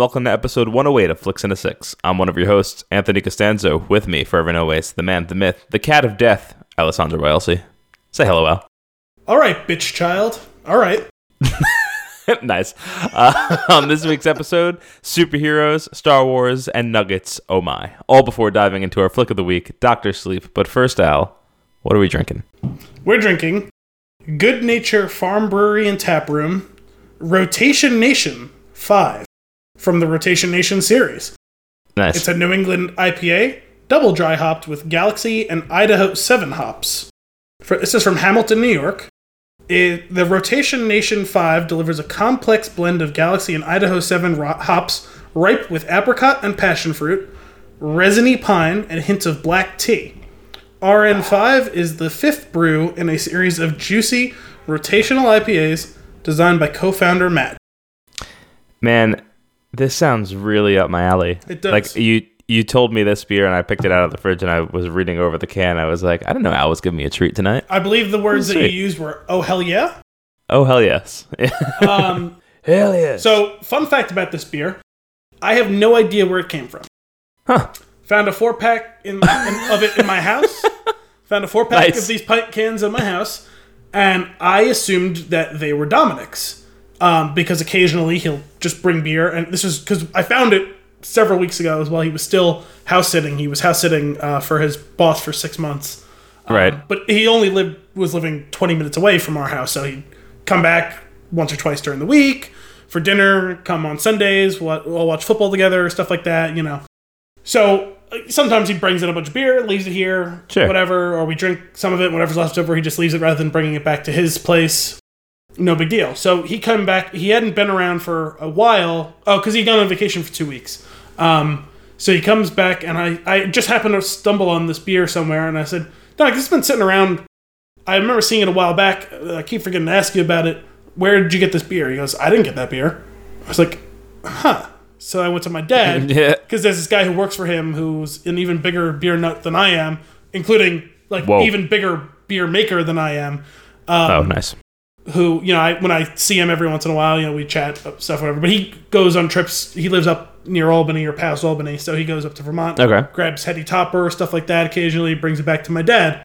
And welcome to episode 108 of Flicks in a Six. I'm one of your hosts, Anthony Costanzo. With me, forever and always, the man, the myth, the cat of death, Alessandro Bielsi. Say hello, Al. All right, bitch child. All right. nice. Uh, on this week's episode, superheroes, Star Wars, and nuggets. Oh my! All before diving into our flick of the week, Doctor Sleep. But first, Al, what are we drinking? We're drinking Good Nature Farm Brewery and Tap Room Rotation Nation 5 from the Rotation Nation series. Nice. It's a New England IPA, double dry hopped with Galaxy and Idaho 7 hops. For, this is from Hamilton, New York. It, the Rotation Nation 5 delivers a complex blend of Galaxy and Idaho 7 ro- hops, ripe with apricot and passion fruit, resiny pine, and hints of black tea. RN5 is the fifth brew in a series of juicy, rotational IPAs designed by co founder Matt. Man, this sounds really up my alley. It does. Like you, you told me this beer, and I picked it out of the fridge, and I was reading over the can. I was like, I don't know, Al was giving me a treat tonight. I believe the words that you Sweet. used were, oh, hell yeah. Oh hell yes! Um, hell yes! so, fun fact about this beer I have no idea where it came from. huh? Found a four pack in, in, of it in my house. Found a four pack Nice. of these pint cans in my house, and I assumed that they were Dominic's um, because occasionally he'll just bring beer. And this is because I found it several weeks ago as well. He was still house sitting. He was house sitting uh, for his boss for six months, Right. but he only lived was living twenty minutes away from our house, so he'd come back once or twice during the week for dinner. Come on Sundays, we'll, we'll watch football together, stuff like that. You know. So uh, sometimes he brings in a bunch of beer, leaves it here, Sure. whatever, or we drink some of it, whatever's left over. He just leaves it rather than bringing it back to his place. No big deal. So he come back. He hadn't been around for a while. Oh, because he'd gone on vacation for two weeks. Um, so he comes back, and I, I just happened to stumble on this beer somewhere, and I said, Doc, this has been sitting around. I remember seeing it a while back. Uh, I keep forgetting to ask you about it. Where did you get this beer? He goes, I didn't get that beer. I was like, huh. So I went to my dad Yeah. because there's this guy who works for him who's an even bigger beer nut than I am, including like Whoa. even bigger beer maker than I am. oh, nice. Who you know, I, when I see him every once in a while, you know, we chat uh, stuff, whatever. But he goes on trips. He lives up near Albany or past Albany, so he goes up to Vermont. Okay. Grabs Heady Topper stuff like that. Occasionally brings it back to my dad.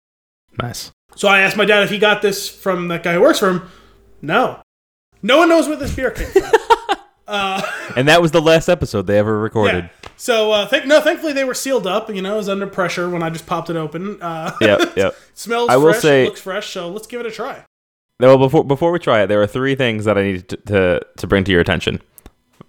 Nice. So I asked my dad if he got this from that guy who works for him. No, no one knows where this beer came from. And that was the last episode they ever recorded. Yeah. So uh, thank no, thankfully they were sealed up. You know, it was under pressure when I just popped it open. Uh, Yep. Yep. smells I will fresh, say- looks fresh. So let's give it a try. Well, before before we try it, there are three things that I need to, to to bring to your attention.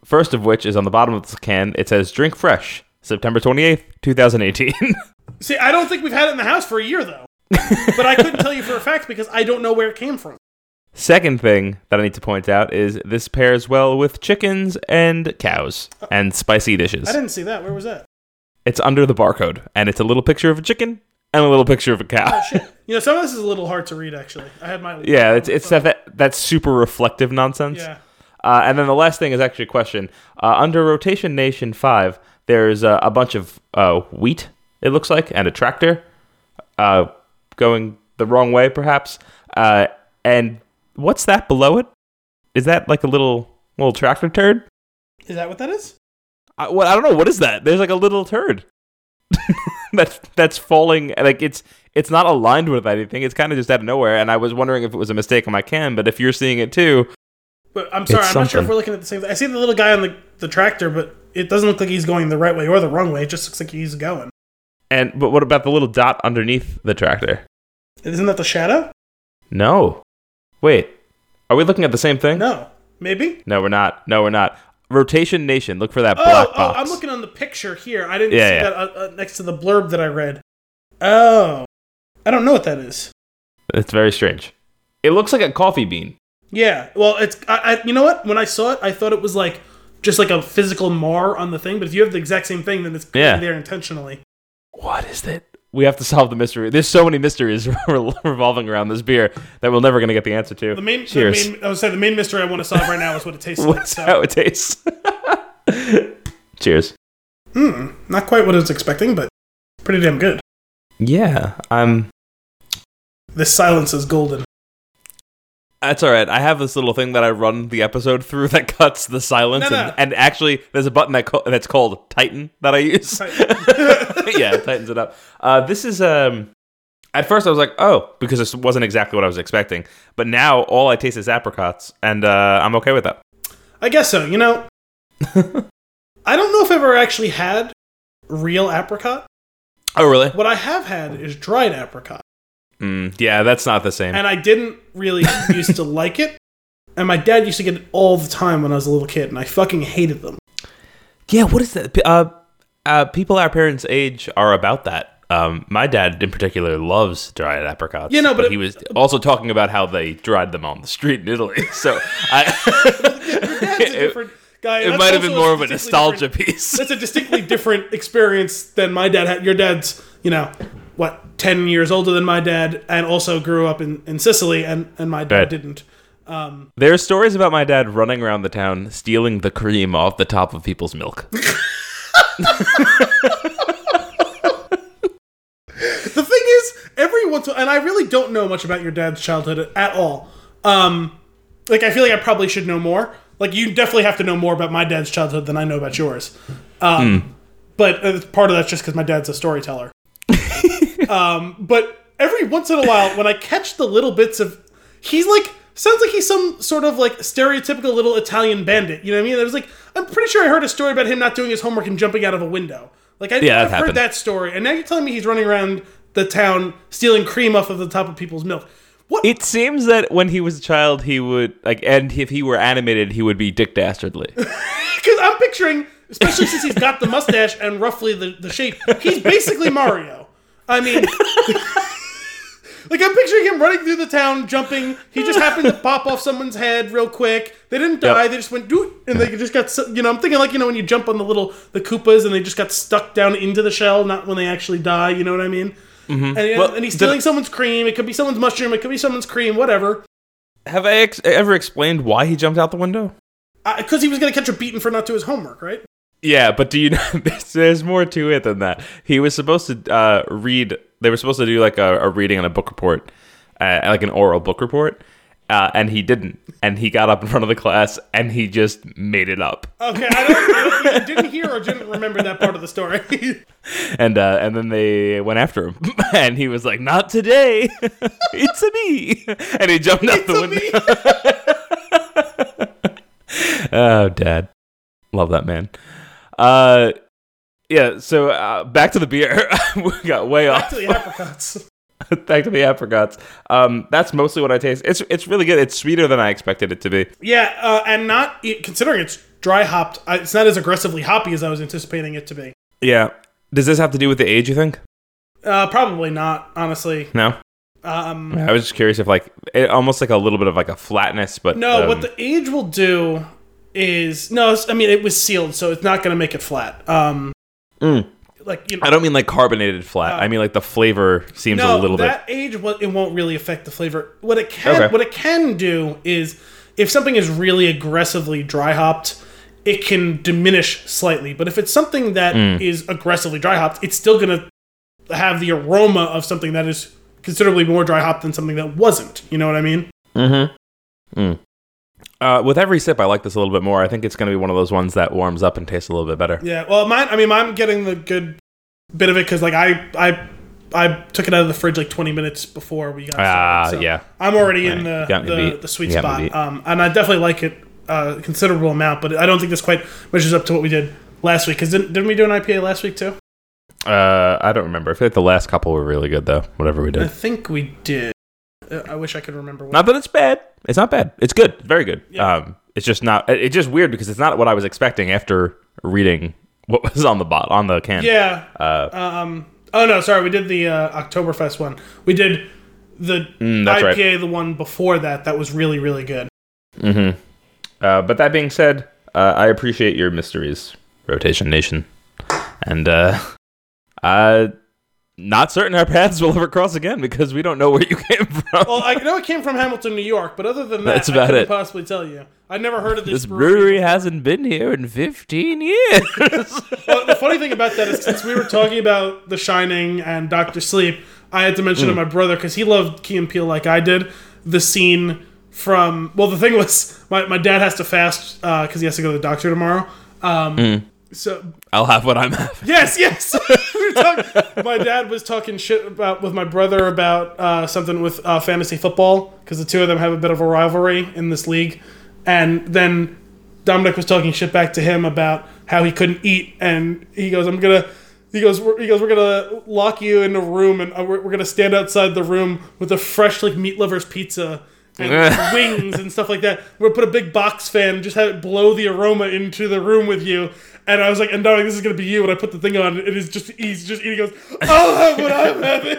First of which is on the bottom of this can. It says "Drink Fresh, September twenty eighth, two thousand eighteen. See, I don't think we've had it in the house for a year though, but I couldn't tell you for a fact because I don't know where it came from. Second thing that I need to point out is this pairs well with chickens and cows and spicy dishes. I didn't see that. Where was that? It's under the barcode, and it's a little picture of a chicken and a little picture of a cow. You know, some of this is a little hard to read. Actually, I had my yeah, it's it's that, that that super reflective nonsense. yeah. Uh, and then the last thing is actually a question. Uh, under Rotation Nation 5, there's uh, a bunch of uh, wheat, it looks like, and a tractor uh, going the wrong way, perhaps. Uh, and what's that below it? Is that like a little little tractor turd? Is that what that is? I, what, I don't know. What is that? There's like a little turd that's that's falling. Like it's it's not aligned with anything. It's kind of just out of nowhere. And I was wondering if it was a mistake on my cam, But if you're seeing it too, But I'm sorry, I'm not sure if we're looking at the same thing. I see the little guy on the, the tractor, but it doesn't look like he's going the right way or the wrong way. It just looks like he's going. and but what about the little dot underneath the tractor? Isn't that the shadow? No. Wait. Are we looking at the same thing? No, maybe. No, we're not. No, we're not. Rotation Nation. Look for that Oh, black oh, box. I'm looking on the picture here. I didn't Yeah, see yeah. that uh, uh, next to the blurb that I read. Oh, I don't know what that is. It's very strange. It looks like a coffee bean. Yeah, well, it's I, I you know what? When I saw it, I thought it was like just like a physical mar on the thing. But if you have the exact same thing, then it's clearly Yeah. there intentionally. What is it? We have to solve the mystery. There's so many mysteries revolving around this beer that we're never going to get the answer to. The main, Cheers. The main, I would say the main mystery I want to solve right now is what it tastes like. What's So. how it tastes? Cheers. Hmm, not quite what I was expecting, but pretty damn good. Yeah, I'm. This silence is golden. That's all right. I have this little thing that I run the episode through that cuts the silence, No, no. And, and actually, there's a button that co- that's called Titan that I use. yeah, it tightens it up. Uh, this is um. At first, I was like, "Oh," because this wasn't exactly what I was expecting. But now, all I taste is apricots, and uh, I'm okay with that. I guess so. You know, I don't know if I've ever actually had real apricot. Oh, really? What I have had is dried apricot, Mm, yeah, that's not the same. and I didn't really used to like it. And my dad used to get it all the time when I was a little kid, and I fucking hated them. Yeah, what is that? Uh, uh, people our parents' age are about that. Um, my dad, in particular, loves dried apricots. Yeah, no, but it- he was also talking about how they dried them on the street in Italy. So I, Your dad's a it, different guy. it might have been more of a nostalgia piece. That's a distinctly different experience than my dad had. Your dad's, you know, what, 10 years older than my dad, and also grew up in, in Sicily, and, and my dad Right. didn't. There are stories about my dad running around the town stealing the cream off the top of people's milk. The thing is, every once in a and I really don't know much about your dad's childhood at all. Um, like, I feel like I probably should know more. Like, you definitely have to know more about my dad's childhood than I know about yours. Um, But uh, part of that's just because my dad's a storyteller. um, but every once in a while, when I catch the little bits of, he's like, sounds like he's some sort of like stereotypical little Italian bandit. You know what I mean? It was like, I'm pretty sure I heard a story about him not doing his homework and jumping out of a window. Like, I, yeah, I've heard happened. that story, and now you're telling me he's running around the town stealing cream off of the top of people's milk. What? It seems that when he was a child, he would like, and if he were animated, he would be Dick Dastardly. Because I'm picturing, especially since he's got the mustache and roughly the, the shape, he's basically Mario. I mean, like I'm picturing him running through the town, jumping. He just happened to pop off someone's head real quick. They didn't die. Yep. They just went doot, and they just got. You know, I'm thinking like you know when you jump on the little the Koopas and they just got stuck down into the shell, not when they actually die. You know what I mean? And, Mm-hmm. Well, and he's did- stealing someone's cream. It could be someone's mushroom. It could be someone's cream. Whatever. Have I ex- ever explained why he jumped out the window? Because he was going to catch a beating for not doing his homework, right? Yeah, but do you know there's, there's more to it than that? He was supposed to uh, read. They were supposed to do like a, a reading on a book report, uh, like an oral book report, uh, and he didn't. And he got up in front of the class and he just made it up. Okay, I don't, I didn't hear or didn't remember that part of the story. And uh, and then they went after him, and he was like, "Not today, it's a me," and he jumped out the window. Oh, Dad, love that man. Uh, yeah. So uh, back to the beer. we got way Back off. to the apricots. back to the apricots. Um, that's mostly what I taste. It's it's really good. It's sweeter than I expected it to be. Yeah, uh, and not considering it's dry hopped, it's not as aggressively hoppy as I was anticipating it to be. Yeah. Does this have to do with the age? You think? Uh, probably not, honestly. No. Um, I was just curious if like it, almost like a little bit of like a flatness, but no, um, what the age will do is no. I mean, it was sealed, so it's not going to make it flat. Um, Mm. like you know, I don't mean like carbonated flat. Uh, I mean like the flavor seems no, a little bit. that age what it won't really affect the flavor. What it can Okay. what it can do is if something is really aggressively dry hopped, it can diminish slightly. But if it's something that is Mm. aggressively dry hopped, it's still going to have the aroma of something that is considerably more dry hopped than something that wasn't. You know what I mean? Mm-hmm. Mm. Uh, with every sip, I like this a little bit more. I think it's going to be one of those ones that warms up and tastes a little bit better. Yeah. Well, mine. I mean, I'm getting the good bit of it because like I I. I took it out of the fridge like 20 minutes before we got Ah, started, so yeah. I'm already in the the, the sweet spot, um, and I definitely like it uh, a considerable amount. But I don't think this quite measures up to what we did last week. Because didn't, didn't we do an IPA last week too? Uh, I don't remember. I feel like the last couple were really good though. Whatever we did, I think we did. I wish I could remember. What. Not that it's bad. It's not bad. It's good. Very good. Yeah. Um, it's just not. It's just weird because it's not what I was expecting after reading what was on the bot on the can. yeah. Uh, Um. Oh no, sorry. We did the uh, Oktoberfest one. We did the Mm, IPA, right. the one before that. That was really really good. Mm-hmm. Uh, but that being said, uh, I appreciate your mysteries, Rotation Nation, and uh, uh, not certain our paths will ever cross again because we don't know where you came from. Well, I know it came from Hamilton, New York, but other than that, That's I about couldn't it. possibly tell you. I never heard of this, this brewery hasn't been here in 15 years. Well, the funny thing about that is since we were talking about The Shining and Doctor Sleep, I had to mention to Mm. my brother because he loved Key and Peele like I did. The scene from. Well, the thing was, my, my dad has to fast because he has to go to the doctor tomorrow. Um, So I'll have what I'm having. Yes, yes. We talking- my dad was talking shit about with my brother about uh, something with uh, fantasy football because the two of them have a bit of a rivalry in this league, and then Dominic was talking shit back to him about how he couldn't eat, and he goes, "I'm gonna." He goes, we're, he goes, we're gonna lock you in a room, and uh, we're, we're gonna stand outside the room with a fresh like meat lovers pizza and wings and stuff like that. We're gonna put a big box fan, just have it blow the aroma into the room with you. And I was like, and Dominic, this is gonna be you. And I put the thing on, and it's just he's just eating. He goes, I'll have what I'm having.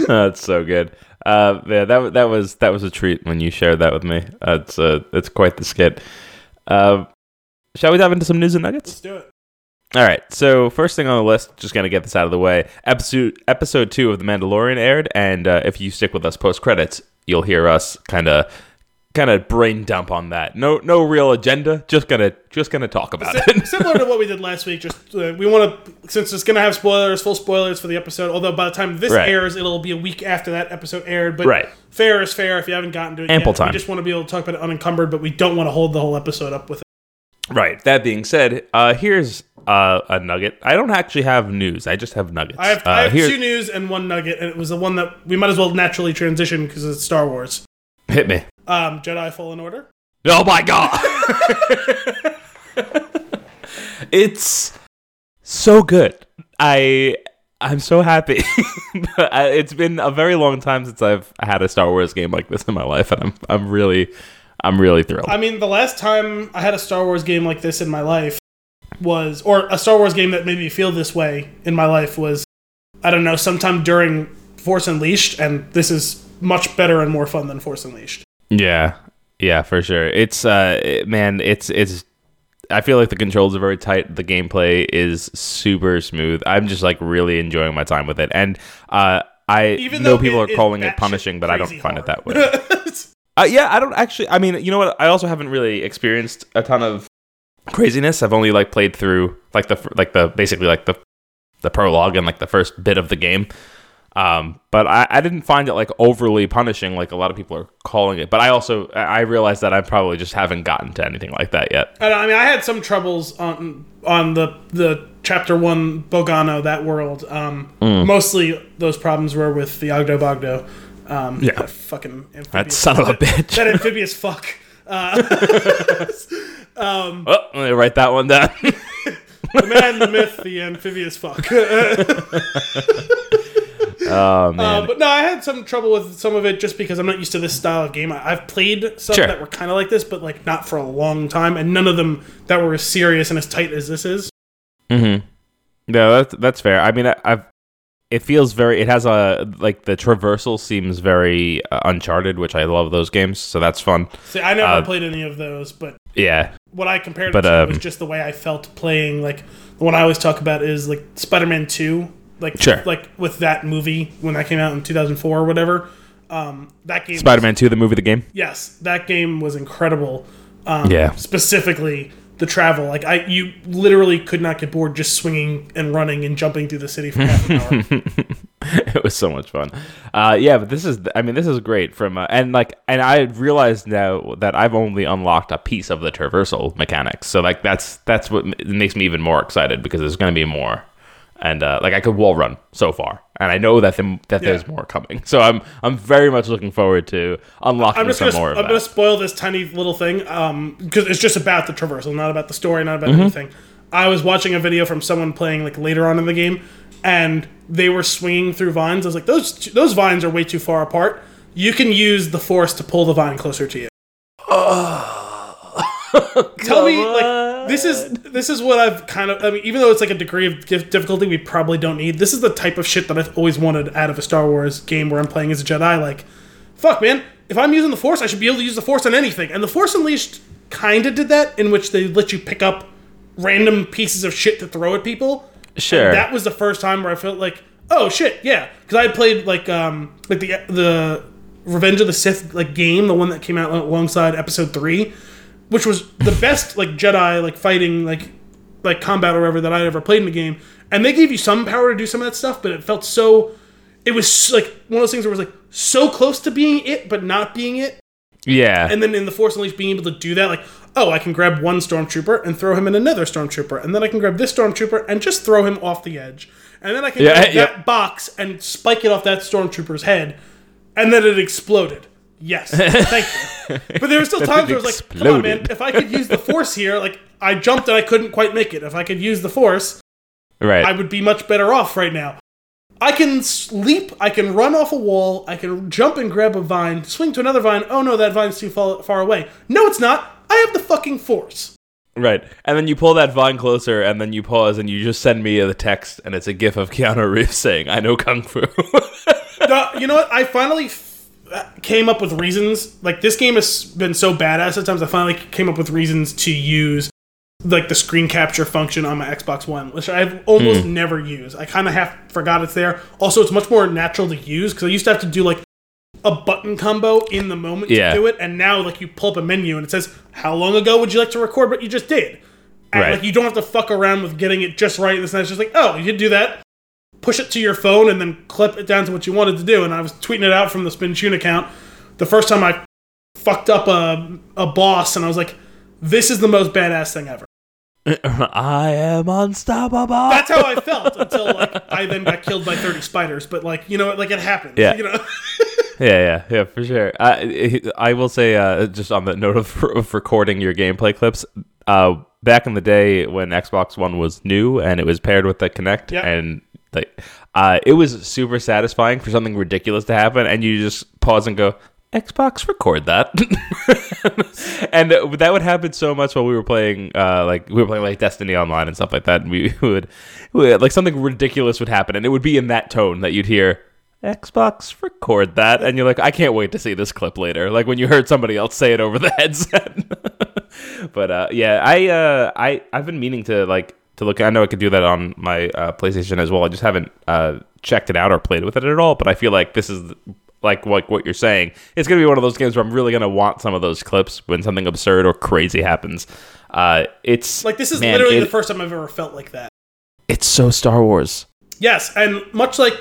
That's so good. Uh, yeah, that that was that was a treat when you shared that with me. That's uh, it's quite the skit. Uh, shall we dive into some news and nuggets? Let's do it. All right. So first thing on the list, just gonna get this out of the way. Episode episode two of The Mandalorian aired, and uh, if you stick with us post credits, you'll hear us kind of kind of brain dump on that. No no real agenda. Just gonna just gonna talk about it. Similar to what we did last week, just uh, we want to since it's gonna have spoilers, full spoilers for the episode. Although by the time this Right. airs, it'll be a week after that episode aired. But Right. fair is fair. If you haven't gotten to it, Ample yet. time. We just want to be able to talk about it unencumbered, but we don't want to hold the whole episode up with it. right. That being said, uh, here's uh, a nugget. I don't actually have news. I just have nuggets. I have, uh, I have two news and one nugget, and it was the one that we might as well naturally transition because it's Star Wars. hit me. Um, Jedi Fallen Order. Oh my god. it's so good. I I'm so happy. It's been a very long time since I've had a Star Wars game like this in my life and I'm I'm really I'm really thrilled. I mean, the last time I had a Star Wars game like this in my life was, or a Star Wars game that made me feel this way in my life was, I don't know, sometime during Force Unleashed, and this is much better and more fun than Force Unleashed. Yeah. Yeah, for sure. It's uh it- man, it's it's I feel like the controls are very tight. The gameplay is super smooth. I'm just like really enjoying my time with it. And uh I Even know though people it are calling it punishing, but I don't find it that way. Uh, yeah, I don't actually. I mean, you know what? I also haven't really experienced a ton of craziness. I've only like played through like the like the basically like the the prologue and like the first bit of the game. Um, but I, I didn't find it like overly punishing like a lot of people are calling it. But I also I realized that I probably just haven't gotten to anything like that yet. I mean, I had some troubles on on the the chapter one Bogano that world. Um, Mm. Mostly those problems were with the Oggdo Bogdo. Um, Yeah. that fucking That son of a bitch. that amphibious fuck. Uh, Oh, let me write that one down. the man, the myth, the amphibious fuck. Oh man. Uh, but no, I had some trouble with some of it just because I'm not used to this style of game. I, I've played some Sure. that were kind of like this, but like not for a long time, and none of them that were as serious and as tight as this is. Mm-hmm. No, that's that's fair. I mean, I, I've it feels very. It has a like the traversal seems very uh, Uncharted, which I love those games. So that's fun. See, I never Uh, played any of those, but Yeah, what I compared But, it to um, was just the way I felt playing. Like the one I always talk about is like Spider-Man Two, like Sure. like with that movie when that came out in 2004 or whatever. Um, that game, Spider-Man Two, the movie, the game. yes, that game was incredible. Um, Yeah. specifically the travel. Like I, you literally could not get bored just swinging and running and jumping through the city for half an hour. it was so much fun. Uh, yeah, but this is. I mean, this is great from uh, and like and I realized now that I've only unlocked a piece of the traversal mechanics. So like that's that's what m- makes me even more excited because there's going to be more. And uh, like I could wall run so far, and I know that the, that there's more coming. So I'm I'm very much looking forward to unlocking I'm just some gonna, more of I'm that. gonna spoil this tiny little thing because it's just about the traversal, not about the story, not about Mm-hmm. anything. I was watching a video from someone playing like later on in the game, and they were swinging through vines. I was like, those those vines are way too far apart. You can use the force to pull the vine closer to you. Tell me, like this is this is what I've kind of. I mean, even though it's like a degree of difficulty we probably don't need. This is the type of shit that I've always wanted out of a Star Wars game where I'm playing as a Jedi. Like, fuck, man, if I'm using the Force, I should be able to use the Force on anything. And the Force Unleashed kind of did that, in which they let you pick up random pieces of shit to throw at people. Sure. That was the first time where I felt like, oh shit, yeah, because I had played like um like the the Revenge of the Sith like game, the one that came out alongside Episode Three, which was the best like Jedi like fighting like like combat or whatever that I ever played in the game. And they gave you some power to do some of that stuff, but it felt so. It was like one of those things where it was like, so close to being it, but not being it. Yeah. And then in the Force Unleashed, being able to do that, like, oh, I can grab one stormtrooper and throw him in another stormtrooper, and then I can grab this stormtrooper and just throw him off the edge, and then I can Yeah, grab yeah. that box and spike it off that stormtrooper's head, and then it exploded. Yes, thank you. But there were still times where I was like, come on, man, if I could use the Force here, like, I jumped and I couldn't quite make it. If I could use the Force, right. I would be much better off right now. I can leap, I can run off a wall, I can jump and grab a vine, swing to another vine. Oh no, that vine's too far, far away. No, it's not. I have the fucking force. Right. And then you pull that vine closer, and then you pause, and you just send me the text, and it's a gif of Keanu Reeves saying, I know Kung Fu. No, you know what? I finally came up with reasons. Like this game has been so badass at times. I finally came up with reasons to use like the screen capture function on my Xbox One, which I've almost hmm. never used. I kind of half forgot it's there. Also, it's much more natural to use because I used to have to do like a button combo in the moment Yeah. to do it, and now like you pull up a menu and it says, "How long ago would you like to record what you just did?" And Right. like you don't have to fuck around with getting it just right. This and it's just like, oh, you did do that push it to your phone and then clip it down to what you wanted to do. And I was tweeting it out from the Spin Tune account the first time I fucked up a, a boss, and I was like, this is the most badass thing ever. I am unstoppable. That's how I felt until like I then got killed by 30 spiders. But like, you know, like it happens. Yeah. You know? Yeah, yeah, yeah, for sure. I, I will say, uh, just on the note of, of recording your gameplay clips, uh, back in the day when Xbox One was new and it was paired with the Kinect, Yeah. and like, uh, it was super satisfying for something ridiculous to happen, and you just pause and go, Xbox, record that, and that would happen so much while we were playing, uh, like we were playing like Destiny Online and stuff like that, and we would, like something ridiculous would happen, and it would be in that tone that you'd hear. Xbox record that and you're like I can't wait to see this clip later like when you heard somebody else say it over the headset but uh yeah I uh I I've been meaning to like to look I know I could do that on my uh, PlayStation as well I just haven't uh checked it out or played with it at all but I feel like this is like like what you're saying it's going to be one of those games where I'm really going to want some of those clips when something absurd or crazy happens uh it's like, this is man, literally it- the first time I've ever felt like that. it's so Star Wars Yes, and much like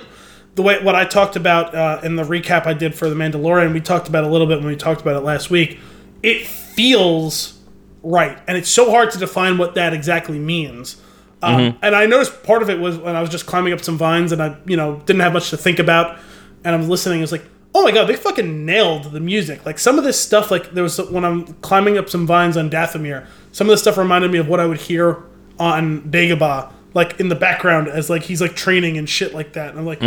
the way what I talked about uh, in the recap I did for the Mandalorian, we talked about a little bit when we talked about it last week. It feels right, and it's so hard to define what that exactly means. Um, And I noticed part of it was when I was just climbing up some vines, and I, you know, didn't have much to think about, and I'm listening. I was like, "Oh my god, they fucking nailed the music!" Like some of this stuff, like there was when I'm climbing up some vines on Dathomir, some of this stuff reminded me of what I would hear on Dagobah, like in the background as like he's like training and shit like that. And I'm like,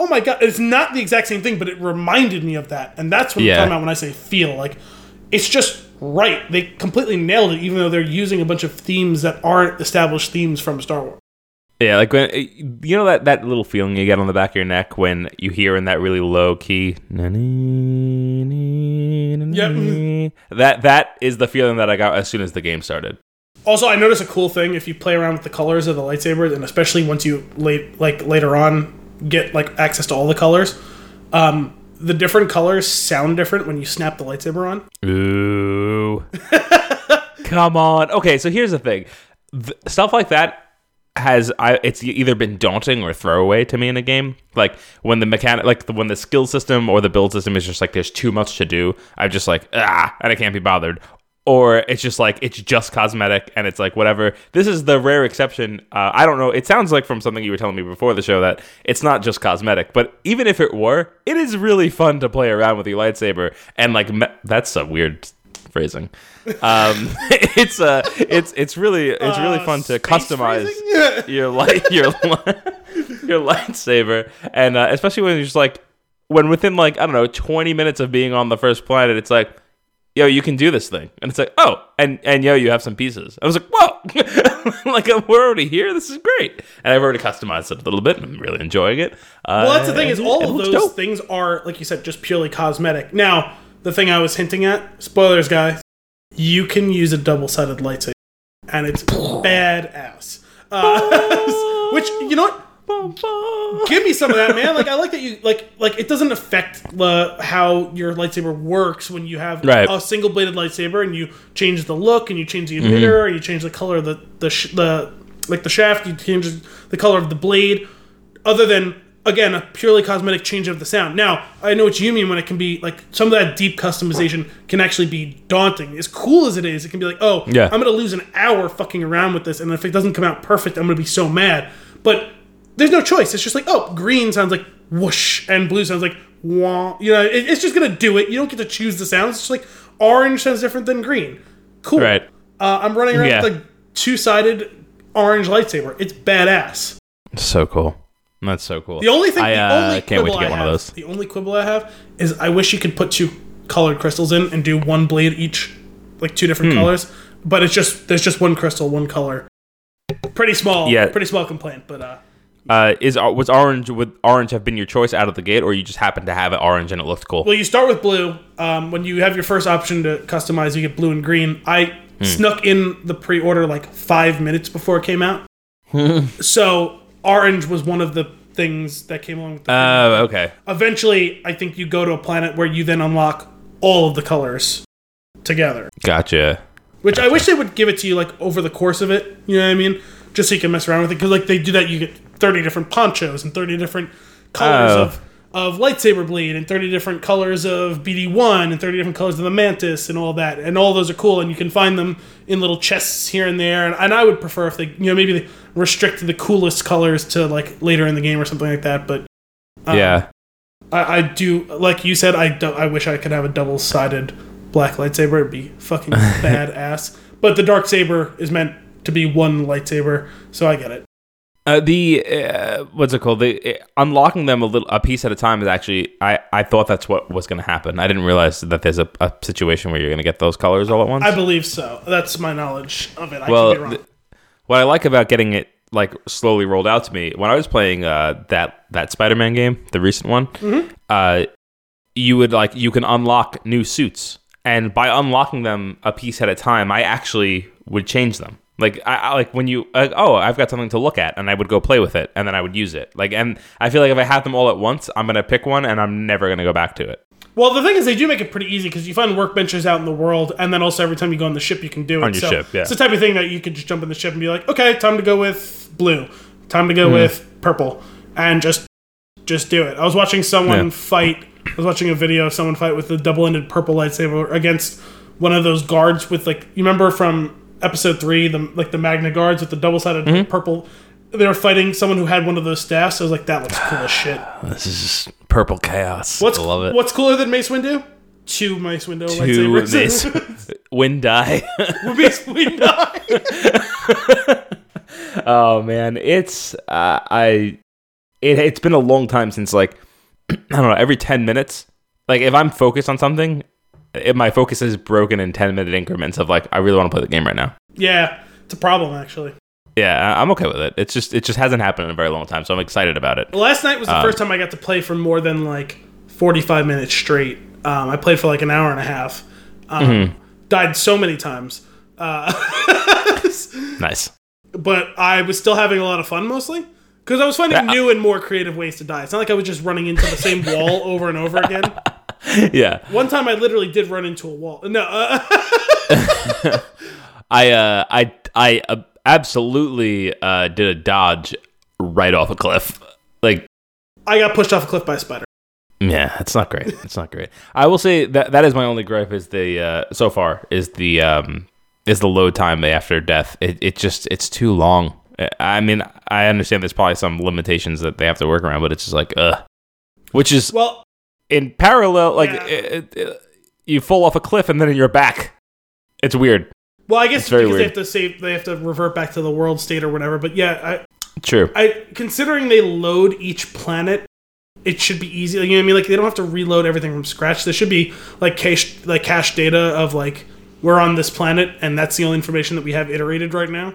oh my god, it's not the exact same thing, but it reminded me of that. And that's what Yeah. I'm talking about when I say feel. Like it's just right. They completely nailed it, even though they're using a bunch of themes that aren't established themes from Star Wars. Yeah, like when you know that that little feeling you get on the back of your neck when you hear in that really low key. Yep. That that is the feeling that I got as soon as the game started. Also, I noticed a cool thing if you play around with the colors of the lightsabers, and especially once you late like later on get like access to all the colors. Um, the different colors sound different when you snap the lightsaber on. Ooh. Come on. Okay, so here's the thing. Th- stuff like that has I it's either been daunting or throwaway to me in a game. Like when the mechanic like the, when the skill system or the build system is just like there's too much to do. I'm just like ah and I can't be bothered. Or it's just like it's just cosmetic and it's like whatever. This is the rare exception. Uh, I don't know. It sounds like from something you were telling me before the show that it's not just cosmetic. But even if it were, it is really fun to play around with your lightsaber. And like me- that's a weird phrasing. Um, it's uh, it's it's really it's really Uh, fun to customize your light your your lightsaber, and uh, especially when you're just like when within like I don't know 20 minutes of being on the first planet, it's like. Yo, you can do this thing, and it's like, oh, and and yo, you have some pieces. I was like, whoa, like we're already here. This is great, and I've already customized it a little bit. and I'm really enjoying it. Uh, Well, that's the thing is all of those dope. things are like you said, just purely cosmetic. Now, the thing I was hinting at, spoilers, guys, you can use a double-sided lightsaber, and it's badass. Uh, which you know what? Give me some of that, man. Like I like that you like like it doesn't affect the how your lightsaber works when you have Right. a single bladed lightsaber and you change the look and you change the Mm-hmm. emitter and you change the color of the the sh- the like the shaft. You change the color of the blade. Other than again a purely cosmetic change of the sound. Now I know what you mean when it can be like some of that deep customization can actually be daunting. As cool as it is, it can be like, oh, Yeah. I'm gonna lose an hour fucking around with this, and if it doesn't come out perfect, I'm gonna be so mad. But there's no choice. It's just like, oh, green sounds like whoosh, and blue sounds like wah. You know, it, it's just gonna do it. You don't get to choose the sounds. It's just like orange sounds different than green. Cool. Right. Uh, I'm running around Yeah. with a two sided orange lightsaber. It's badass. So cool. That's so cool. The only thing, I the uh, only can't wait to get I one have, of those. The only quibble I have is I wish you could put two colored crystals in and do one blade each, like two Hmm. different colors. But it's just there's just one crystal, one color. Pretty small. Yeah. Pretty small complaint, but uh, Uh, is was orange would orange have been your choice out of the gate, or you just happened to have it orange and it looked cool? well, you start with blue. Um, when you have your first option to customize, you get blue and green. I Hmm. snuck in the pre-order like five minutes before it came out, so orange was one of the things that came along with the Oh, okay. eventually i think you go to a planet where you then unlock all of the colors together Gotcha. which i wish they would give it to you like over the course of it you know what i mean just so you can mess around with it because like they do that you get 30 different ponchos and 30 different colors Oh. of of lightsaber blade and 30 different colors of bd1 and 30 different colors of the mantis and all that and all those are cool and you can find them in little chests here and there and, and i would prefer if they you know maybe they restricted the coolest colors to like later in the game or something like that but um, yeah. I, I do like you said. I do, I wish I could have a double sided black lightsaber. It'd be fucking badass. But the dark saber is meant to be one lightsaber, so I get it. Uh, the uh, what's it called? The uh, unlocking them a little a piece at a time is actually I I thought that's what was going to happen. I didn't realize that there's a, a situation where you're going to get those colors all at once. I believe so. That's my knowledge of it. I well, could be wrong. th- what I like about getting it like slowly rolled out to me when I was playing uh, that that Spider-Man game, the recent one, Mm-hmm. uh, you would like you can unlock new suits, and by unlocking them a piece at a time, I actually would change them. Like I, I like when you like, oh I've got something to look at, and I would go play with it, and then I would use it. Like and I feel like if I have them all at once, I'm gonna pick one, and I'm never gonna go back to it. well, the thing is, they do make it pretty easy because you find workbenches out in the world, and then also every time you go on the ship, you can do it. On your so ship, yeah. It's the type of thing that you could just jump in the ship and be like, okay, time to go with blue, time to go Hmm. with purple, and just just do it. I was watching someone Yeah. fight. I was watching a video of someone fight with a double-ended purple lightsaber against one of those guards with like you remember from episode three, the like the Magna guards with the double-sided Mm-hmm. purple. They were fighting someone who had one of those staffs. I was like, that looks cool as shit. This is just purple chaos. What's I love it. What's cooler than Mace Windu? Two Mace Windu Two lightsabers. Mace- Wind die. Mace Windu. Oh man, it's uh, I it, it's been a long time since like I don't know every ten minutes. Like if I'm focused on something, if my focus is broken in ten minute increments of like I really want to play the game right now. yeah, it's a problem actually. Yeah, I'm okay with it. It's just it just hasn't happened in a very long time, so I'm excited about it. Last night was the first time I got to play for more than like 45 minutes straight. Um, I played for like an hour and a half. Um, Died so many times. Uh, Nice. but I was still having a lot of fun mostly. Because I was finding Yeah. new and more creative ways to die. It's not like I was just running into the same wall over and over again. Yeah, One time I literally did run into a wall. No, uh, I uh I I uh, absolutely uh did a dodge right off a cliff. Like I got pushed off a cliff by a spider. Yeah, it's not great. It's not great. I will say that that is my only gripe is the uh, so far is the um, is the load time after death. It it just it's too long. I mean, I understand there's probably some limitations that they have to work around, but it's just like ugh. Which is Well, in parallel, like Yeah. it, it- you fall off a cliff and then you're back. It's weird. well, I guess because they have to save, they have to revert back to the world state or whatever. But yeah, True. I, I considering they load each planet, it should be easy. You know what I mean? Like they don't have to reload everything from scratch. There should be like cache, like cache data of like we're on this planet, and that's the only information that we have iterated right now.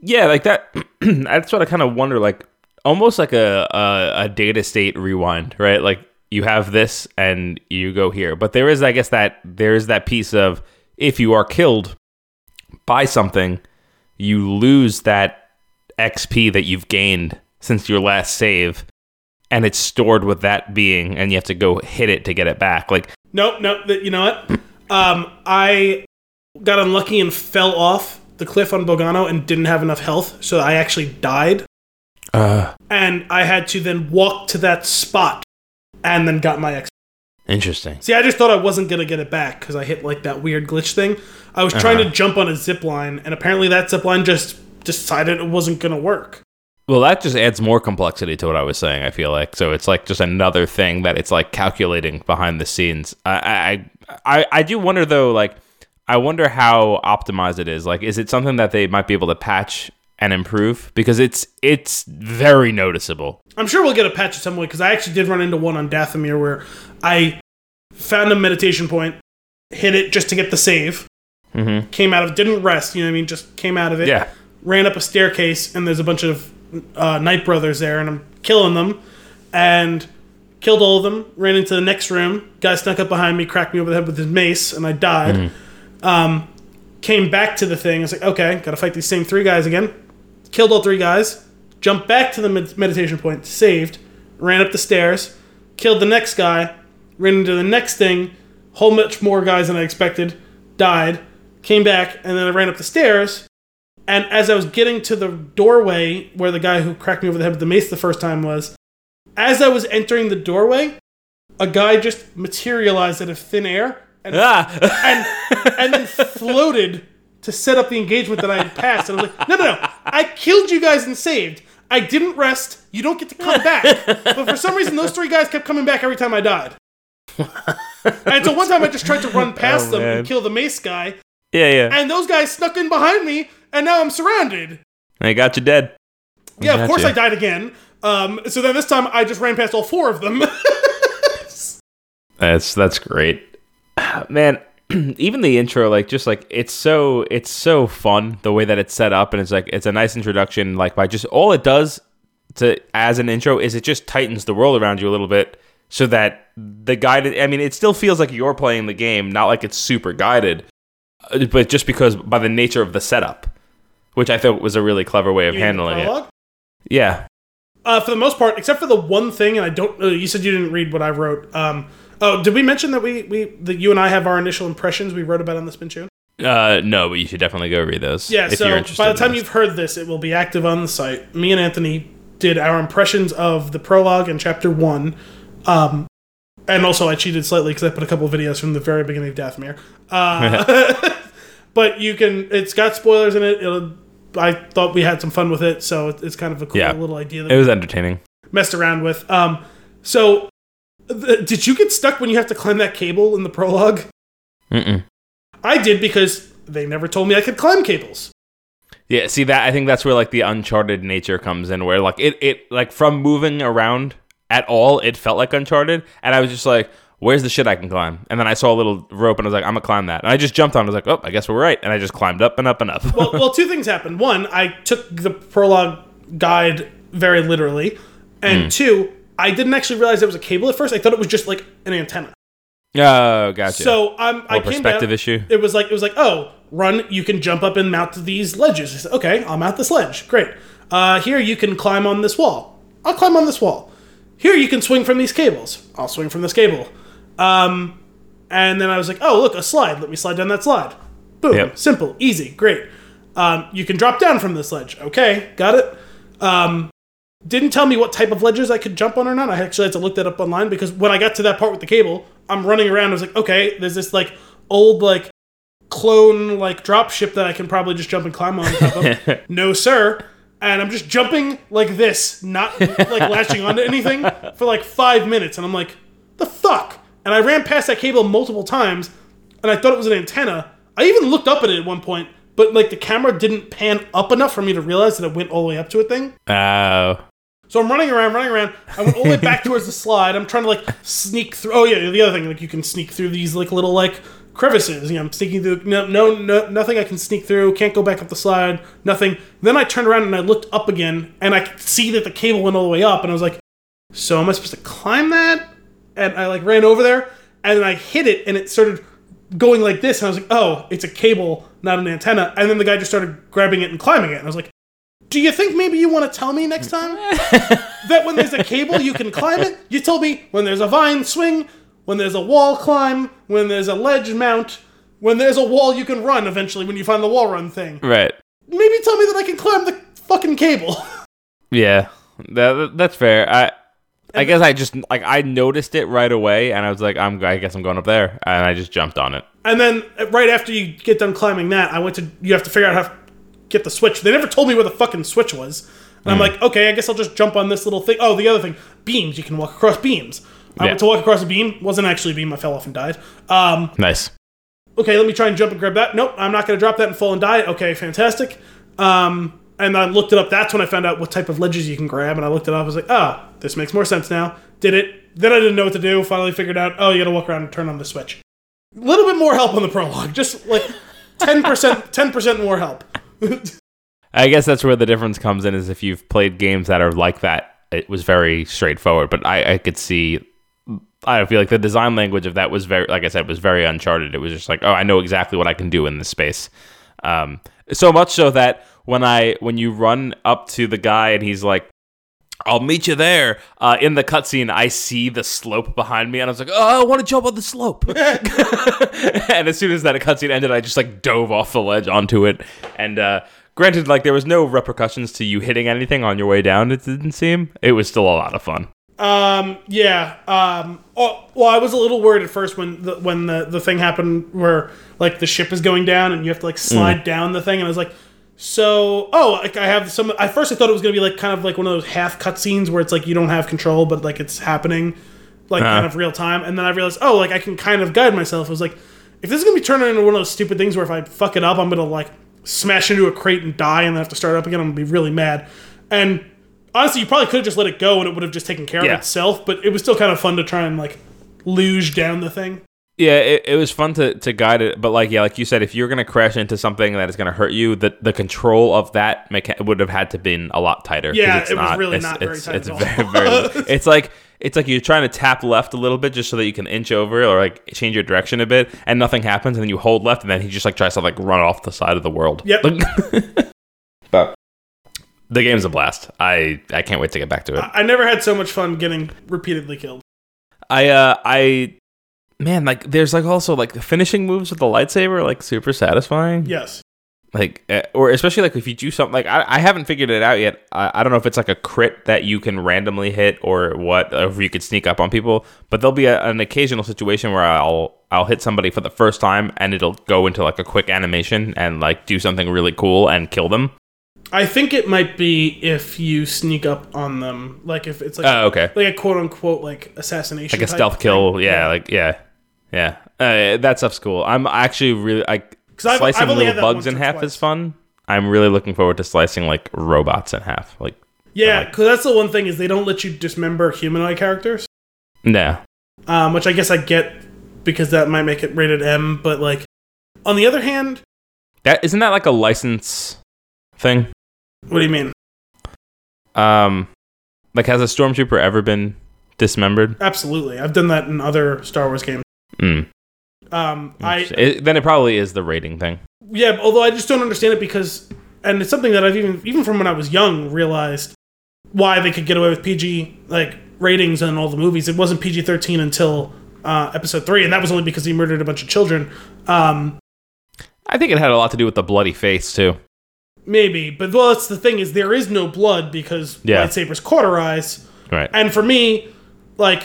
Yeah, like that. that's what I kind of wonder. Like almost like a, a a data state rewind, right? Like you have this and you go here, but there is, I guess, that there is that piece of if you are killed by something, you lose that XP that you've gained since your last save, and it's stored with that being, and you have to go hit it to get it back. Like Nope, nope. That you know what? Um, I got unlucky and fell off the cliff on Bogano and didn't have enough health, so I actually died. Uh, and I had to then walk to that spot and then got my X. interesting. See, I just thought I wasn't gonna get it back because I hit like that weird glitch thing. I was trying to uh-huh. jump on a zip line, and apparently that zip line just decided it wasn't gonna work. Well, that just adds more complexity to what I was saying. I feel like so it's like just another thing that it's like calculating behind the scenes. I I I, I do wonder though, like I wonder how optimized it is. Like, is it something that they might be able to patch and improve because it's it's very noticeable. I'm sure we'll get a patch at some point because I actually did run into one on Dathomir where I found a meditation point, hit it just to get the save, Mm-hmm. came out of didn't rest, you know what I mean, just came out of it, Yeah. ran up a staircase, and there's a bunch of uh, Night Brothers there, and I'm killing them, and killed all of them, ran into the next room, guy snuck up behind me, cracked me over the head with his mace, and I died. Um, came back to the thing, I was like, okay, gotta fight these same three guys again. Killed all three guys, jumped back to the med- meditation point, saved, ran up the stairs, killed the next guy, ran into the next thing, whole much more guys than I expected, died, came back, and then I ran up the stairs. And as I was getting to the doorway where the guy who cracked me over the head with the mace the first time was, as I was entering the doorway, a guy just materialized out of thin air and Ah, and and then floated to set up the engagement that I had passed. And I was like, no, no, no, I killed you guys and saved. I didn't rest. You don't get to come back. But for some reason, those three guys kept coming back every time I died. And so one time I just tried to run past Oh, them man. and kill the mace guy, yeah, yeah. and those guys snuck in behind me, and now I'm surrounded. I got you dead. Yeah, of course Gotcha. I died again. Um, so then this time I just ran past all four of them. That's that's great, man. Even the intro, like, just like it's so it's so fun the way that it's set up, and it's like it's a nice introduction. Like by just all it does to as an intro is it just tightens the world around you a little bit, so that the guided. I mean, it still feels like you're playing the game, not like it's super guided, uh, but just because by the nature of the setup, which I thought was a really clever way of You handling it. Yeah, Uh, for the most part, except for the one thing, and I don't. Uh, you said you didn't read what I wrote. Um, oh, did we mention that we we that you and I have our initial impressions we wrote about on the Spin Tune? uh, no, but you should definitely go read those. Yeah. if so you're interested. by the time you've heard this, it will be active on the site. Me and Anthony did our impressions of the prologue and chapter one. Um, and also I cheated slightly because I put a couple of videos from the very beginning of Dathomir. Uh, but you can. It's got spoilers in it. It'll. I thought we had some fun with it, so it's kind of a cool Yeah. little idea that it was entertaining. messed around with. Um, so, th- did you get stuck when you have to climb that cable in the prologue? Mm-mm. I did because they never told me I could climb cables. Yeah, see that I think that's where like the uncharted nature comes in where like it it like from moving around at all it felt like uncharted and I was just like where's the shit I can climb? And then I saw a little rope and I was like I'm going to climb that. And I just jumped on it. I was like, "Oh, I guess we're right." And I just climbed up and up and up. Well, well, two things happened. One, I took the prologue guide very literally, and mm. two, I didn't actually realize it was a cable at first. I thought it was just like an antenna. oh, gotcha. So um, I came perspective down, issue. It was like it was like oh, run. You can jump up and mount these ledges. I said, okay, I'll mount this ledge. Great. Uh, here you can climb on this wall. I'll climb on this wall. Here you can swing from these cables. I'll swing from this cable. Um, and then I was like, oh look, a slide. Let me slide down that slide. Boom. Yep. Simple, easy, great. Um, you can drop down from this ledge. Okay, got it. Um, didn't tell me what type of ledges I could jump on or not. I actually had to look that up online because when I got to that part with the cable, I'm running around. I was like, okay, there's this like old like clone like drop ship that I can probably just jump and climb on top of. no, sir. And I'm just jumping like this, not like latching onto anything for like five minutes. And I'm like, the fuck? And I ran past that cable multiple times and I thought it was an antenna. I even looked up at it at one point, but like the camera didn't pan up enough for me to realize that it went all the way up to a thing. Oh. So I'm running around, running around. I went all the way back towards the slide. I'm trying to like sneak through. Oh yeah, the other thing, like you can sneak through these like little like crevices. You know, I'm sneaking through. No, no, no, nothing I can sneak through. Can't go back up the slide. Nothing. Then I turned around and I looked up again, and I could see that the cable went all the way up. And I was like, so am I supposed to climb that? And I like ran over there, and then I hit it, and it started going like this. And I was like, oh, it's a cable, not an antenna. And then the guy just started grabbing it and climbing it. And I was like. Do you think maybe you want to tell me next time that when there's a cable you can climb it? You told me when there's a vine swing, when there's a wall climb, when there's a ledge mount, when there's a wall you can run eventually when you find the wall run thing. Right. Maybe tell me that I can climb the fucking cable. Yeah. That, that's fair. I I guess I just like I noticed it right away, and I was like, I'm I guess I'm going up there, and I just jumped on it. And then uh, right after you get done climbing that, I went to you have to figure out how to get the switch. They never told me where the fucking switch was. And I'm like, okay, I guess I'll just jump on this little thing. Oh, the other thing, beams. You can walk across beams. I Yeah. went to walk across a beam. Wasn't actually a beam. I fell off and died. Um, Nice. okay, let me try and jump and grab that. Nope, I'm not going to drop that and fall and die. Okay, fantastic. Um, and I looked it up. That's when I found out what type of ledges you can grab. And I looked it up. I was like, oh, this makes more sense now. Did it. Then I didn't know what to do. Finally figured out, oh, you got to walk around and turn on the switch. A little bit more help on the prologue. Just like 10%, 10% more help. I guess that's where the difference comes in is if you've played games that are like that, it was very straightforward. But I, I could see, I feel like the design language of that was very, like I said, was very uncharted. It was just like, oh, I know exactly what I can do in this space. Um, so much so that when I, when you run up to the guy and he's like, I'll meet you there. Uh, in the cutscene, I see the slope behind me, and I was like, "Oh, I want to jump on the slope." and as soon as that cutscene ended, I just like dove off the ledge onto it. And uh, granted, like there was no repercussions to you hitting anything on your way down. It didn't seem. It was still a lot of fun. Um, yeah. Um, oh, well, I was a little worried at first when the, when the, the thing happened where like the ship is going down and you have to like slide down the thing, and I was like, so oh, like I have some. At first, I thought it was gonna be like kind of like one of those half cutscenes where it's like you don't have control, but like it's happening, like kind uh-huh. of real time. And then I realized, oh, like I can kind of guide myself. I was like, if this is gonna be turning into one of those stupid things where if I fuck it up, I'm gonna like smash into a crate and die, and then have to start up again. I'm gonna be really mad. And honestly, you probably could have just let it go and it would have just taken care Yeah. of itself. But it was still kind of fun to try and like luge down the thing. Yeah, it, it was fun to, to guide it, but like yeah, like you said, if you're gonna crash into something that is gonna hurt you, the the control of that mecha- would have had to been a lot tighter. Yeah, it's it was really it's, not very it's, tight It's very very. it's like it's like you're trying to tap left a little bit just so that you can inch over or like change your direction a bit, and nothing happens, and then you hold left, and then he just like tries to like run off the side of the world. Yep. but the game's a blast. I I can't wait to get back to it. I never had so much fun getting repeatedly killed. I uh I man like there's like also like the finishing moves with the lightsaber like super satisfying. Yes. Like uh, or especially like if you do something like I, I haven't figured it out yet. I, I don't know if it's like a crit that you can randomly hit or what or if you could sneak up on people. But there'll be a, an occasional situation where I'll I'll hit somebody for the first time and it'll go into like a quick animation and like do something really cool and kill them. I think it might be if you sneak up on them, like if it's like Oh, okay. like a quote unquote like assassination, like a stealth thing. kill. Yeah, like yeah, yeah. Uh, that stuff's cool. I'm actually really like I've- slicing I've only little bugs in half twice. is fun. I'm really looking forward to slicing like robots in half. Like Yeah, because that's the one thing is they don't let you dismember humanoid characters, nah, um, which I guess I get because that might make it rated M. But like on the other hand, that isn't that like a license thing. what do you mean? Um, like has a stormtrooper ever been dismembered? Absolutely, I've done that in other Star Wars games. Mm. Um, I It- then it probably is the rating thing. yeah, although I just don't understand it because, and it's something that I've even even from when I was young realized why they could get away with PG like ratings on all the movies. It wasn't PG thirteen until uh, episode three, and that was only because he murdered a bunch of children. Um, I think it had a lot to do with the bloody face too. maybe, but well, that's the thing is there is no blood because Yeah. lightsabers cauterize, Right. and for me, like,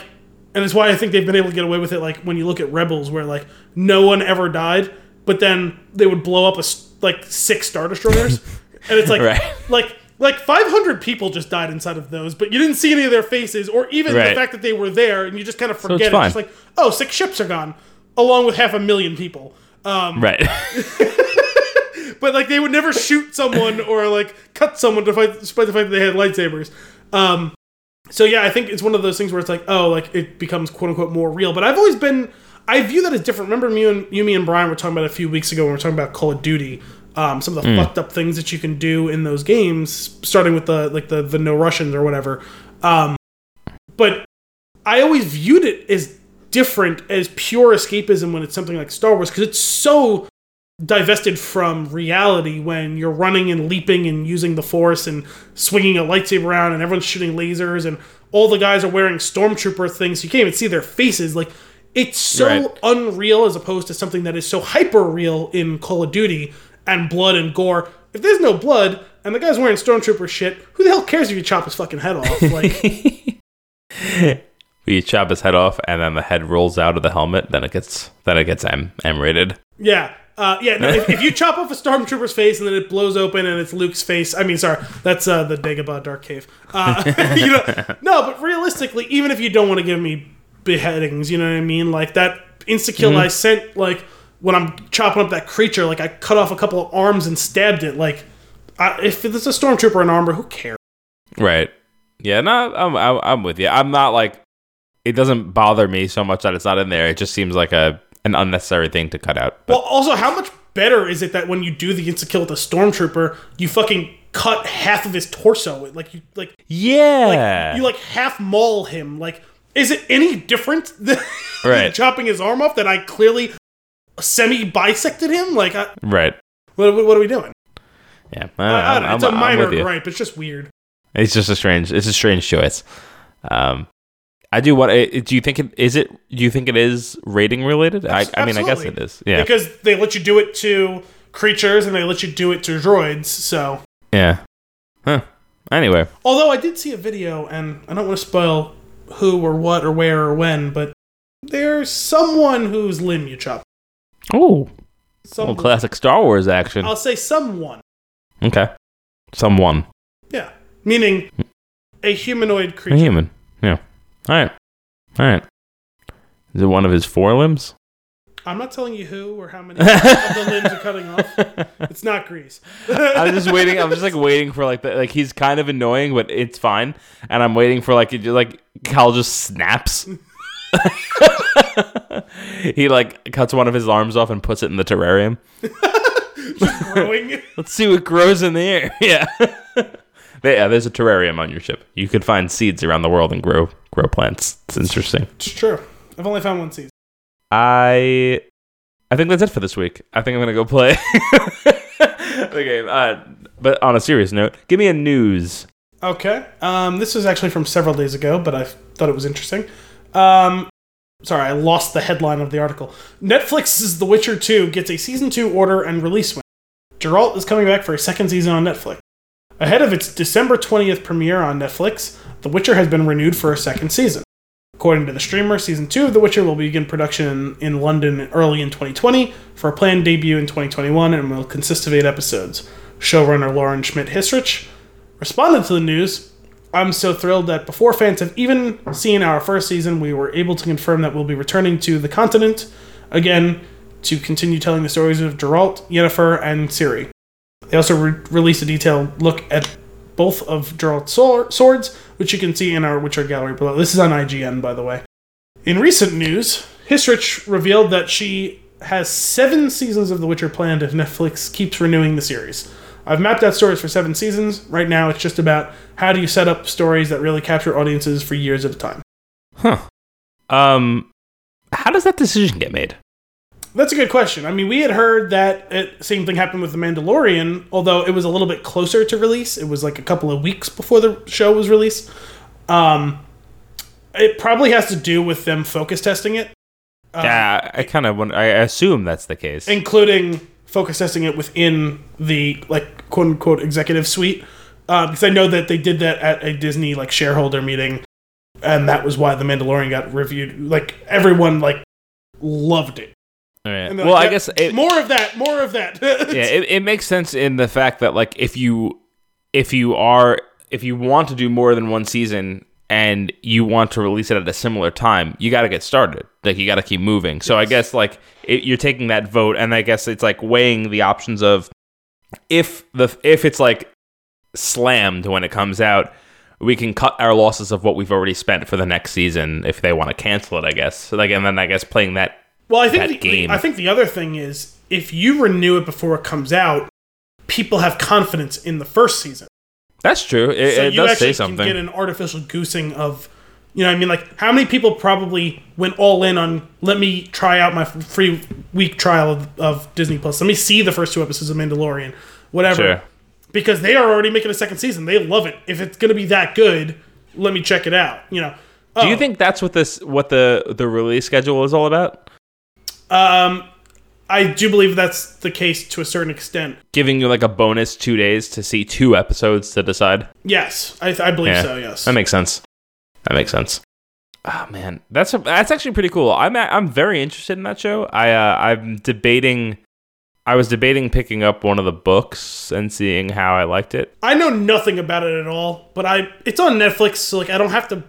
and it's why I think they've been able to get away with it. Like when you look at Rebels, where like no one ever died, but then they would blow up a like six star destroyers, and it's like Right. like like 500 people just died inside of those, but you didn't see any of their faces or even the fact that they were there, and you just kind of forget it. fine. It's like oh, six ships are gone, along with half a million people. Um, right. but like they would never shoot someone or like cut someone to fight, despite the fact that they had lightsabers. Um, so yeah, I think it's one of those things where it's like, oh, like it becomes quote unquote more real. But I've always been, I view that as different. Remember, me and you, me and Brian were talking about a few weeks ago when we were talking about Call of Duty. Um, some of the fucked up things that you can do in those games, starting with the like the the no Russians or whatever. Um, but I always viewed it as different, as pure escapism when it's something like Star Wars, because it's so divested from reality when you're running and leaping and using the force and swinging a lightsaber around and everyone's shooting lasers and all the guys are wearing stormtrooper things you can't even see their faces like it's so Right. unreal as opposed to something that is so hyper real in call of duty and blood and gore. If there's no blood and the guy's wearing stormtrooper shit, who the hell cares if you chop his fucking head off? Like, You chop his head off, and then the head rolls out of the helmet. Then it gets then it gets M M rated. yeah. Uh, yeah, no, if, if you chop off a stormtrooper's face and then it blows open and it's Luke's face, I mean, sorry, that's uh, the Dagobah Dark Cave. Uh, you know, no, but realistically, even if you don't want to give me beheadings, you know what I mean? Like that insta kill I sent, like when I'm chopping up that creature, like I cut off a couple of arms and stabbed it. Like, I, if it's a stormtrooper in armor, who cares? Right. Yeah. No, I'm I'm, I'm with you. I'm not like it doesn't bother me so much that it's not in there. It just seems like a an unnecessary thing to cut out. But Well, also, how much better is it that when you do the insta kill with a stormtrooper, you fucking cut half of his torso? Like you like yeah. you like half maul him. Like, is it any different than, Right. chopping his arm off that I clearly semi bisected him? Like, I, right. what, what are we doing? Yeah. I, I don't know. It's a I'm- I'm minor gripe. It's just weird. It's just a strange. It's a strange choice. Um, I do what. Do you think it is it? Do you think it is rating related? I, I mean, I guess it is. Yeah. Because they let you do it to creatures and they let you do it to droids. So, yeah. Huh. Anyway. although I did see a video, and I don't want to spoil who or what or where or when, but there's someone whose limb you chop. Oh. Some, classic Star Wars action. I'll say someone. Okay. Someone. Yeah. Meaning hmm. a humanoid creature. A human. Yeah. All right. All right. Is it one of his forelimbs? I'm not telling you who or how many of the limbs are cutting off. It's not Greez. I'm just waiting. I'm just like waiting for like the, like he's kind of annoying, but it's fine. And I'm waiting for like it just, like Cal just snaps. he like cuts one of his arms off and puts it in the terrarium. growing. Let's see what grows in the air. Yeah. Yeah, there's a terrarium on your ship. You could find seeds around the world and grow grow plants. It's interesting. It's true. I've only found one seed. I I think that's it for this week. I think I'm gonna go play the game. Uh, but on a serious note, give me a news. Okay. Um, this was actually from several days ago, but I thought it was interesting. Um, sorry, I lost the headline of the article. Netflix's The Witcher 2 gets a season 2 order and release win. Geralt is coming back for a second season on Netflix. Ahead of its December 20th premiere on Netflix, The Witcher has been renewed for a second season. According to the streamer, season 2 of The Witcher will begin production in London early in 2020 for a planned debut in 2021 and will consist of eight episodes. Showrunner Lauren Schmidt Hisrich responded to the news. I'm so thrilled that before fans have even seen our first season, we were able to confirm that we'll be returning to the continent again to continue telling the stories of Geralt, Yennefer, and Ciri. They also re- released a detailed look at both of Geralt's swor- swords, which you can see in our Witcher gallery below. This is on IGN, by the way. In recent news, Hisrich revealed that she has seven seasons of The Witcher planned if Netflix keeps renewing the series. I've mapped out stories for seven seasons. Right now, it's just about how do you set up stories that really capture audiences for years at a time. Huh. Um, how does that decision get made? That's a good question. I mean, we had heard that it, same thing happened with The Mandalorian, although it was a little bit closer to release. It was like a couple of weeks before the show was released. Um, it probably has to do with them focus testing it, yeah, I kind of I assume that's the case. including focus testing it within the like quote unquote executive suite. Uh, because I know that they did that at a Disney like shareholder meeting, and that was why The Mandalorian got reviewed. Like everyone like loved it. All right. Well, like, I guess it, more of that, more of that. yeah, it, it makes sense in the fact that like if you if you are if you want to do more than one season and you want to release it at a similar time, you got to get started. Like you got to keep moving. So I guess like it, you're taking that vote, and I guess it's like weighing the options of if the if it's like slammed when it comes out. We can cut our losses of what we've already spent for the next season if they want to cancel it. I guess. So like, and then I guess playing that Well, I think the, game. I think the other thing is if you renew it before it comes out, people have confidence in the first season. That's true. It, So it does actually say something. can get an artificial goosing of, you know, what I mean, like how many people probably went all in on let me try out my free week trial of, of Disney Plus. Let me see the first two episodes of Mandalorian, whatever, Sure. because they are already making a second season. They love it. If it's going to be that good, let me check it out. You know. Do you Oh, think that's what this what the the release schedule is all about? Um, I do believe that's the case to a certain extent. Giving you like a bonus two days to see two episodes to decide. Yes, I, I believe Yeah. so. Yes. That makes sense. That makes sense. Oh man, that's a, that's actually pretty cool. I'm I'm very interested in that show. I uh, I'm debating. I was debating picking up one of the books and seeing how I liked it. I know nothing about it at all, but I it's on Netflix, so like I don't have to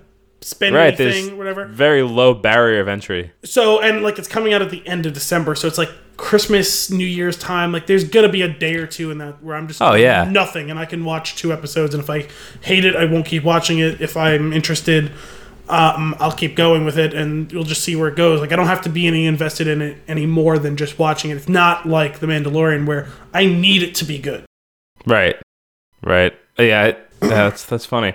spend Right, anything, whatever. very low barrier of entry. So and like it's coming out at the end of December, so it's like Christmas, New Year's time. Like there's gonna be a day or two in that where I'm just Oh, yeah. nothing, and I can watch two episodes, and if I hate it, I won't keep watching it. If I'm interested, um, I'll keep going with it, and you'll just see where it goes. Like I don't have to be any invested in it any more than just watching it. It's not like The Mandalorian where I need it to be good. Right, right. Yeah, it- that's that's funny.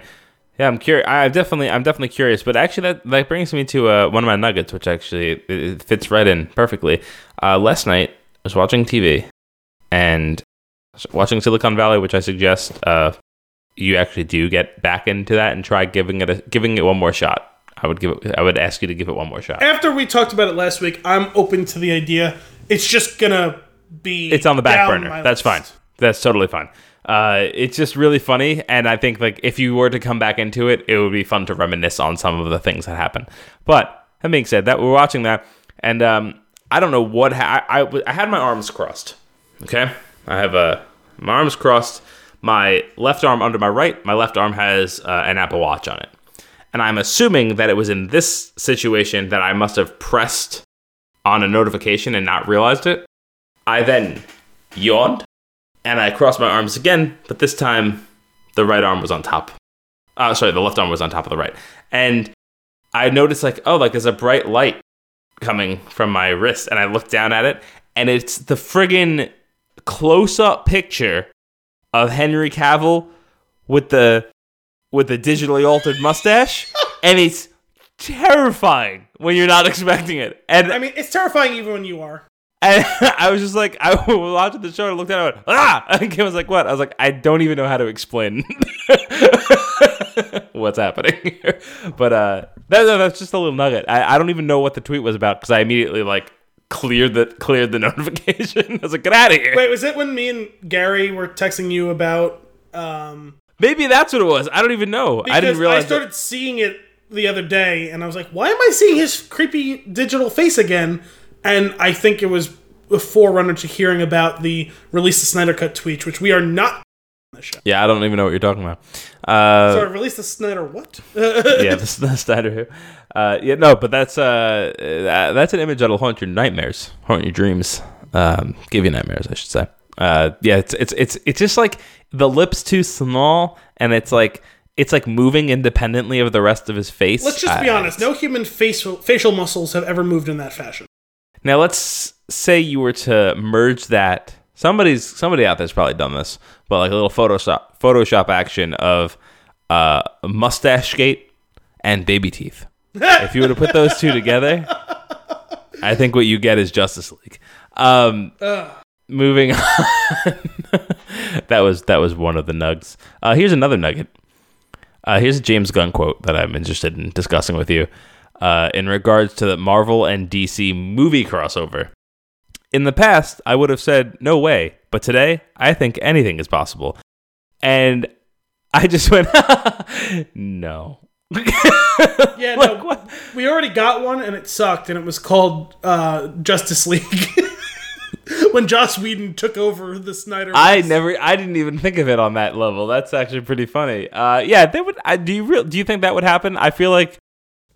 Yeah, I'm curious. I'm definitely, I'm definitely curious. But actually, that that brings me to uh, one of my nuggets, which actually it, it fits right in perfectly. Uh, last night, I was watching TV and watching Silicon Valley, which I suggest uh, you actually do get back into that and try giving it a, giving it one more shot. I would give it. I would ask you to give it one more shot. After we talked about it last week, I'm open to the idea. It's just gonna be it's on the back burner. That's fine. That's totally fine. Uh, it's just really funny, and I think like if you were to come back into it, it would be fun to reminisce on some of the things that happened. But that being said, that we're watching that, and um, I don't know what ha- I, I I had my arms crossed. Okay, I have uh, my arms crossed. My left arm under my right. My left arm has uh, an Apple Watch on it, and I'm assuming that it was in this situation that I must have pressed on a notification and not realized it. I then yawned and I crossed my arms again, but this time the right arm was on top. Uh, sorry, the left arm was on top of the right. And I noticed, like, oh, like there's a bright light coming from my wrist. And I looked down at it, and it's the friggin' close up picture of Henry Cavill with the with the digitally altered mustache. and it's terrifying when you're not expecting it. And I mean, it's terrifying even when you are. And I was just like, I was watching the show and I looked at it and I went, ah! And Kim was like, what? I was like, I don't even know how to explain what's happening. But uh, that, that- that's just a little nugget. I, I don't even know what the tweet was about because I immediately like cleared the cleared the notification. I was like, get out of here. Wait, was it when me and Gary were texting you about? Um, Maybe that's what it was. I don't even know. I didn't realize. I started seeing it the other day, and I was like, "Why am I seeing his creepy digital face again?" And I think it was a forerunner to hearing about the release the Snyder Cut tweet, which we are not. on the show. yeah, I don't even know what you're talking about. Uh, Sorry, release the Snyder what? yeah, the, the Snyder Who. Uh, yeah, no, but that's uh, uh, that's an image that'll haunt your nightmares, haunt your dreams, um, give you nightmares, I should say. Uh, yeah, it's it's it's it's just like the lips too small, and it's like it's like moving independently of the rest of his face. Let's just be Uh, honest. No human facial facial muscles have ever moved in that fashion. Now let's say you were to merge that. Somebody's somebody out there's probably done this, but like a little Photoshop Photoshop action of uh, mustache gate and baby teeth. if you were to put those two together, I think what you get is Justice League. Um, moving on, that was that was one of the nugs. Uh, here's another nugget. Uh, here's a James Gunn quote that I'm interested in discussing with you uh, in regards to the Marvel and DC movie crossover. In the past, I would have said no way, but today I think anything is possible. And I just went, no. Yeah, Like, no, what? we already got one, and it sucked, and it was called uh, Justice League. when Joss Whedon took over the Snyder. I never, I didn't even think of it on that level. That's actually pretty funny. Uh, yeah, they would. I, do you real? Do you think that would happen? I feel like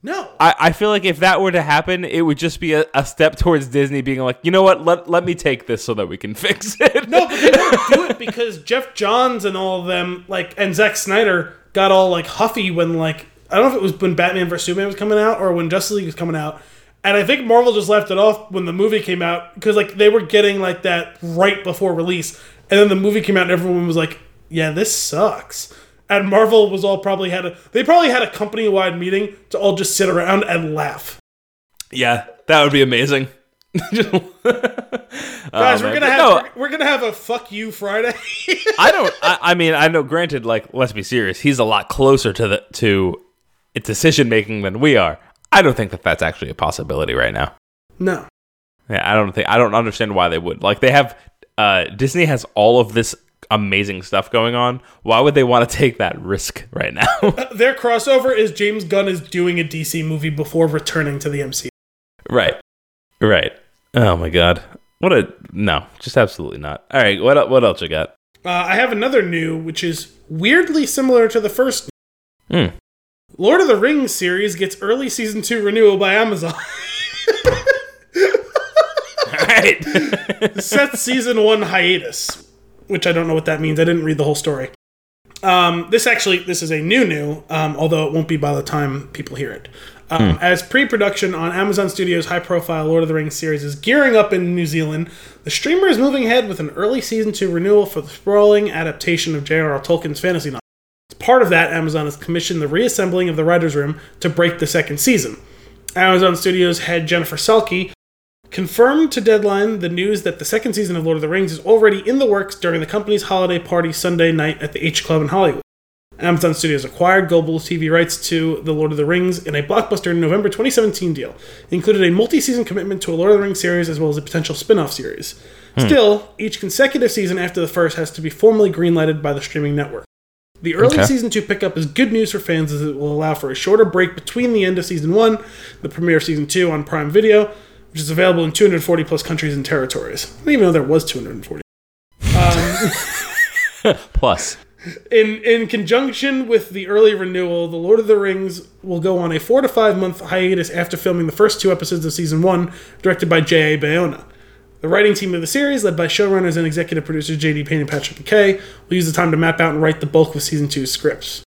no. I, I feel like if that were to happen, it would just be a, a step towards Disney being like, you know what? Let let me take this so that we can fix it. No, but they won't do it because Geoff Johns and all of them, like, and Zack Snyder got all like huffy when like I don't know if it was when Batman vs Superman was coming out or when Justice League was coming out, and I think Marvel just left it off when the movie came out because like they were getting like that right before release, and then the movie came out and everyone was like, "Yeah, this sucks." And Marvel was all probably had a they probably had a company wide meeting to all just sit around and laugh. yeah, that would be amazing. Guys, Oh, we're gonna But have no, we're, we're gonna have a fuck you Friday. I don't. I, I mean, I know. Granted, like, let's be serious. He's a lot closer to the to decision making than we are. I don't think that that's actually a possibility right now. no. Yeah, I don't think I don't understand why they would. Like they have uh Disney has all of this amazing stuff going on. Why would they want to take that risk right now? Their crossover is James Gunn is doing a DC movie before returning to the MCU. right. Right. Oh my god. What a no, just absolutely not. All right, what what else you got? Uh, I have another new, which is weirdly similar to the first. Hmm. Lord of the Rings series gets early season two renewal by Amazon. All right. Sets season one hiatus, which I don't know what that means. I didn't read the whole story. Um, this actually, this is a new new, um, although it won't be by the time people hear it. Um, As pre-production on Amazon Studios' high-profile Lord of the Rings series is gearing up in New Zealand, the streamer is moving ahead with an early season two renewal for the sprawling adaptation of J.R.R. Tolkien's fantasy novel. As part of that, Amazon has commissioned the reassembling of the writers' room to break the second season. Amazon Studios head Jennifer Salke confirmed to Deadline the news that the second season of Lord of the Rings is already in the works during the company's holiday party Sunday night at the H Club in Hollywood. Amazon Studios acquired global TV rights to The Lord of the Rings in a blockbuster November 2017 deal. It included a multi season commitment to a Lord of the Rings series as well as a potential spin off series. Hmm. Still, each consecutive season after the first has to be formally greenlighted by the streaming network. The early Okay. season two pickup is good news for fans as it will allow for a shorter break between the end of season one, the premiere of season two on Prime Video, which is available in 240 plus countries and territories. I didn't even know there was 240. Um, plus. In in conjunction with the early renewal, The Lord of the Rings will go on a four to five month hiatus after filming the first two episodes of season one, directed by J.A. Bayona. The writing team of the series, led by showrunners and executive producers J.D. Payne and Patrick McKay, will use the time to map out and write the bulk of season two's scripts.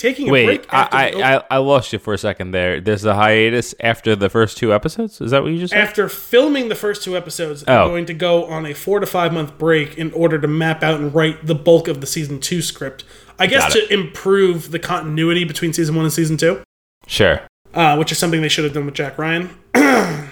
Taking a Wait, break I, the I, I lost you for a second there. There's a hiatus after the first two episodes. Is that what you just said? after filming the first two episodes, Oh. going to go on a four to five month break in order to map out and write the bulk of the season two script. I guess to improve the continuity between season one and season two, Sure. uh, which is something they should have done with Jack Ryan.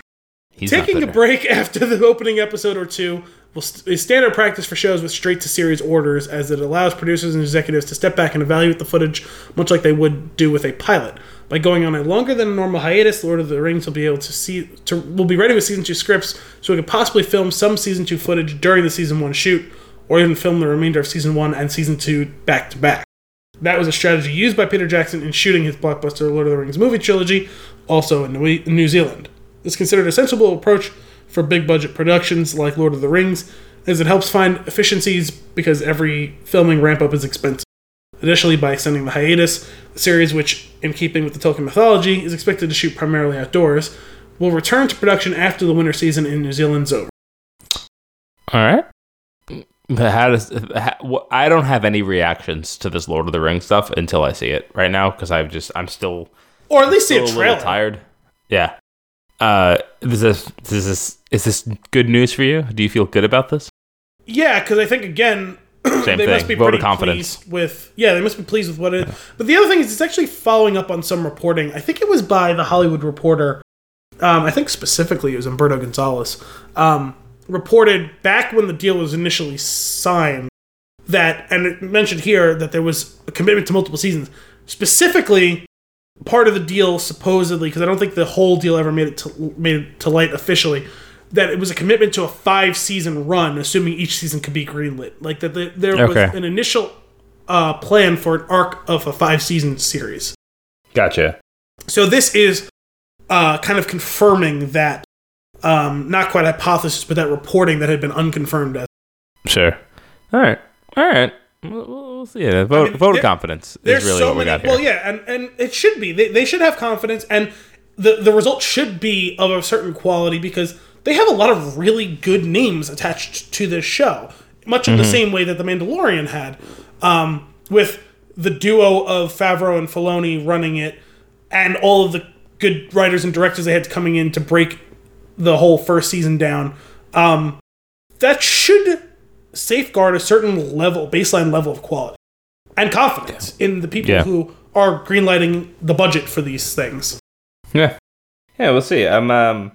He's Taking a break after the opening episode or two is standard practice for shows with straight to series orders, as it allows producers and executives to step back and evaluate the footage, much like they would do with a pilot. By going on a longer than normal hiatus, Lord of the Rings will be able to see to will be ready with season two scripts, so we could possibly film some season two footage during the season one shoot, or even film the remainder of season one and season two back to back. That was a strategy used by Peter Jackson in shooting his blockbuster Lord of the Rings movie trilogy, also in New Zealand. It's considered a sensible approach for big budget productions like Lord of the Rings, as it helps find efficiencies because every filming ramp up is expensive. Additionally, by extending the hiatus, the series, which, in keeping with the Tolkien mythology, is expected to shoot primarily outdoors, will return to production after the winter season in New Zealand's over. All right. But how does how, wh- I don't have any reactions to this Lord of the Rings stuff until I see it right now because I've just I'm still Or at least see still a a trailer. tired. Yeah. Uh, this is this is this good news for you? Do you feel good about this? Yeah, because I think again, Same they thing. must be Vote pretty confidence. pleased with. Yeah, they must be pleased with what it. But the other thing is, it's actually following up on some reporting. I think it was by the Hollywood Reporter. Um, I think specifically it was Umberto Gonzalez. Um, reported back when the deal was initially signed that, and it mentioned here that there was a commitment to multiple seasons. Specifically, part of the deal supposedly, because I don't think the whole deal ever made it to made it to light officially, that it was a commitment to a five season run, assuming each season could be greenlit. Like that, the, there was an initial uh, plan for an arc of a five season series. Gotcha. So this is uh, kind of confirming that, um, not quite hypothesis, but that reporting that had been unconfirmed as. Sure. All right. All right. We'll, we'll see. Yeah, vote, mean, vote there- of confidence is really so what we many. got here. Well, yeah, and, and it should be. They, they should have confidence, and the the result should be of a certain quality because they have a lot of really good names attached to this show, much in the same way that the Mandalorian had, um, with the duo of Favreau and Filoni running it, and all of the good writers and directors they had coming in to break the whole first season down. Um, that should safeguard a certain level, baseline level of quality and confidence in the people Yeah. who are greenlighting the budget for these things. Yeah. Yeah, we'll see. I'm um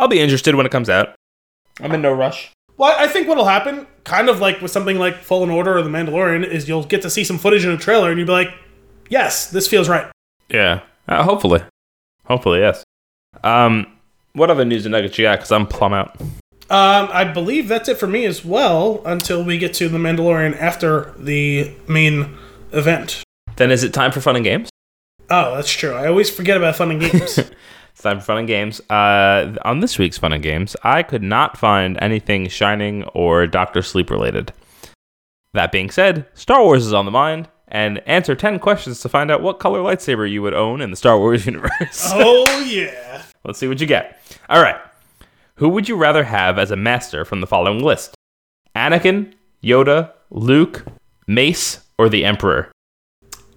I'll be interested when it comes out. I'm in no rush. Well, I think what'll happen, kind of like with something like Fallen Order or The Mandalorian, is you'll get to see some footage in a trailer and you'll be like, yes, this feels right. Yeah. Uh, hopefully. Hopefully, yes. Um What other news and nuggets you got? Because I'm plumb out. Um, I believe that's it for me as well until we get to the Mandalorian after the main event. Then is it time for fun and games? Oh, that's true. I always forget about fun and games. It's time for fun and games. Uh, on this week's fun and games, I could not find anything Shining or Doctor Sleep related. That being said, Star Wars is on the mind, and answer 10 questions to find out what color lightsaber you would own in the Star Wars universe. oh yeah. Let's see what you get. All right. Who would you rather have as a master from the following list? Anakin, Yoda, Luke, Mace, or the Emperor?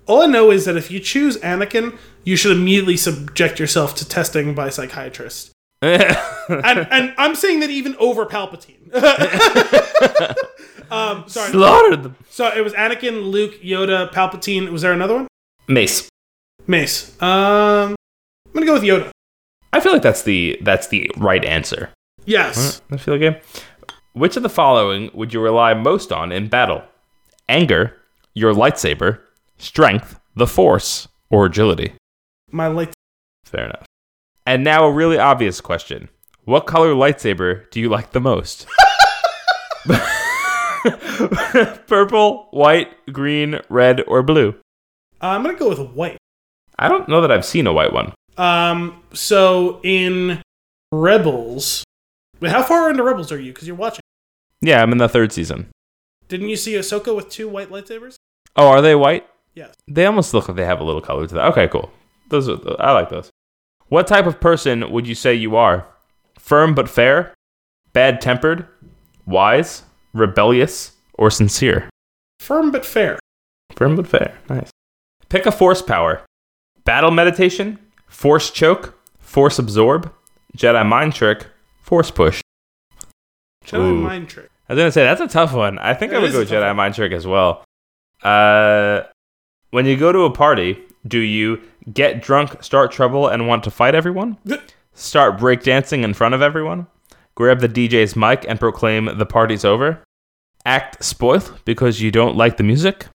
All I know is that if you choose Anakin, you should immediately subject yourself to testing by a psychiatrist. and, and I'm saying that even over Palpatine. um, sorry. Slaughtered them. So it was Anakin, Luke, Yoda, Palpatine. Was there another one? Mace. Mace. Um, I'm gonna go with Yoda. I feel like that's the that's the right answer. Yes. I feel good. Which of the following would you rely most on in battle? Anger, your lightsaber, strength, the force, or agility? My light. Fair enough. And now a really obvious question. What color lightsaber do you like the most? Purple, white, green, red, or blue? Uh, I'm gonna go with white. I don't know that I've seen a white one. Um, so in Rebels, wait, how far into Rebels are you? Because you're watching. Yeah, I'm in the third season. Didn't you see Ahsoka with two white lightsabers? Oh, are they white? Yes. They almost look like they have a little color to that. Okay, cool. Those are I like those. What type of person would you say you are? Firm but fair, bad tempered, wise, rebellious, or sincere? Firm but fair. Firm but fair. Nice. Pick a force power. Battle meditation, force choke, force absorb, Jedi mind trick, force push. Jedi Ooh. mind trick. I was gonna say that's a tough one. I think I would go Jedi one. mind trick as well. Uh, when you go to a party, do you get drunk, start trouble, and want to fight everyone? Start breakdancing in front of everyone? Grab the DJ's mic and proclaim the party's over? Act spoiled because you don't like the music?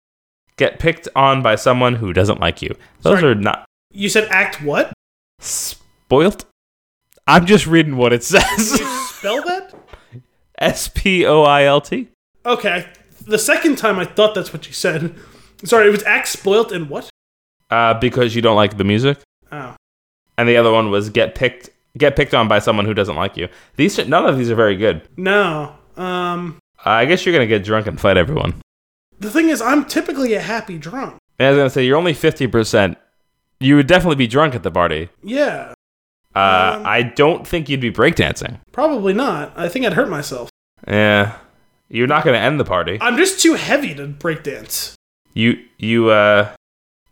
Get picked on by someone who doesn't like you. Those Sorry. are not You said act what? spoiled. I'm just reading what it says. spell that? S P O I L T. Okay. The second time I thought that's what you said. Sorry, it was act spoilt and what? Uh, because you don't like the music. Oh. and the other one was get picked get picked on by someone who doesn't like you. These none of these are very good. No. Um I guess you're gonna get drunk and fight everyone. the thing is I'm typically a happy drunk. And I was gonna say you're only fifty percent. You would definitely be drunk at the party. Yeah. Uh, Um, I don't think you'd be breakdancing. Probably not. I think I'd hurt myself. Yeah, you're not gonna end the party. I'm just too heavy to breakdance. You you uh,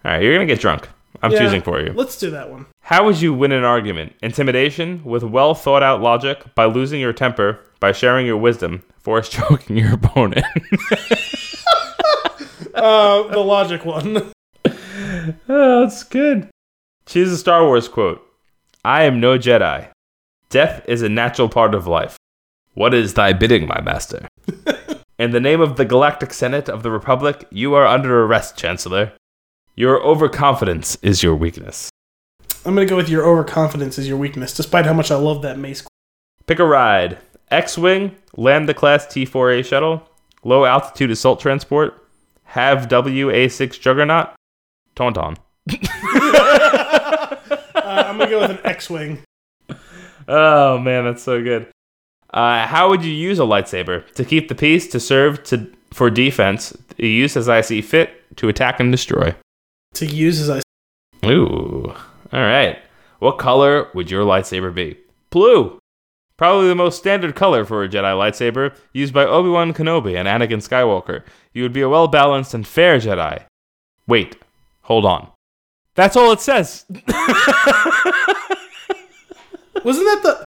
all right. You're gonna get drunk. I'm Yeah. choosing for you. Let's do that one. How would you win an argument? Intimidation with well thought out logic, by losing your temper, by sharing your wisdom, force choking your opponent. Uh, the logic one. Oh, that's good. Choose a Star Wars quote. I am no Jedi. Death is a natural part of life. What is thy bidding, my master? In the name of the Galactic Senate of the Republic, you are under arrest, Chancellor. Your overconfidence is your weakness. I'm gonna go with your overconfidence is your weakness, despite how much I love that mace. Pick a ride. X-Wing, Lambda class T4A shuttle, low altitude assault transport, have WA6 juggernaut, Tauntaun. Uh, I'm gonna go with an X-wing. Oh man, that's so good. Uh, how would you use a lightsaber to keep the peace, to serve to for defense, to use as I see fit, to attack and destroy? To use as I Ooh, all right. What color would your lightsaber be? Blue. Probably the most standard color for a Jedi lightsaber, used by Obi Wan Kenobi and Anakin Skywalker. You would be a well balanced and fair Jedi. Wait, hold on. That's all it says. wasn't that the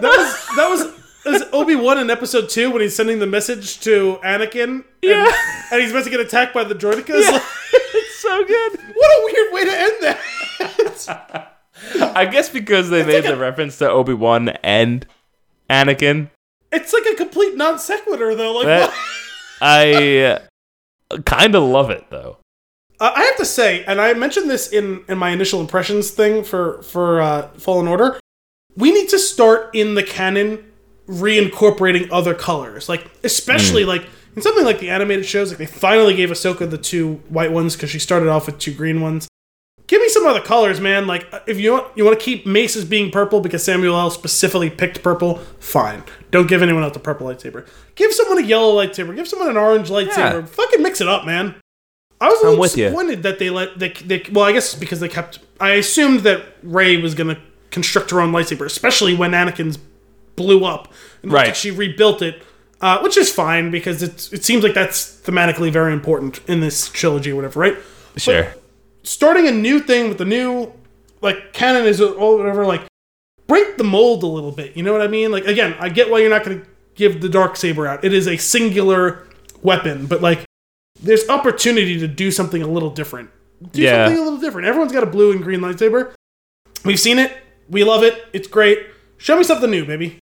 that was that was. Is Obi Wan in episode two when he's sending the message to Anakin? And, Yeah. and he's about to get attacked by the droidekas? Yeah. it's so good. what a weird way to end that. I guess because they made the reference to Obi Wan and Anakin, it's like a complete non sequitur, though. Like, That-? I kind of love it though. Uh, I have to say, and I mentioned this in, in my initial impressions thing for for uh, Fallen Order. we need to start in the canon reincorporating other colors. Like especially Hmm. like in something like the animated shows, like they finally gave Ahsoka the two white ones because she started off with two green ones. Give me some other colors, man. Like uh, if you want, you want to keep Mace's being purple because Samuel L. specifically picked purple. Fine. Don't give anyone else a purple lightsaber. Give someone a yellow lightsaber. Give someone an orange lightsaber. Yeah. Fucking mix it up, man. I was a little with you. disappointed that they let they, they well, I guess because they kept. I assumed that Rey was gonna construct her own lightsaber, especially when Anakin's blew up and Right. she rebuilt it, uh, which is fine because it's it seems like that's thematically very important in this trilogy or whatever, right? Sure. starting a new thing with the new like canon is or whatever like break the mold a little bit you know what i mean? Like again i get why you're not going to give the dark saber out. It is a singular weapon but like there's opportunity to do something a little different. Do Yeah. something a little different. Everyone's got a blue and green lightsaber. We've seen it. We love it. It's great. Show me something new baby.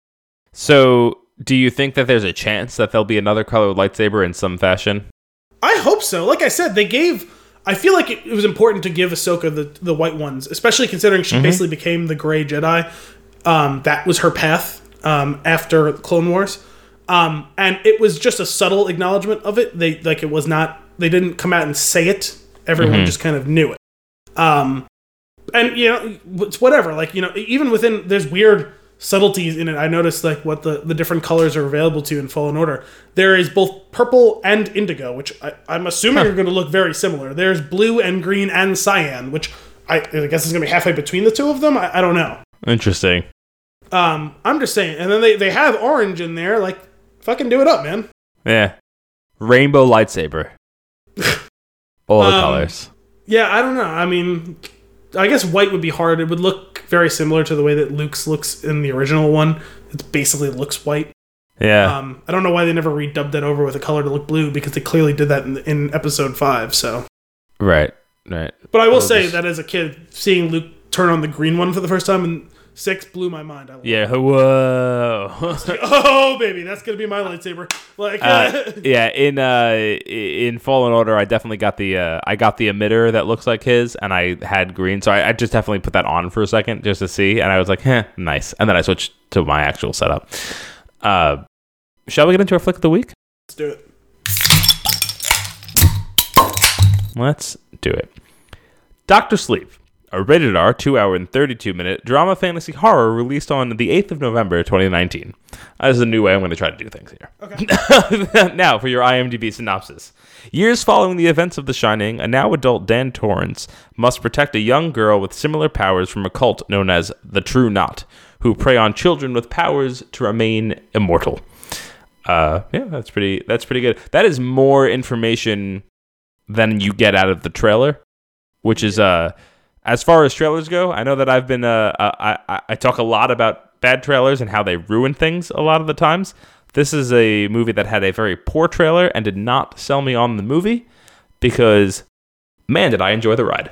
So, do you think that there's a chance that there'll be another colored lightsaber in some fashion? I hope so. Like I said, they gave. I feel like it, it was important to give Ahsoka the the white ones, especially considering she basically became the Gray Jedi. Um, that was her path um, after Clone Wars, um, and it was just a subtle acknowledgement of it. They like it was not. They didn't come out and say it. Everyone just kind of knew it. Um, and you know, it's whatever. Like you know, even within there's weird subtleties in it. I noticed like what the the different colors are available to in Fallen Order. There is both purple and indigo, which I, I'm assuming are going to look very similar. There's blue and green and cyan, which I, I guess is going to be halfway between the two of them. I, I don't know. Interesting. Um, I'm just saying. And then they they have orange in there. Like fucking do it up, man. Yeah. Rainbow lightsaber. All the Um, colors. Yeah, I don't know. I mean, I guess white would be hard. It would look very similar to the way that Luke's looks in the original one. It basically looks white. Yeah. Um, I don't know why they never redubbed that over with a color to look blue because they clearly did that in, in episode five. So, right. Right. but I will Well, say just- that as a kid, seeing Luke turn on the green one for the first time in six blew my mind. I Yeah. Whoa. Oh baby, that's gonna be my lightsaber. Like, Uh, yeah, in uh, in Fallen Order, I definitely got the uh, I got the emitter that looks like his, and I had green, so I, I just definitely put that on for a second just to see, and I was like, "Heh, nice," and then I switched to my actual setup. Uh, shall we get into our flick of the week? let's do it. Let's do it. Doctor Sleep, a rated R, 2 hour and 32 minute drama fantasy horror released on the 8th of November 2019. Uh, This is a new way I'm going to try to do things here. Okay. now, for your IMDb synopsis. Years following the events of The Shining, a now adult Dan Torrance must protect a young girl with similar powers from a cult known as the True Knot, who prey on children with powers to remain immortal. Uh, yeah, that's pretty. That's pretty good. That is more information than you get out of the trailer, which is uh, as far as trailers go. I know that I've been uh, I, I I talk a lot about bad trailers and how they ruin things a lot of the times. This is a movie that had a very poor trailer and did not sell me on the movie because, man, did I enjoy the ride.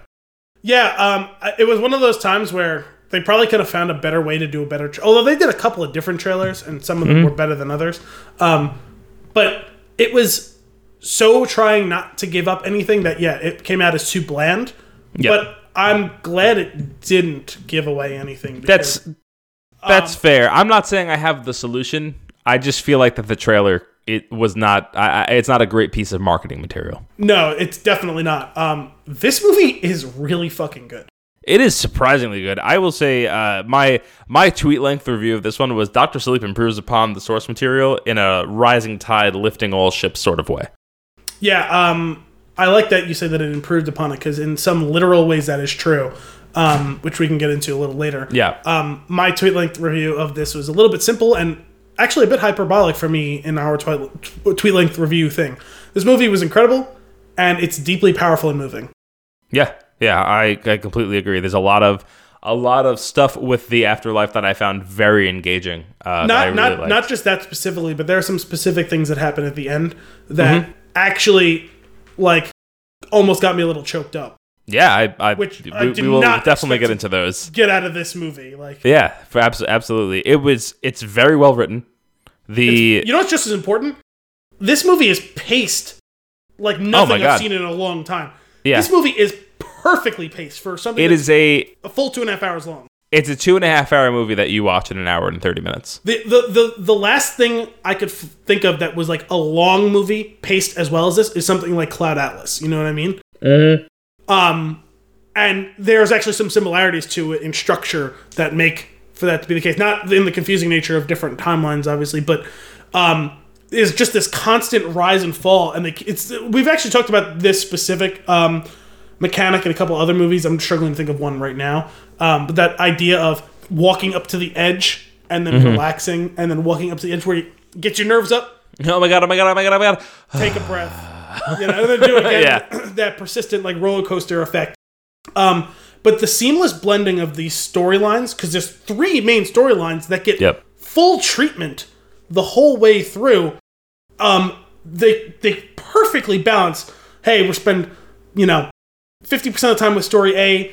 Yeah, um, it was one of those times where they probably could have found a better way to do a better. Tra- Although they did a couple of different trailers, and some of them were better than others. Um, but it was so trying not to give up anything that yeah, it came out as too bland. Yeah. But I'm glad it didn't give away anything. because- That's that's fair. I'm not saying I have the solution. I just feel like that the trailer it was not. I, I, it's not a great piece of marketing material. no, it's definitely not. Um, this movie is really fucking good. It is surprisingly good. I will say uh, my my tweet length review of this one was Doctor Sleep improves upon the source material in a rising tide lifting all ships sort of way. Yeah, um, I like that you say that it improved upon it because in some literal ways that is true, um, which we can get into a little later. Yeah. Um, my tweet length review of this was a little bit simple and actually a bit hyperbolic for me in our tweet tweet length review thing. This movie was incredible and it's deeply powerful and moving. Yeah, yeah, I, I completely agree. There's a lot of a lot of stuff with the afterlife that I found very engaging. Uh, Not really not liked. not just that specifically, but there are some specific things that happen at the end that Mm-hmm. actually like almost got me a little choked up. yeah, I, I Which we, I did we will not definitely get into those. Get out of this movie, like Yeah, for abs- absolutely. It was. It's very well written. The You know what's just as important? This movie is paced like oh nothing I've Oh God. seen in a long time. yeah, This movie is perfectly paced for something it is a a full two and a half hours long. It's a two and a half hour movie that you watch in an hour and thirty minutes. The, the the the last thing I could f- think of that was like a long movie paced as well as this is something like Cloud Atlas. You know what I mean? Mm-hmm. Um, and there's actually some similarities to it in structure that make for that to be the case. Not in the confusing nature of different timelines, obviously, but um, is just this constant rise and fall. And the, it's we've actually talked about this specific um, mechanic in a couple other movies. I'm struggling to think of one right now. Um, but that idea of walking up to the edge and then relaxing and then walking up to the edge where you get your nerves up, Oh my god! Oh my god! Oh my god! Oh my god! take a breath, you know, and then do it again. Yeah. that persistent like roller coaster effect. Um, but the seamless blending of these storylines, because there's three main storylines that get Yep. full treatment the whole way through. Um, they they perfectly balance. Hey, we're spend you know fifty percent of the time with story A,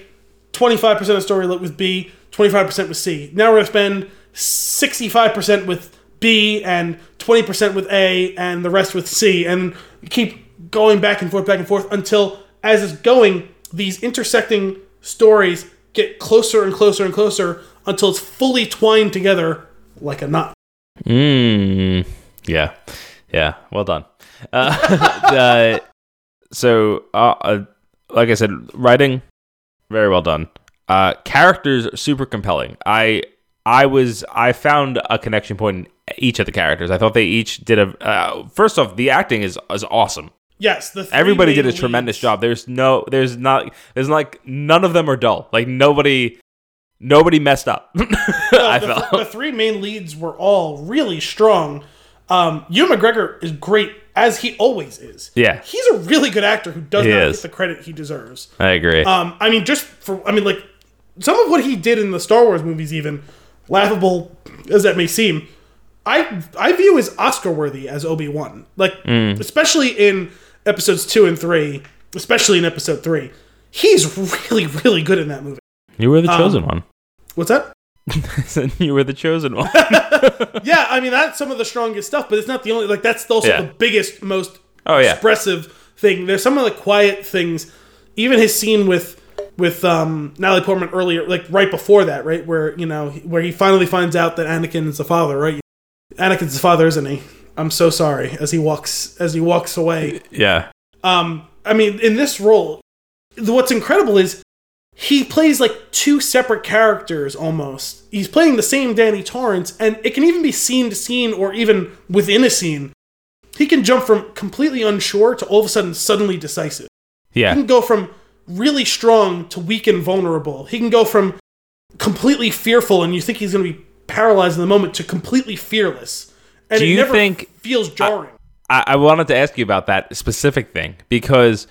twenty five percent of the story with B, twenty five percent with C. Now we're gonna spend sixty five percent with B and twenty percent with A and the rest with C, and keep going back and forth, back and forth until as it's going, these intersecting stories get closer and closer and closer until it's fully twined together like a knot. Mmm. Yeah. Yeah. Well done. Uh, uh, so, uh, like I said, writing very well done. Uh, characters are super compelling. I I was I found a connection point in each of the characters. I thought they each did a. Uh, first off, the acting is is awesome. Yes, Everybody did a main tremendous job. There's no, there's not, there's like none of them are dull. Like nobody, nobody messed up. I the, felt. the three main leads were all really strong. Um, Ewan McGregor is great as he always is. Yeah. he's a really good actor who does He not is. get the credit he deserves. I agree. Um, I mean, just for I mean, like some of what he did in the Star Wars movies, even laughable as that may seem, I I view as Oscar worthy as Obi Wan. Like mm. especially in episodes two and three, especially in episode three, he's really really good in that movie. you were the um, chosen one. What's that? you were the chosen one. Yeah, I mean that's some of the strongest stuff, but it's not the only. Like that's also Yeah. the biggest, most Oh yeah. expressive thing. There's some of the quiet things. Even his scene with with um, Natalie Portman earlier, like right before that, right where you know where he finally finds out that Anakin is the father, right? Anakin's the father, isn't he? I'm so sorry. As he walks as he walks away. Yeah. Um, I mean, in this role, what's incredible is he plays like two separate characters almost. He's playing the same Danny Torrance, and it can even be scene to scene or even within a scene. He can jump from completely unsure to all of a sudden suddenly decisive. He Yeah. can go from really strong to weak and vulnerable. He can go from completely fearful and you think he's going to be paralyzed in the moment to completely fearless. And Do it you never think- feels jarring. I, I wanted to ask you about that specific thing because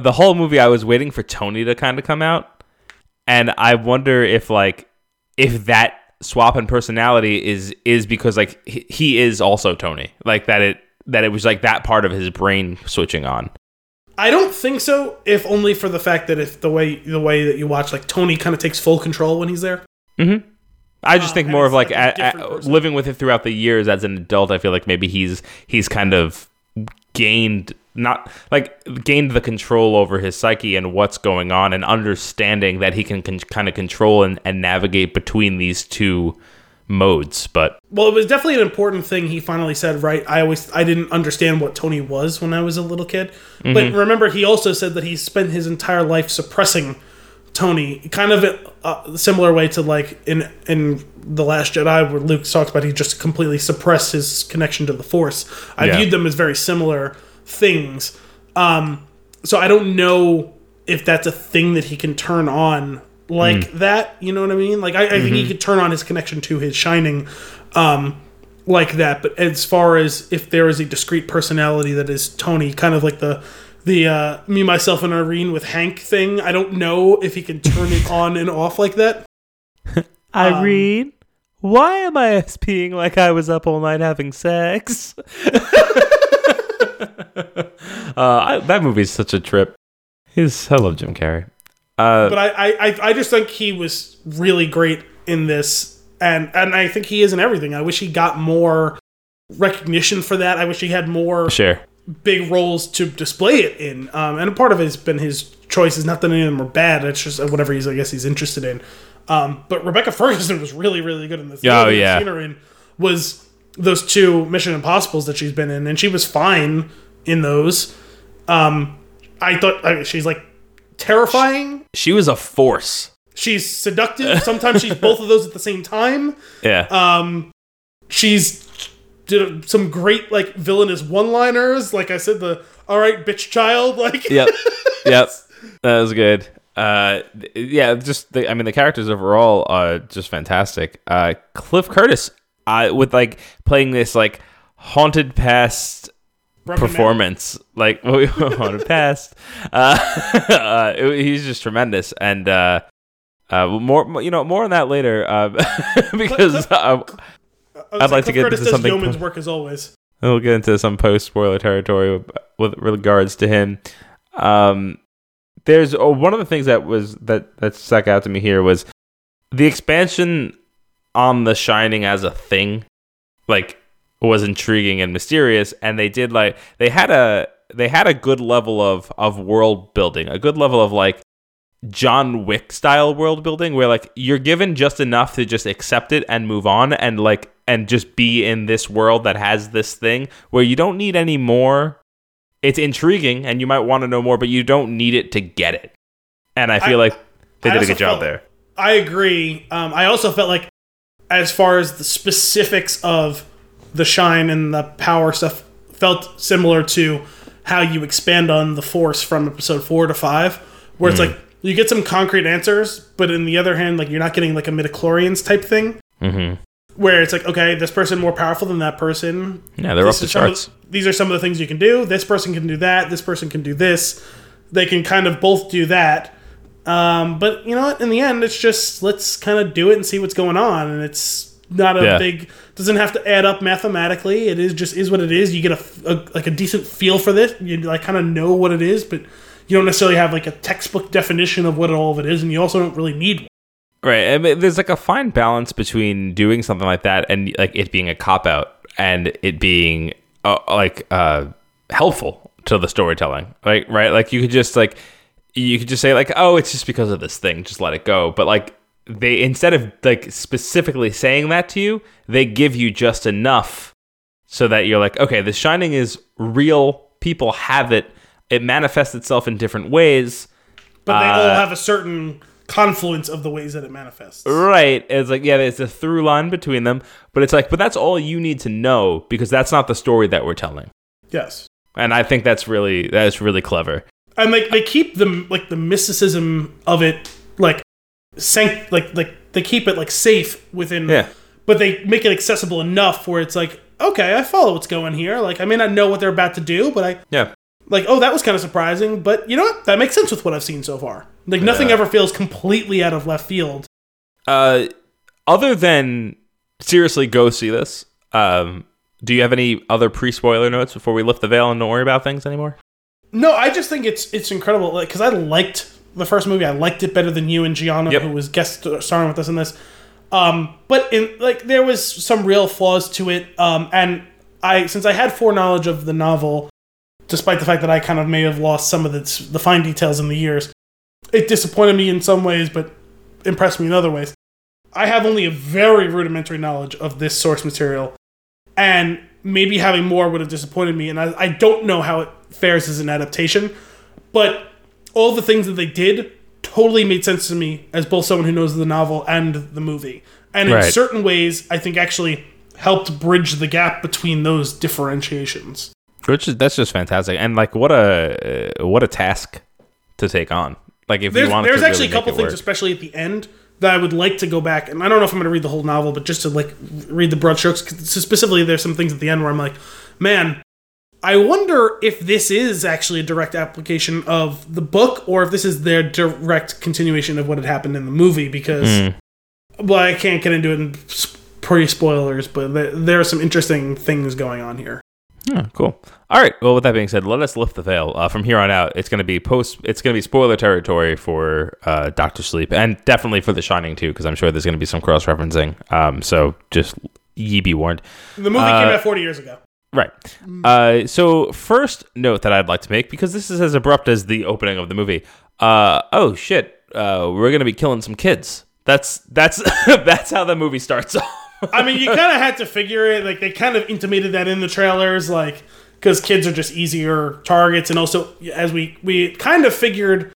the whole movie I was waiting for Tony to kind of come out, and I wonder if like if that swap in personality is is because like he, he is also Tony, like that it that it was like that part of his brain switching on. I don't think so, if only for the fact that if the way the way that you watch, like Tony kind of takes full control when he's there. I just Um, think more of like, like a a- a- different person. living with it throughout the years as an adult. I feel like maybe he's he's kind of gained not like gained the control over his psyche and what's going on and understanding that he can con- kind of control and, and navigate between these two modes. But Well, it was definitely an important thing he finally said. Right, I always I didn't understand what Tony was when I was a little kid, but mm-hmm. remember he also said that he spent his entire life suppressing Tony, kind of a, a similar way to like in in the Last Jedi, where Luke talks about he just completely suppressed his connection to the Force. I Yeah. viewed them as very similar things. Um, so I don't know if that's a thing that he can turn on like that. You know what I mean? Like I, I think he could turn on his connection to his shining. Um, like that, but as far as if there is a discrete personality that is Tony, kind of like the the uh, me myself and Irene with Hank thing, I don't know if he can turn it on and off like that. Irene, why am I peeing like I was up all night having sex? uh, I, that movie's such a trip. He's I love Jim Carrey. Uh, But I, I, I- just think he was really great in this, and and I think he is in everything. I wish he got more recognition for that. I wish he had more sure. big roles to display it in. Um, and a part of it has been his choices. Not that any of them are bad. It's just whatever he's, I guess, he's interested in. Um, but Rebecca Ferguson was really, really good in this. Oh, only thing I've yeah. seen her in was those two Mission Impossibles that she's been in, and she was fine in those. Um, I thought I mean, she's like terrifying. She was a force. She's seductive. Sometimes she's both of those at the same time. Yeah. Um, she's did some great like villainous one-liners. Like I said, the "all right, bitch, child." Like yep. Yep. That was good. Uh, yeah, just the, I mean the characters overall are just fantastic. Uh, Cliff Curtis, uh, with like playing this like haunted past Performance, like haunted past. Uh, uh, it- he's just tremendous, and uh, uh, more you know more on that later uh, because uh, I was I'd like to get Curtis into something- yeoman's work as always. we'll get into some post spoiler territory with, with regards to him. Um, there's oh, one of the things that was that that stuck out to me here was the expansion on The Shining as a thing, like was intriguing and mysterious, and they did like they had a they had a good level of of world building, a good level of like John Wick style world building where like you're given just enough to just accept it and move on and like and just be in this world that has this thing where you don't need any more. It's intriguing and you might want to know more, but you don't need it to get it. And I feel I- like they I did a good job felt- there. I agree. Um, I also felt like, as far as the specifics of the shine and the power stuff, felt similar to how you expand on the force from episode four to five, where it's like you get some concrete answers, but in the other hand, like you're not getting like a midichlorians type thing, Mm-hmm. where it's like okay, this person more powerful than that person. Yeah, they're off the is some of- charts. these are some of the things you can do. This person can do that. This person can do this. They can kind of both do that. Um, but you know what? In the end, it's just let's kind of do it and see what's going on. And it's not a Yeah. big doesn't have to add up mathematically. It is just is what it is. You get a, a like a decent feel for this. You like kind of know what it is, but you don't necessarily have like a textbook definition of what all of it is, and you also don't really need one. Right. I mean, there's like a fine balance between doing something like that and like it being a cop out and it being uh, like uh, helpful to the storytelling. Like right, like you could just like you could just say like, oh, it's just because of this thing, just let it go. But like they instead of like specifically saying that to you, they give you just enough so that you're like, okay, the shining is real. People have it. It manifests itself in different ways. But they all Uh, have a certain confluence of the ways that it manifests. Right. It's like, yeah, there's a through line between them, but it's like, but that's all you need to know because that's not the story that we're telling. Yes. And I think that's really that's really clever. and like they keep the like the mysticism of it like sanct like like they keep it like safe within Yeah. but they make it accessible enough where it's like okay i follow what's going here like i may not know what they're about to do but i Yeah. like oh that was kind of surprising but you know what that makes sense with what i've seen so far like nothing Yeah. ever feels completely out of left field Uh other than seriously go see this, um do you have any other pre-spoiler notes before we lift the veil and don't worry about things anymore? no i just think it's it's incredible like because i liked the first movie i liked it better than you and gianna Yep. who was guest starring with us in this um but in like there was some real flaws to it um and i since i had foreknowledge of the novel despite the fact that i kind of may have lost some of the, the fine details in the years it disappointed me in some ways but impressed me in other ways i have only a very rudimentary knowledge of this source material and maybe having more would have disappointed me and I, I don't know how it fares as an adaptation but all the things that they did totally made sense to me as both someone who knows the novel and the movie and in Right. certain ways i think actually helped bridge the gap between those differentiations Which is that's just fantastic. And like what a uh, what a task to take on. Like if there's, you want there's actually really a couple things work. especially at the end that i would like to go back and i don't know if i'm going to read the whole novel but just to like read the broad strokes 'cause specifically there's some things at the end where i'm like man i wonder if this is actually a direct application of the book or if this is their direct continuation of what had happened in the movie because Mm. well i can't get into it in pre spoilers but there, there are some interesting things going on here Yeah, cool. All right. Well, with that being said, let us lift the veil. Uh, from here on out, it's going to be post. It's going to be spoiler territory for uh, Doctor Sleep, and definitely for The Shining too, because I'm sure there's going to be some cross referencing. Um, so just ye be warned. the movie Uh, came out 40 years ago Right. Uh, so first note that I'd like to make because this is as abrupt as the opening of the movie. Uh, oh shit, uh, we're gonna be killing some kids. That's that's that's how the movie starts off. I mean, you kind of had to figure it. Like they kind of intimated that in the trailers, like because kids are just easier targets, and also as we we kind of figured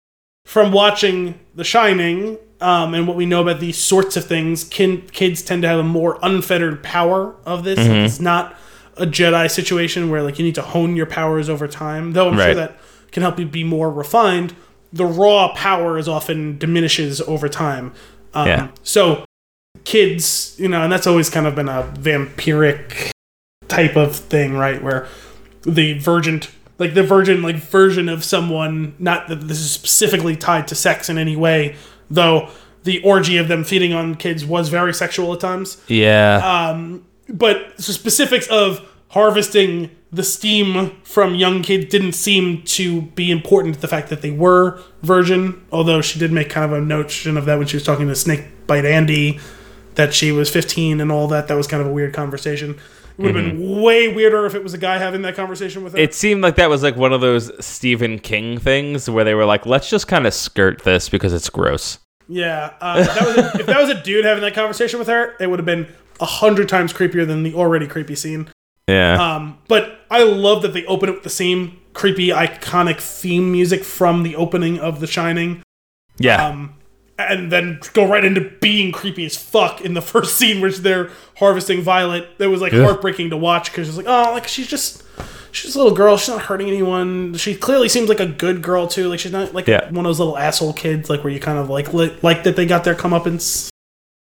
from watching The Shining um, and what we know about these sorts of things, kin- kids tend to have a more unfettered power of this. Mm-hmm. It's not a Jedi situation where like you need to hone your powers over time. Though I'm sure that can help you be more refined. The raw power is often diminishes over time. Um, Yeah. So kids, you know, and that's always kind of been a vampiric type of thing, right? Where the virgin, like the virgin, like version of someone, not that this is specifically tied to sex in any way, though the orgy of them feeding on kids was very sexual at times. Yeah. But the specifics of harvesting the steam from young kids didn't seem to be important to the fact that they were virgin, although she did make kind of a notion of that when she was talking to Snakebite Andy, that she was 15 and all that. That was kind of a weird conversation. It would have been way weirder if it was a guy having that conversation with her. it seemed like that was like one of those Stephen King things where they were like, let's just kind of skirt this because it's gross. Yeah, uh, if, that was a, if that was a dude having that conversation with her, it would have been a hundred times creepier than the already creepy scene. Yeah. Um, but I love that they open it with the same creepy, iconic theme music from the opening of The Shining, yeah. um, and then go right into being creepy as fuck in the first scene, which they're harvesting Violet. That was like Yeah. heartbreaking to watch because it's like, oh, like she's just. She's a little girl. She's not hurting anyone. She clearly seems like a good girl too. Like she's not like Yeah. one of those little asshole kids. Like where you kind of like li- like that they got their comeuppance.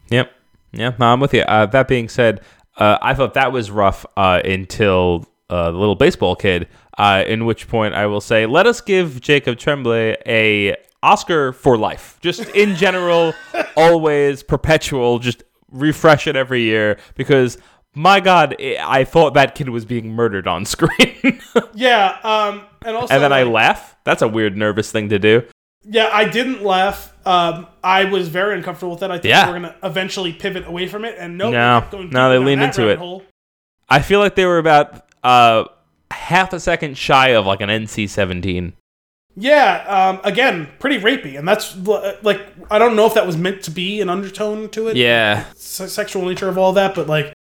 Yep. Yeah, no, I'm with you. Uh, that being said, uh, I thought that was rough uh, until uh, the little baseball kid. Uh, in which point, I will say, let us give Jacob Tremblay a Oscar for life. Just in general, always perpetual. Just refresh it every year because. My God, I I thought that kid was being murdered on screen, Yeah, um, and also and then I laugh. That's a weird, nervous thing to do. Yeah, I didn't laugh. Um, I was very uncomfortable with that. I think Yeah. we're gonna eventually pivot away from it, and no, No. No, they leaned into it. Hole. I feel like they were about uh, half a second shy of like an NC-17. Yeah, um, again, pretty rapey, and that's like I don't know if that was meant to be an undertone to it, Yeah, se- sexual nature of all that, but like,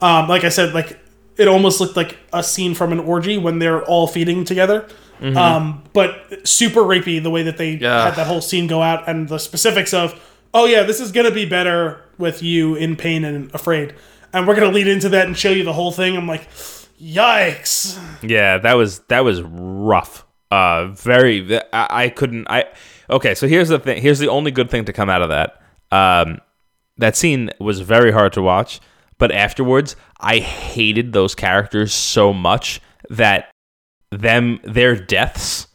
um, like I said, like it almost looked like a scene from an orgy when they're all feeding together. Um, but super rapey the way that they Yeah. had that whole scene go out, and the specifics of, oh yeah, this is gonna be better with you in pain and afraid, and we're gonna lead into that and show you the whole thing. I'm like, yikes. Yeah, that was that was rough. Uh, very. I, I couldn't. I okay. So here's the thing. Here's the only good thing to come out of that. Um, that scene was very hard to watch, but afterwards, I hated those characters so much that them their deaths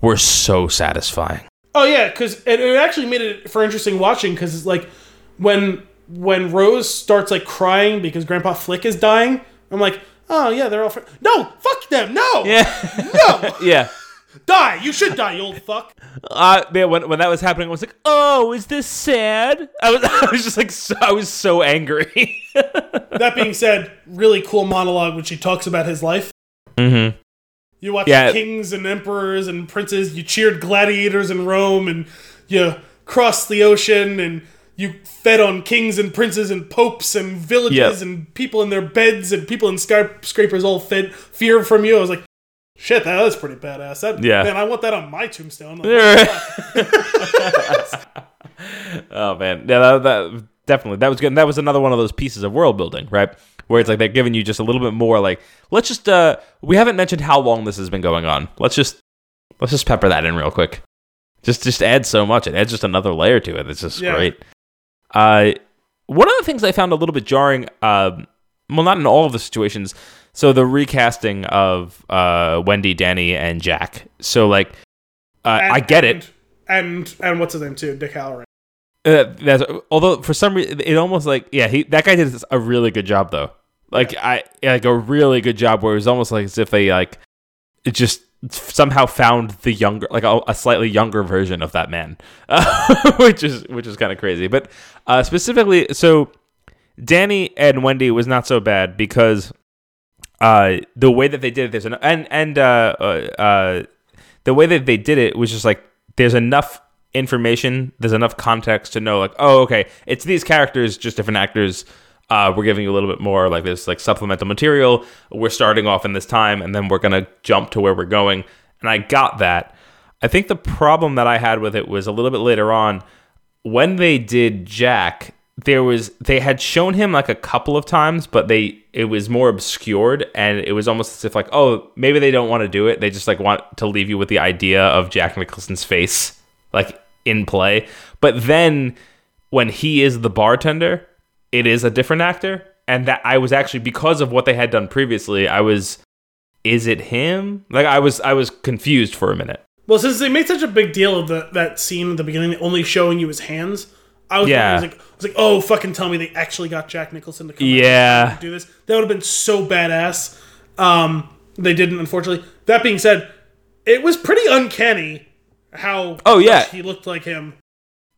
were so satisfying. Oh yeah, because it, it actually made it for interesting watching because it's like when when Rose starts like crying because Grandpa Flick is dying. I'm like, oh yeah, they're all fr- no, fuck them, no, Yeah, no, yeah. die, you should die, you old fuck. Uh, man, when, when that was happening, I was like, "Oh, is this sad?" I was, I was just like, so, I was so angry. That being said, really cool monologue when she talks about his life. mm-hmm. You watched Yeah. kings and emperors and princes. You cheered gladiators in Rome, and you crossed the ocean, and you fed on kings and princes and popes and villages Yep. and people in their beds and people in skyscrapers all fed fear from you. I was like, shit, that was pretty badass. That, Yeah. man, I want that on my tombstone. Like, oh man, yeah, that, that definitely that was good. And that was another one of those pieces of world building, right? Where it's like they're giving you just a little bit more. Like, let's just uh, we haven't mentioned how long this has been going on. Let's just let's just pepper that in real quick. Just just add so much. It adds just another layer to it. It's just Yeah. great. Uh, one of the things I found a little bit jarring. Um, well, not in all of the situations. So the recasting of uh, Wendy, Danny, and Jack. So like, uh, and- I get it. And and what's his name too? Dick Hallorann. Uh, that's, although for some reason it almost like yeah he that guy did a really good job though. Like I like a really good job where it was almost like as if they like it just somehow found the younger like a, a slightly younger version of that man. Uh, which is which is kind of crazy. But uh, specifically so Danny and Wendy was not so bad because uh, the way that they did it, there's an and and uh, uh, uh, the way that they did it was just like there's enough information, there's enough context to know like, oh, okay, it's these characters, just different actors. Uh, we're giving you a little bit more like this like supplemental material. We're starting off in this time, and then we're gonna jump to where we're going. And I got that. I think the problem that I had with it was a little bit later on when they did Jack. There was they had shown him like a couple of times, but they it was more obscured, and it was almost as if like, oh, maybe they don't want to do it. They just like want to leave you with the idea of Jack Nicholson's face like in play. But then when he is the bartender, it is a different actor. And that I was actually because of what they had done previously, I was is it him? Like I was I was confused for a minute. Well, since they made such a big deal of the, that scene at the beginning, only showing you his hands, I was, Yeah. I was like, I was like, oh, fucking tell me they actually got Jack Nicholson to come Yeah. do this. That would have been so badass. Um, they didn't, unfortunately. That being said, it was pretty uncanny how Oh, yeah. he looked like him.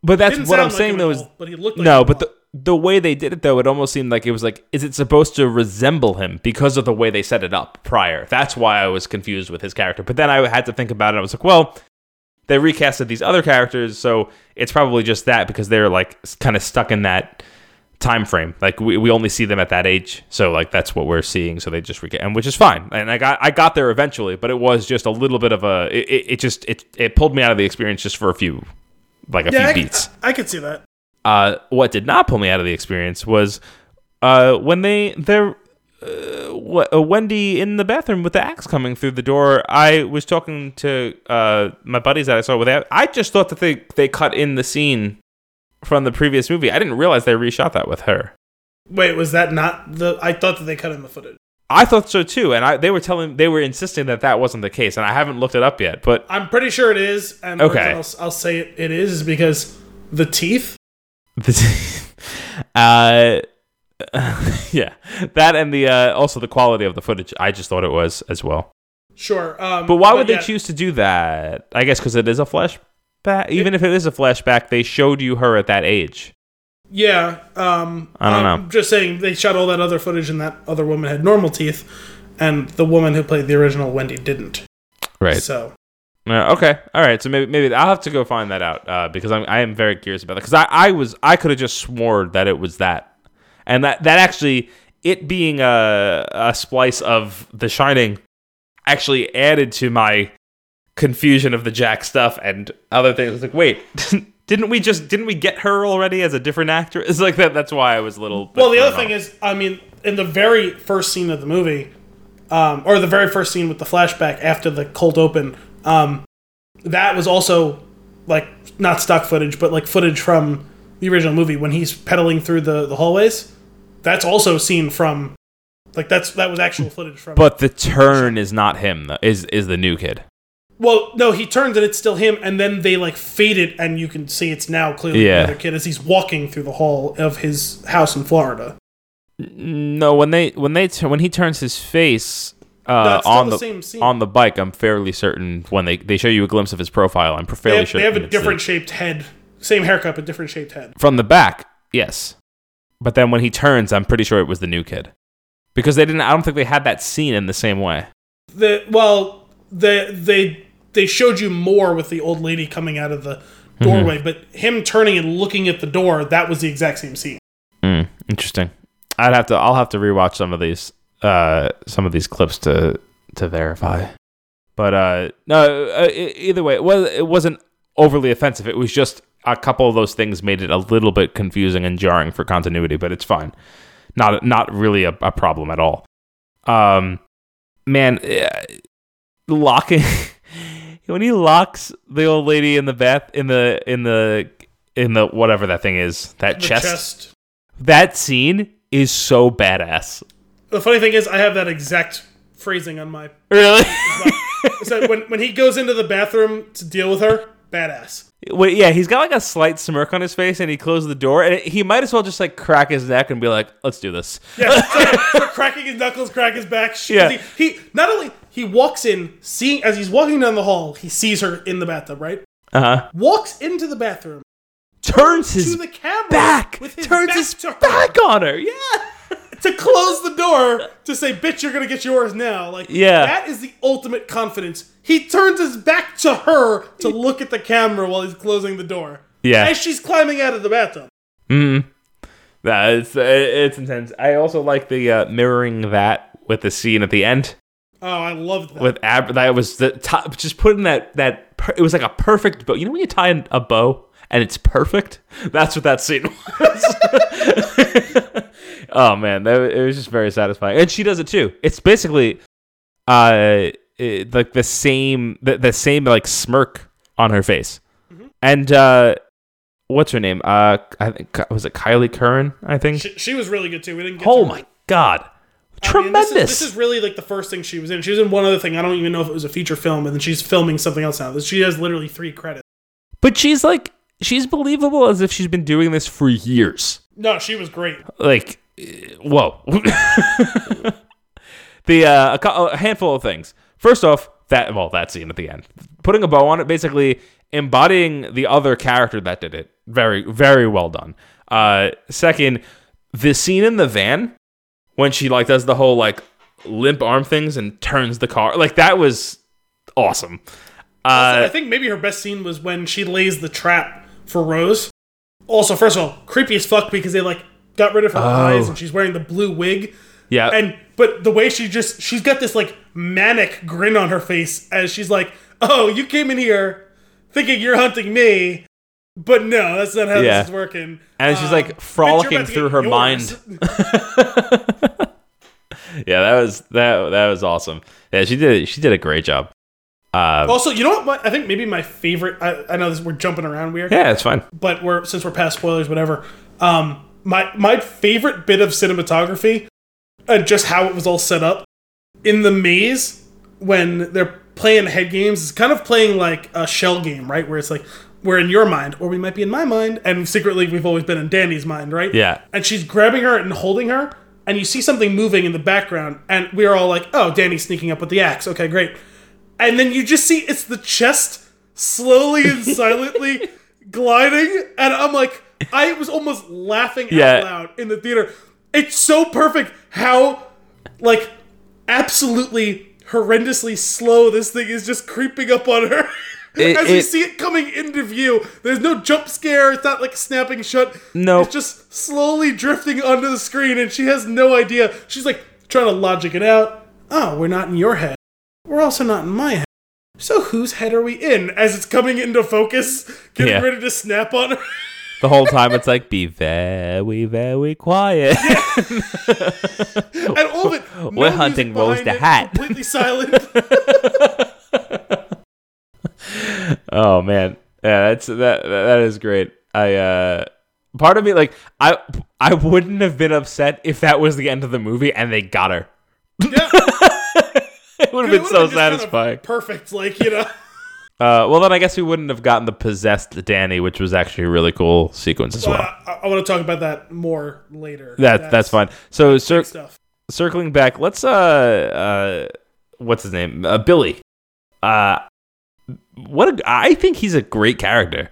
But that's Didn't what I'm like saying though is all, but he looked like no, but the the way they did it though, it almost seemed like it was like, is it supposed to resemble him because of the way they set it up prior? That's why I was confused with his character. But then I had to think about it. I was like, well, they recasted these other characters, so it's probably just that because they're like kind of stuck in that time frame. Like we, we only see them at that age, so like that's what we're seeing. So they just recast, and which is fine. And I got I got there eventually, but it was just a little bit of a it, it, just it it pulled me out of the experience just for a few like a yeah, I, few beats. I, I could see that. Uh, what did not pull me out of the experience was uh, when they they're uh, uh, Wendy in the bathroom with the axe coming through the door. I was talking to uh, my buddies that I saw with that. I just thought that they they cut in the scene from the previous movie. I didn't realize they reshot that with her. Wait, was that not the? I thought that they cut in the footage. I thought so too, and I they were telling they were insisting that that wasn't the case, and I haven't looked it up yet. But I'm pretty sure it is, and Okay. I'll, I'll say it, it is, because the teeth. the uh yeah that and the uh also the quality of the footage i just thought it was as well Sure, um, but why would yeah, they choose to do that i guess because it is a flashback? Even if it is a flashback they showed you her at that age. Yeah, um, I don't I'm know. Just saying, they shot all that other footage, and that other woman had normal teeth, and the woman who played the original Wendy didn't. right. So. Uh, okay. All right. So maybe maybe i'll have to go find that out uh, because I'm, i am very curious about that. Because I, I was i could have just swore that it was that. And that that actually it being a, a splice of the shining actually added to my confusion of the jack stuff and other things It's like wait didn't we just didn't we get her already as a different actor it's like that that's why i was a little Well, the other thing is, I mean, in the very first scene of the movie, um, or the very first scene with the flashback after the cold open, um, that was also like not stock footage, but like footage from the original movie when he's pedaling through the, the hallways. That's also seen from, like that's that was actual footage from. but the turn is not him though, is is the new kid well, no, he turns and it's still him, and then they like fade it, and you can see it's now clearly Yeah. the other kid as he's walking through the hall of his house in Florida. No, when they when they when he turns his face uh, No, on the the, on the bike, I'm fairly certain when they, they show you a glimpse of his profile, I'm They fairly have, sure they have a the- different shaped head, same haircut, but different shaped head. from the back. Yes, but then when he turns, I'm pretty sure it was the new kid because they didn't. I don't think they had that scene in the same way. The well, they they they showed you more with the old lady coming out of the Mm-hmm. doorway, but him turning and looking at the door, that was the exact same scene. Mm, interesting. I'd have to. I'll have to rewatch some of these uh, some of these clips to to verify. But uh, no, uh, either way, it was it wasn't overly offensive. It was just a couple of those things made it a little bit confusing and jarring for continuity, but it's fine. Not not really a, a problem at all. Um, man, uh, locking when he locks the old lady in the bath in the in the in the whatever that thing is that chest chest. that scene is so badass. The funny thing is, I have that exact phrasing on my. Really? so when when he goes into the bathroom to deal with her, badass. Wait, yeah, he's got like a slight smirk on his face, and he closes the door, and he might as well just like crack his neck and be like, "Let's do this." Yeah, so, so cracking his knuckles, crack his back. Yeah. He, he not only he walks in, seeing as he's walking down the hall, he sees her in the bathtub. Right, Uh huh. walks into the bathroom Turns his the camera back, with his turns back his back on her. Yeah. to close the door to say, "Bitch, you're gonna get yours now." Like, Yeah. that is the ultimate confidence. He turns his back to her to look at the camera while he's closing the door. Yeah. as she's climbing out of the bathtub. Mm. That it's it's intense. I also like the uh, mirroring that with the scene at the end Oh, I loved that. with Ab. That was the top. Just putting that that per- it was like a perfect bow. You know when you tie in a bow and it's perfect. That's what that scene was. oh man, that, it was just very satisfying, and she does it too. It's basically uh it, like the same the, the same like smirk on her face, and uh what's her name? Uh, I think was it Kyliegh Curran? I think. she, she was really good too. We didn't. Get Oh my god. I mean, Tremendous. this, is, this is really like the first thing she was in. She was in one other thing. I don't even know if it was a feature film, and then she's filming something else now. She has literally three credits. but she's like she's believable as if she's been doing this for years. No, she was great. Like eh, whoa. the uh a, a handful of things. First off, that well, that scene at the end. Putting a bow on it basically embodying the other character that did it. Very very well done. Uh second, the scene in the van when she like does the whole like limp arm things and turns the car. Like that was awesome. I Uh think maybe her best scene was when she lays the trap for Rose. Also, first of all, creepy as fuck because they like got rid of her eyes and she's wearing the blue wig. yeah. And but the way she just she's got this like manic grin on her face as she's like, "Oh, you came in here thinking you're hunting me." But no, that's not how Yeah. this is working. And she's, Uh, like, frolicking through her yours. mind. Yeah, that was that that was awesome. Yeah, she did she did a great job. Uh, Also, you know what? My, I think maybe my favorite. I, I know this, we're jumping around weird, yeah, it's fine. but we're since we're past spoilers, whatever. Um, my my favorite bit of cinematography, and just how it was all set up in the maze when they're playing head games. It's kind of playing like a shell game, right? Where it's like we're in your mind, or we might be in my mind, and secretly we've always been in Danny's mind, right? Yeah. And she's grabbing her and holding her, and you see something moving in the background, and we're all like, "Oh, Danny's sneaking up with the axe. Okay, great." And then you just see it's the chest slowly and silently gliding, and I'm like, I was almost laughing Yeah. out loud in the theater. It's so perfect how, like, absolutely horrendously slow this thing is just creeping up on her. It- As we see it coming into view, there's no jump scare. It's not like snapping shut. Nope. It's just slowly drifting onto the screen, and she has no idea. She's like trying to logic it out. Oh, we're not in your head. We're also not in my head. So whose head are we in? As it's coming into focus, getting Yeah. ready to snap on her. The whole time it's like be very very quiet. and all of it. no We're hunting Rose the Hat. Completely silent. Oh man, yeah, that's that that is great. I uh, part of me like I I wouldn't have been upset if that was the end of the movie and they got her. yeah, It would have been so just kind of satisfying. perfect, like you know. Uh, well, then I guess we wouldn't have gotten the possessed Danny, which was actually a really cool sequence as well. Uh, I, want to talk about that more later. that that's fine. So, cir- Stuff. circling back, let's uh uh what's his name? Uh, Billy. Uh what a, I think he's a great character.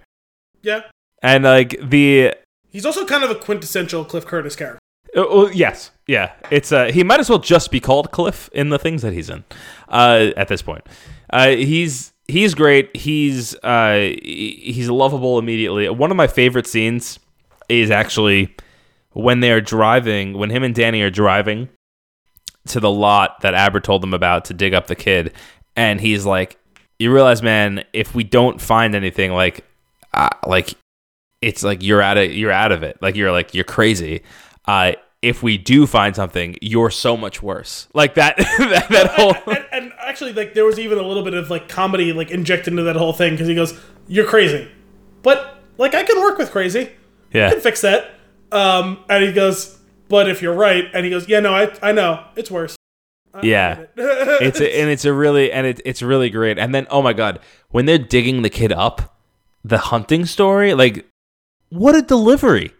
Yeah, And like the he's also kind of a quintessential Cliff Curtis character. uh, well, yes, yeah. It's uh he might as well just be called Cliff in the things that he's in. Uh at this point. Uh he's he's great. He's uh he's lovable immediately. One of my favorite scenes is actually when they're driving, when him and Danny are driving to the lot that Abra told them about to dig up the kid, and he's like, "You realize, man, if we don't find anything, like, uh, like, it's like you're out of you're out of it. Like you're like you're crazy. Uh, if we do find something, you're so much worse. Like that that, that whole and, and actually, like there was even a little bit of like comedy like injected into that whole thing because he goes, "You're crazy," but like I can work with crazy. Yeah, I can fix that. Um, and he goes, "But if you're right," and he goes, "Yeah, no, I I know it's worse." Yeah." It's a, and it's a really and it, it's really great. And then oh my god, when they're digging the kid up, the hunting story, like what a delivery!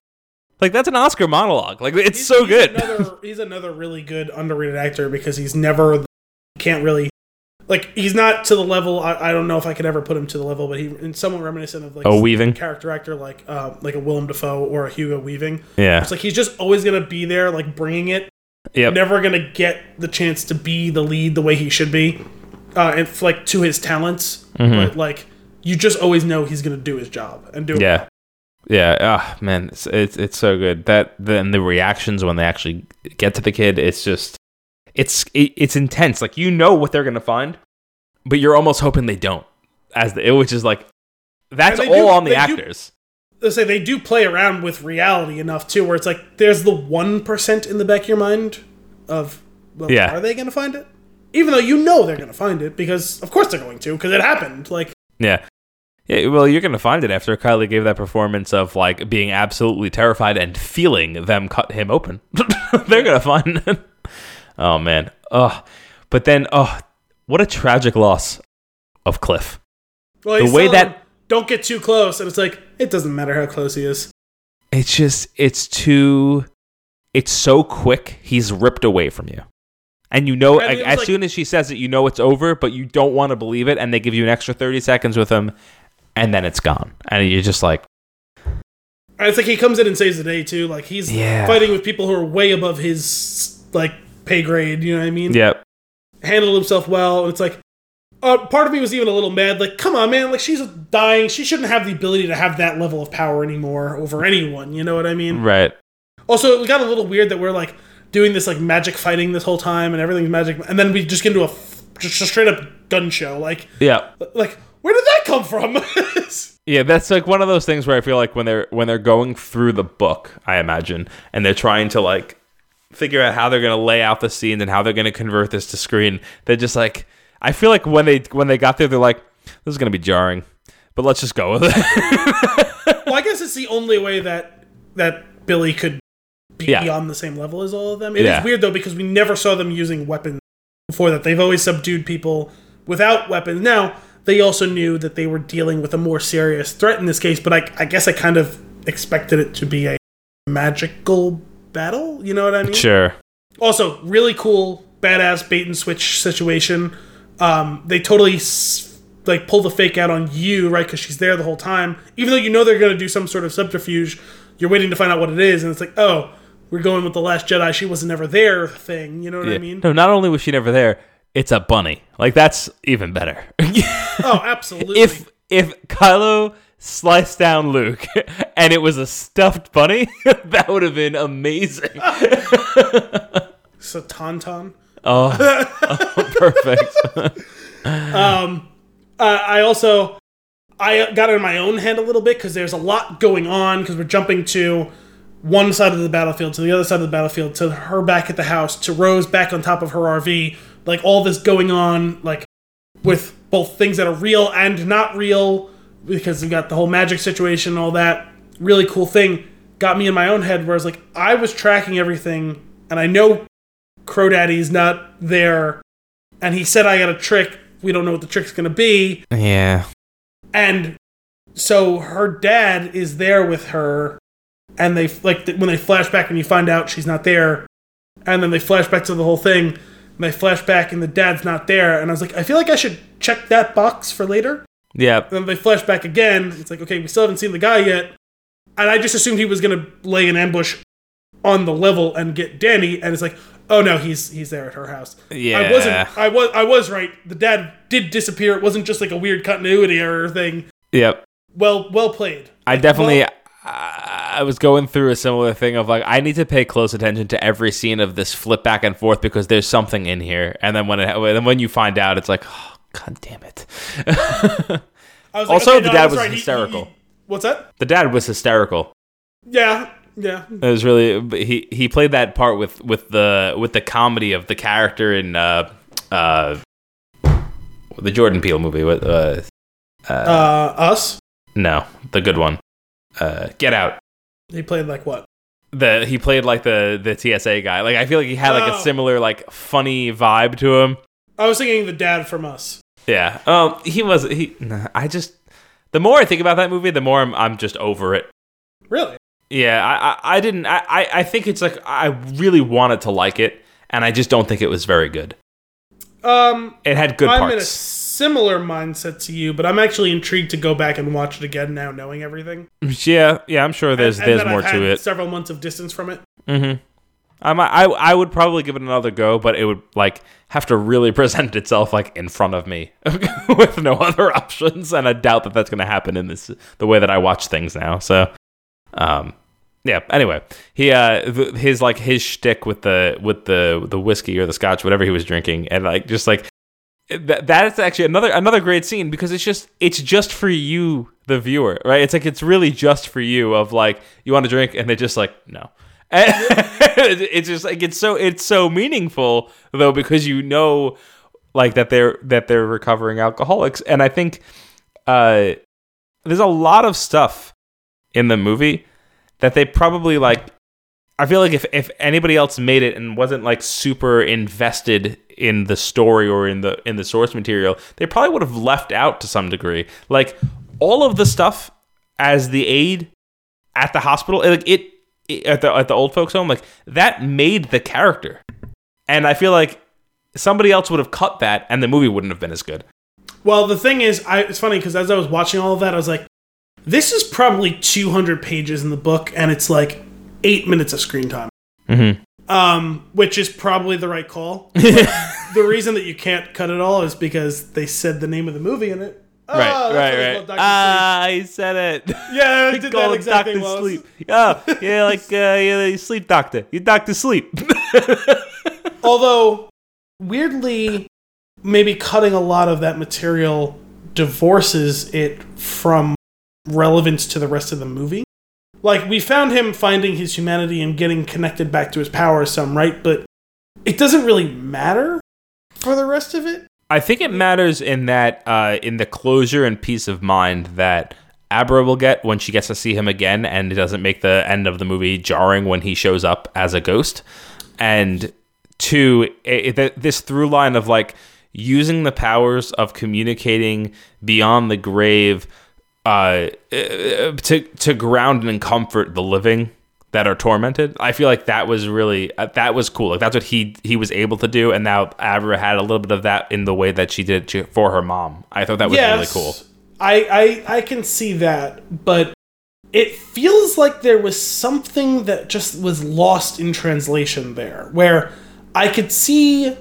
Like that's an Oscar monologue. Like it's He's- so he's good. Another, he's another really good underrated actor because he's never can't really like he's not to the level. I, I don't know if I could ever put him to the level, but he and somewhat reminiscent of like Oh, Weaving? character actor like uh, like a Willem Dafoe or a Hugo Weaving. yeah, It's like he's just always gonna be there, like bringing it, Yep. never gonna get the chance to be the lead the way he should be, uh, and like to his talents. Mm-hmm. But like, you just always know he's gonna do his job and do it. Yeah. Yeah. Ah, man, it's, it's it's so good. That then the reactions when they actually get to the kid, it's just it's it, it's intense. Like you know what they're gonna find, but you're almost hoping they don't. As the it which is like that's all do- on the actors. Let's say they do play around with reality enough too, where it's like there's the one percent in the back of your mind of, well, Yeah. are they gonna find it? Even though you know they're gonna find it because of course they're going to because it happened. Like, Yeah. Yeah, well, you're gonna find it after Kyliegh gave that performance of like being absolutely terrified and feeling them cut him open. They're gonna find it. Oh man. Oh, but then oh, what a tragic loss of Cliff. well, The way that- don't get too close, and it's like it doesn't matter how close he is. It's just it's too it's so quick. He's ripped away from you. And you know as like- soon as she says it, you know it's over, but you don't want to believe it and they give you an extra 30 seconds with him and then it's gone. And you're just like, it's like he comes in and saves the day too. Like he's Yeah. fighting with people who are way above his like pay grade. You know what I mean? yep. Handled himself well. And it's like, uh, part of me was even a little mad. Like, come on, man! Like she's dying. She shouldn't have the ability to have that level of power anymore over anyone. You know what I mean? Right. Also, it got a little weird that we're like doing this like magic fighting this whole time and everything's magic, and then we just get into a f- just a straight up gun show. Like, Yeah. like where did that come from? Yeah, that's like one of those things where I feel like when they're when they're going through the book, I imagine, and they're trying to like figure out how they're going to lay out the scenes and how they're going to convert this to screen. They're just like I feel like when they when they got there they're like this is going to be jarring. But let's just go with it. well, I guess it's the only way that that Billy could be Yeah. on the same level as all of them. It is Yeah. weird though because we never saw them using weapons before that. They've always subdued people without weapons. Now they also knew that they were dealing with a more serious threat in this case, but I, I guess I kind of expected it to be a magical battle. You know what I mean? sure. Also, really cool, badass bait and switch situation. Um, they totally like pull the fake out on you, right? Because she's there the whole time. Even though you know they're going to do some sort of subterfuge, you're waiting to find out what it is, and it's like, oh, we're going with the Last Jedi. She wasn't ever there thing. You know what I mean? No, not only was she never there, it's a bunny. Like that's even better. Oh, absolutely. if if Kylo sliced down Luke and it was a stuffed bunny, that would have been amazing. so Tauntaun. Oh, oh, perfect. Uh, I also I got in my own head a little bit because there's a lot going on because we're jumping to one side of the battlefield to the other side of the battlefield to her back at the house to Rose back on top of her RV like all this going on like with both things that are real and not real because we got the whole magic situation and all that really cool thing got me in my own head where I was like I was tracking everything and I know Crow Daddy's not there and he said I got a trick. We don't know what the trick's gonna be. Yeah. and so her dad is there with her and they like when they flash back and you find out she's not there and then they flash back to the whole thing and they flash back and the dad's not there and i was like i feel like i should check that box for later. Yeah. and then they flash back again. It's like okay we still haven't seen the guy yet. And i just assumed he was going to lay an ambush on the level and get danny and it's like oh no he's he's there at her house Yeah. i wasn't i was i was right the dad did disappear it wasn't just like a weird continuity error thing Yep. well well played I definitely. well- I was going through a similar thing of like I need to pay close attention to every scene of this flip back and forth because there's something in here, and then when it then when you find out, it's like, oh, god damn it. I was Also, the no, dad was right. He- hysterical. he- what's that? the dad was hysterical. Yeah, yeah. It was really he he played that part with with the with the comedy of the character in uh uh the Jordan Peele movie with uh Uh, us. no the good one uh Get Out He played like what? the he played like the the TSA guy like I feel like he had like a Oh. similar like funny vibe to him I was thinking the dad from us. yeah um he was he nah, I just the more I think about that movie the more I'm I'm just over it Really? Yeah, I, I, I didn't. I, I, think it's like I really wanted to like it, and I just don't think it was very good. Um, It had good I'm in a similar mindset to you, but I'm actually intrigued to go back and watch it again now, knowing everything. Yeah, yeah, I'm sure there's And- and there's more to it. Several months of distance from it. Mm-hmm. Um, I I would probably give it another go, but it would like have to really present itself like in front of me with no other options, and I doubt that that's going to happen in this the way that I watch things now. So, um, yeah. Anyway, he uh th- his like his shtick with the with the the whiskey or the scotch, whatever he was drinking, and like just like that that's actually another another great scene because it's just it's just for you the viewer right it's like it's really just for you of like you want to drink and they're just like no and it's just like it's so it's so meaningful though because you know like that they're that they're recovering alcoholics and i think uh there's a lot of stuff in the movie that they probably like I feel like if, if anybody else made it and wasn't like super invested in the story or in the in the source material, they probably would have left out to some degree. Like all of the stuff as the aide at the hospital, like it, it at the at the old folks home, like that made the character. And I feel like somebody else would have cut that and the movie wouldn't have been as good. Well, the thing is, I, it's funny because as I was watching all of that, I was like, this is probably 200 pages in the book, and it's like eight minutes of screen time. Mm-hmm. Um, which is probably the right call. the reason that you can't cut it all is because they said the name of the movie in it. Right, Ah, that's right, right. Dr. Ah, he said it. Yeah, I did that exact. Doctor while Sleep. Oh, yeah, like uh, yeah, you sleep doctor. You doctor sleep. Although, weirdly, maybe cutting a lot of that material divorces it from relevance to the rest of the movie. Like, we found him finding his humanity and getting connected back to his power some, right? But it doesn't really matter for the rest of it. I think it matters in that uh, in the closure and peace of mind that Abra will get when she gets to see him again, and it doesn't make the end of the movie jarring when he shows up as a ghost. And two, it, it, this through line of like using the powers of communicating beyond the grave uh, to to ground and comfort the living that are tormented. I feel like that was really uh, that was cool. Like that's what he he was able to do, and now Abra had a little bit of that in the way that she did for her mom. I thought that was really cool. I, I I can see that, but it feels like there was something that just was lost in translation there, where I could see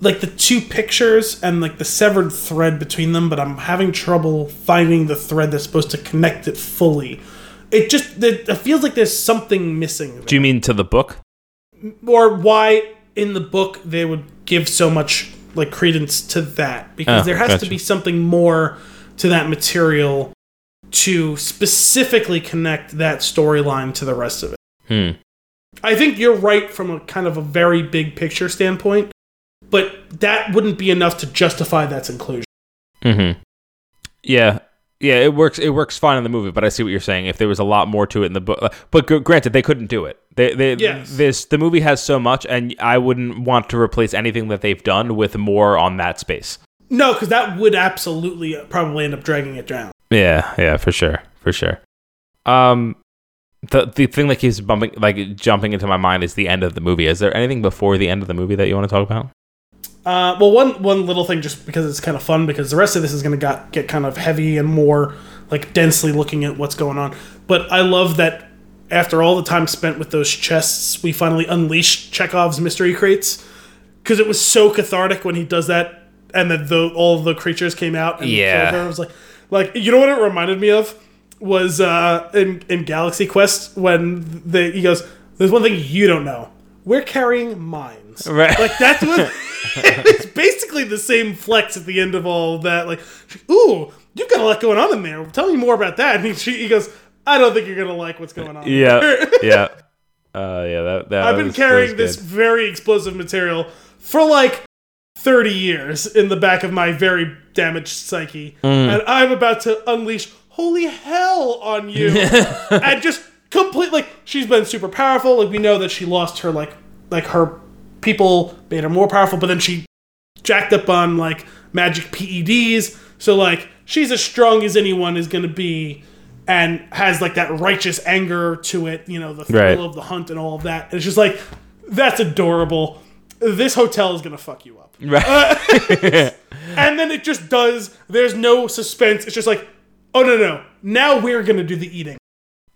like the two pictures and like the severed thread between them, but I'm having trouble finding the thread that's supposed to connect it fully. It just it, it feels like there's something missing. Do you mean to the book? or why in the book they would give so much like credence to that because Oh, there has gotcha. to be something more to that material to specifically connect that storyline to the rest of it. Hmm. I think you're right from a kind of a very big picture standpoint, but that wouldn't be enough to justify that's inclusion. Mm-hmm. Yeah. Yeah, it works. It works fine in the movie, but I see what you're saying. If there was a lot more to it in the book, but gr- granted, they couldn't do it. They, they, Yes. this the movie has so much, and I wouldn't want to replace anything that they've done with more on that space. No, because that would absolutely probably end up dragging it down. Yeah, yeah, for sure, for sure. Um, the the thing that keeps bumping, like jumping into my mind, is the end of the movie. Is there anything before the end of the movie that you want to talk about? Uh, well, one one little thing, just because it's kind of fun, because the rest of this is going to get kind of heavy and more like densely looking at what's going on. But I love that after all the time spent with those chests, we finally unleashed Chekhov's mystery crates because it was so cathartic when he does that, and that the all the creatures came out. And Yeah. her. I was like, like you know what it reminded me of was uh, in in Galaxy Quest when the he goes, "There's one thing you don't know. We're carrying mines." Right. Like that's what it's basically the same flex at the end of all that. Like, ooh, you've got a lot going on in there. Tell me more about that. And he, she, he goes, I don't think you're gonna like what's going on. Yeah, yeah, uh, yeah. That, that I've been was- carrying this very explosive material for like 30 years in the back of my very damaged psyche, Mm. and I'm about to unleash holy hell on you, and just complete like she's been super powerful. Like we know that she lost her like like her people made her more powerful, but then she jacked up on like magic PEDs. So like she's as strong as anyone is gonna be, and has like that righteous anger to it. You know the thrill Right. of the hunt and all of that. And it's just like that's adorable. This hotel is gonna fuck you up. Right. And then it just does. There's no suspense. It's just like, oh no no. Now we're gonna do the eating.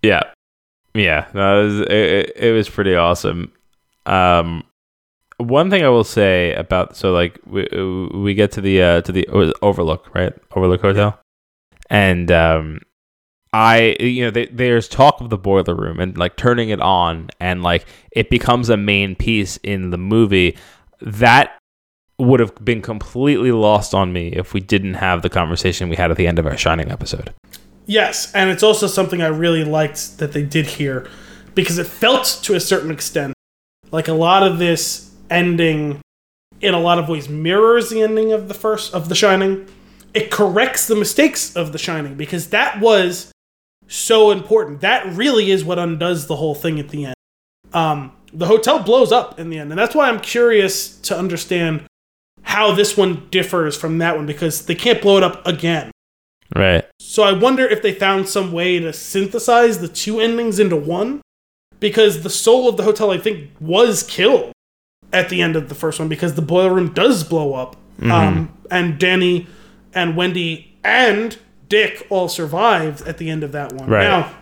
Yeah, yeah. No, it, was, it- it was pretty awesome. Um, one thing I will say about so like we we get to the uh, to the Overlook right? Overlook Hotel, and um, I you know they, there's talk of the boiler room and like turning it on and like it becomes a main piece in the movie. That would have been completely lost on me if we didn't have the conversation we had at the end of our Shining episode. Yes, and it's also something I really liked that they did here because it felt to a certain extent like a lot of this ending in a lot of ways mirrors the ending of the first of The Shining. It corrects the mistakes of The Shining because that was so important. That really is what undoes the whole thing at the end. Um, the hotel blows up in the end, and that's why I'm curious to understand how this one differs from that one because they can't blow it up again. Right. So I wonder if they found some way to synthesize the two endings into one because the soul of the hotel I think was killed at the end of the first one because the boiler room does blow up. Mm-hmm. Um, and Danny and Wendy and Dick all survived at the end of that one. Right. Now,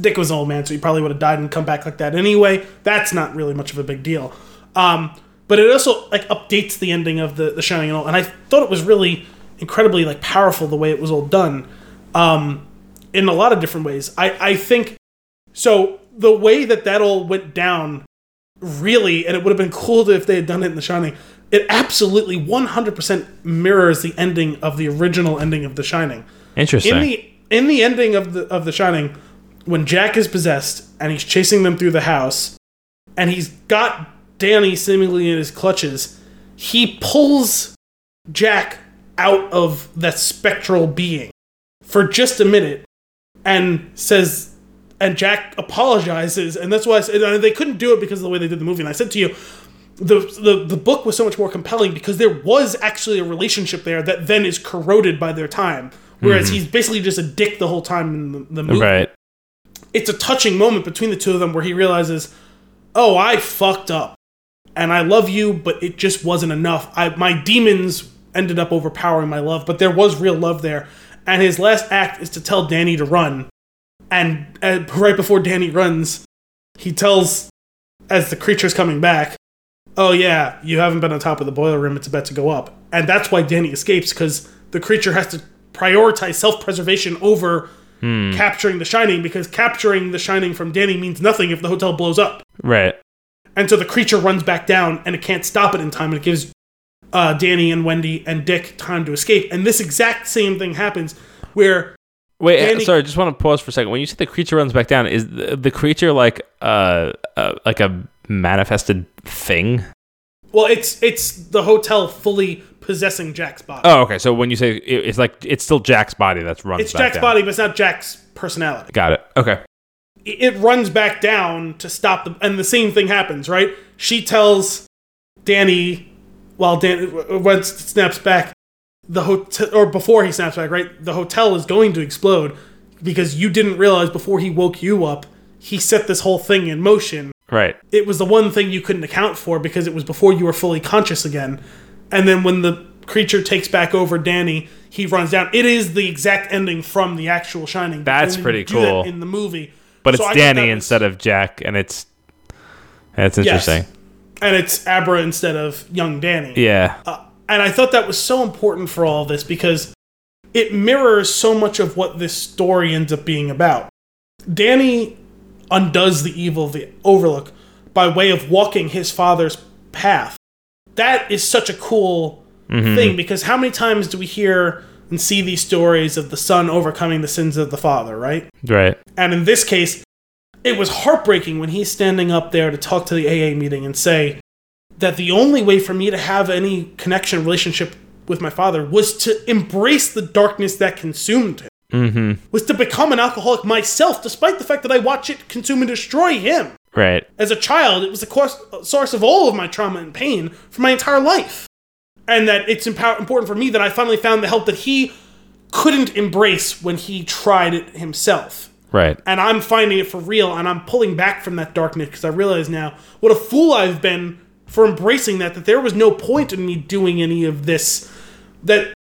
Dick was an old man, so he probably would have died and come back like that anyway. That's not really much of a big deal. Um, but it also like updates the ending of the the Shining and all, and I thought it was really incredibly like powerful the way it was all done, um, in a lot of different ways. I I think so. The way that that all went down, really, and it would have been cool if they had done it in The Shining. It absolutely 100% mirrors the ending of the original ending of The Shining. Interesting. In the in the ending of the of The Shining, when Jack is possessed and he's chasing them through the house, and he's got Danny seemingly in his clutches, he pulls Jack out of that spectral being for just a minute and says, and Jack apologizes, and that's why I said they couldn't do it because of the way they did the movie. And I said to you, the, the the book was so much more compelling because there was actually a relationship there that then is corroded by their time, whereas mm-hmm. he's basically just a dick the whole time in the, the movie. Right. It's a touching moment between the two of them where he realizes, oh, I fucked up and I love you, but it just wasn't enough. I my demons ended up overpowering my love, but there was real love there. And his last act is to tell Danny to run. And uh, right before Danny runs, he tells, as the creature's coming back, "Oh yeah, you haven't been on top of the boiler room. It's about to go up." And that's why Danny escapes because the creature has to prioritize self-preservation over hmm. capturing the shining because capturing the shining from Danny means nothing if the hotel blows up. Right. And so the creature runs back down and it can't stop it in time. And it gives uh, Danny and Wendy and Dick time to escape. And this exact same thing happens where. Wait, Danny- sorry. Just want to pause for a second. When you say the creature runs back down, is the, the creature like uh, uh like a manifested thing? Well, it's it's the hotel fully possessing Jack's body. Oh, okay. So when you say it, it's like it's still Jack's body that's runs. It's Jack's down. body, but it's not Jack's personality. Got it. Okay it runs back down to stop the and the same thing happens right she tells danny while dan once snaps back the hotel or before he snaps back right the hotel is going to explode because you didn't realize before he woke you up he set this whole thing in motion right it was the one thing you couldn't account for because it was before you were fully conscious again and then when the creature takes back over danny he runs down it is the exact ending from the actual shining that's pretty cool in the movie but it's so Danny instead of Jack, and it's that's interesting. Yes. And it's Abra instead of young Danny. Yeah. Uh, and I thought that was so important for all this because it mirrors so much of what this story ends up being about. Danny undoes the evil of the Overlook by way of walking his father's path. That is such a cool mm-hmm. thing because how many times do we hear and see these stories of the son overcoming the sins of the father, right? Right. And in this case, it was heartbreaking when he's standing up there to talk to the AA meeting and say that the only way for me to have any connection, relationship with my father was to embrace the darkness that consumed him. Mm-hmm. Was to become an alcoholic myself, despite the fact that I watch it consume and destroy him. Right. As a child, it was the source of all of my trauma and pain for my entire life and that it's important for me that I finally found the help that he couldn't embrace when he tried it himself. Right. And I'm finding it for real, and I'm pulling back from that darkness because I realize now what a fool I've been for embracing that. That there was no point in me doing any of this. That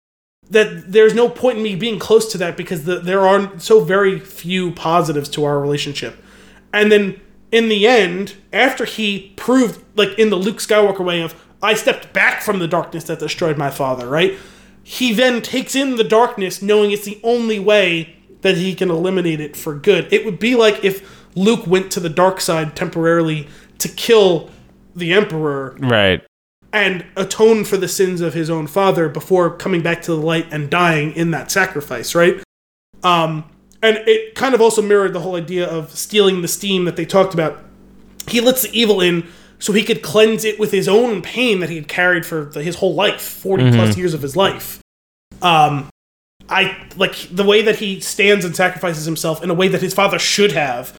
that there's no point in me being close to that because the, there are so very few positives to our relationship. And then in the end, after he proved, like in the Luke Skywalker way of, I stepped back from the darkness that destroyed my father, right? He then takes in the darkness knowing it's the only way that he can eliminate it for good. It would be like if Luke went to the dark side temporarily to kill the Emperor Right. and atone for the sins of his own father before coming back to the light and dying in that sacrifice, right? Um, and it kind of also mirrored the whole idea of stealing the steam that they talked about. He lets the evil in so he could cleanse it with his own pain that he had carried for the, his whole life, 40 plus years of his life. Um, I like the way that he stands and sacrifices himself in a way that his father should have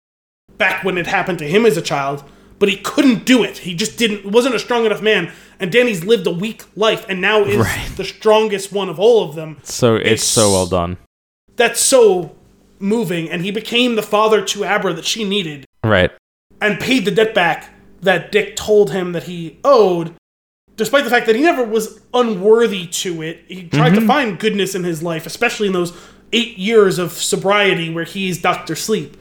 back when it happened to him as a child, but he couldn't do it. He just didn't wasn't a strong enough man. And Danny's lived a weak life and now is Right. the strongest one of all of them. So it's, It's- so well done. That's so moving and he became the father to Abra that she needed Right. and paid the debt back that Dick told him that he owed, despite the fact that he never was unworthy to it. He tried to mm-hmm. find goodness in his life, especially in those eight years of sobriety where he's Dr. Sleep.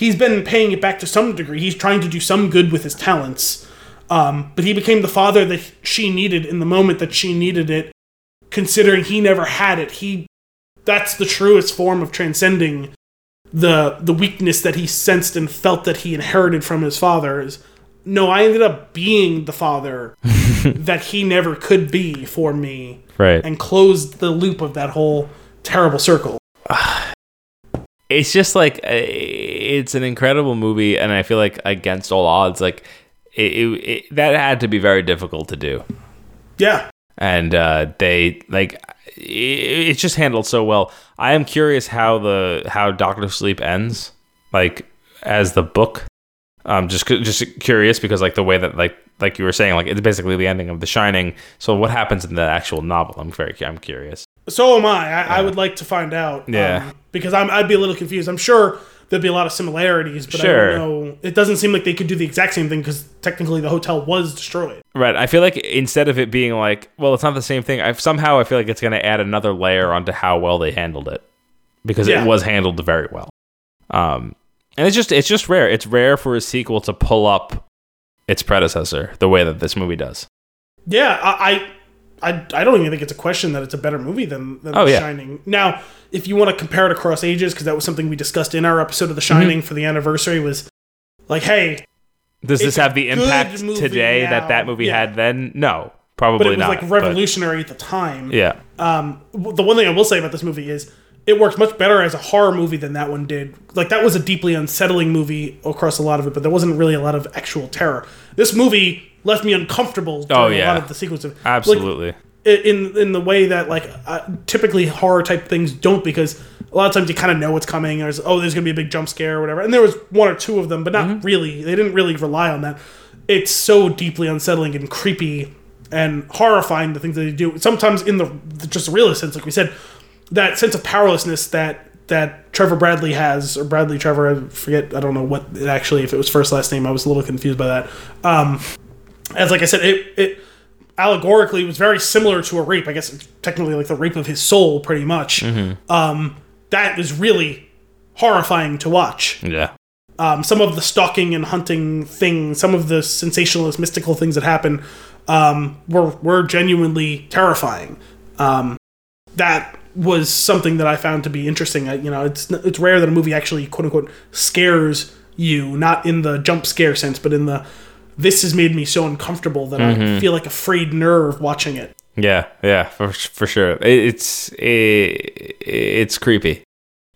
He's been paying it back to some degree. He's trying to do some good with his talents. Um, but he became the father that she needed in the moment that she needed it, considering he never had it. He that's the truest form of transcending the the weakness that he sensed and felt that he inherited from his father is no i ended up being the father that he never could be for me Right. and closed the loop of that whole terrible circle it's just like it's an incredible movie and i feel like against all odds like it, it, it that had to be very difficult to do. Yeah. And uh they like it, it's just handled so well. I am curious how the how doctor sleep ends like as the book. Um just just curious because like the way that like like you were saying like it's basically the ending of the shining. So what happens in the actual novel? I'm very i'm curious so am i i, I would like to find out Yeah. um, because I'm, i'd be a little confused i'm sure there'd be a lot of similarities but Sure. i don't know it doesn't seem like they could do the exact same thing because technically the hotel was destroyed Right. I feel like instead of it being like, well, it's not the same thing. I somehow I feel like it's going to add another layer onto how well they handled it because Yeah. it was handled very well. Um, and it's just it's just rare. It's rare for a sequel to pull up its predecessor the way that this movie does. Yeah, I, I, I don't even think it's a question that it's a better movie than, than Oh, The yeah. Shining. Now, if you want to compare it across ages, because that was something we discussed in our episode of The Mm-hmm. Shining for the anniversary, was like, hey, Does this have the impact today now. that that movie Yeah. had then? No, probably not. but it was not. like but- revolutionary at the time. yeah. Um, the one thing I will say about this movie is it works much better as a horror movie than that one did. Like that was a deeply unsettling movie across a lot of it, but there wasn't really a lot of actual terror. This movie left me uncomfortable during Oh, a lot of the sequence of like, Absolutely. in in the way that like uh, typically horror type things don't because a lot of times you kind of know what's coming there's oh there's gonna be a big jump scare or whatever. And there was one or two of them but not Mm-hmm. really. They didn't really rely on that. It's so deeply unsettling and creepy and horrifying the things that they do. Sometimes in the, the just realist sense like we said that sense of powerlessness that that Trevor Bradley has or Bradley Trevor I forget I don't know what it actually if it was first last name I was a little confused by that. Um as like I said, it, it allegorically was very similar to a rape. I guess it's technically like the rape of his soul, pretty much. Um, that is really horrifying to watch. Yeah. Um, some of the stalking and hunting things, some of the sensationalist, mystical things that happen, um, were were genuinely terrifying. Um, that was something that I found to be interesting. I, you know, it's it's rare that a movie actually quote unquote scares you, not in the jump scare sense, but in the this has made me so uncomfortable that I mm-hmm. feel like a frayed nerve watching it. Yeah, yeah, for for sure. It, it's it, it's creepy.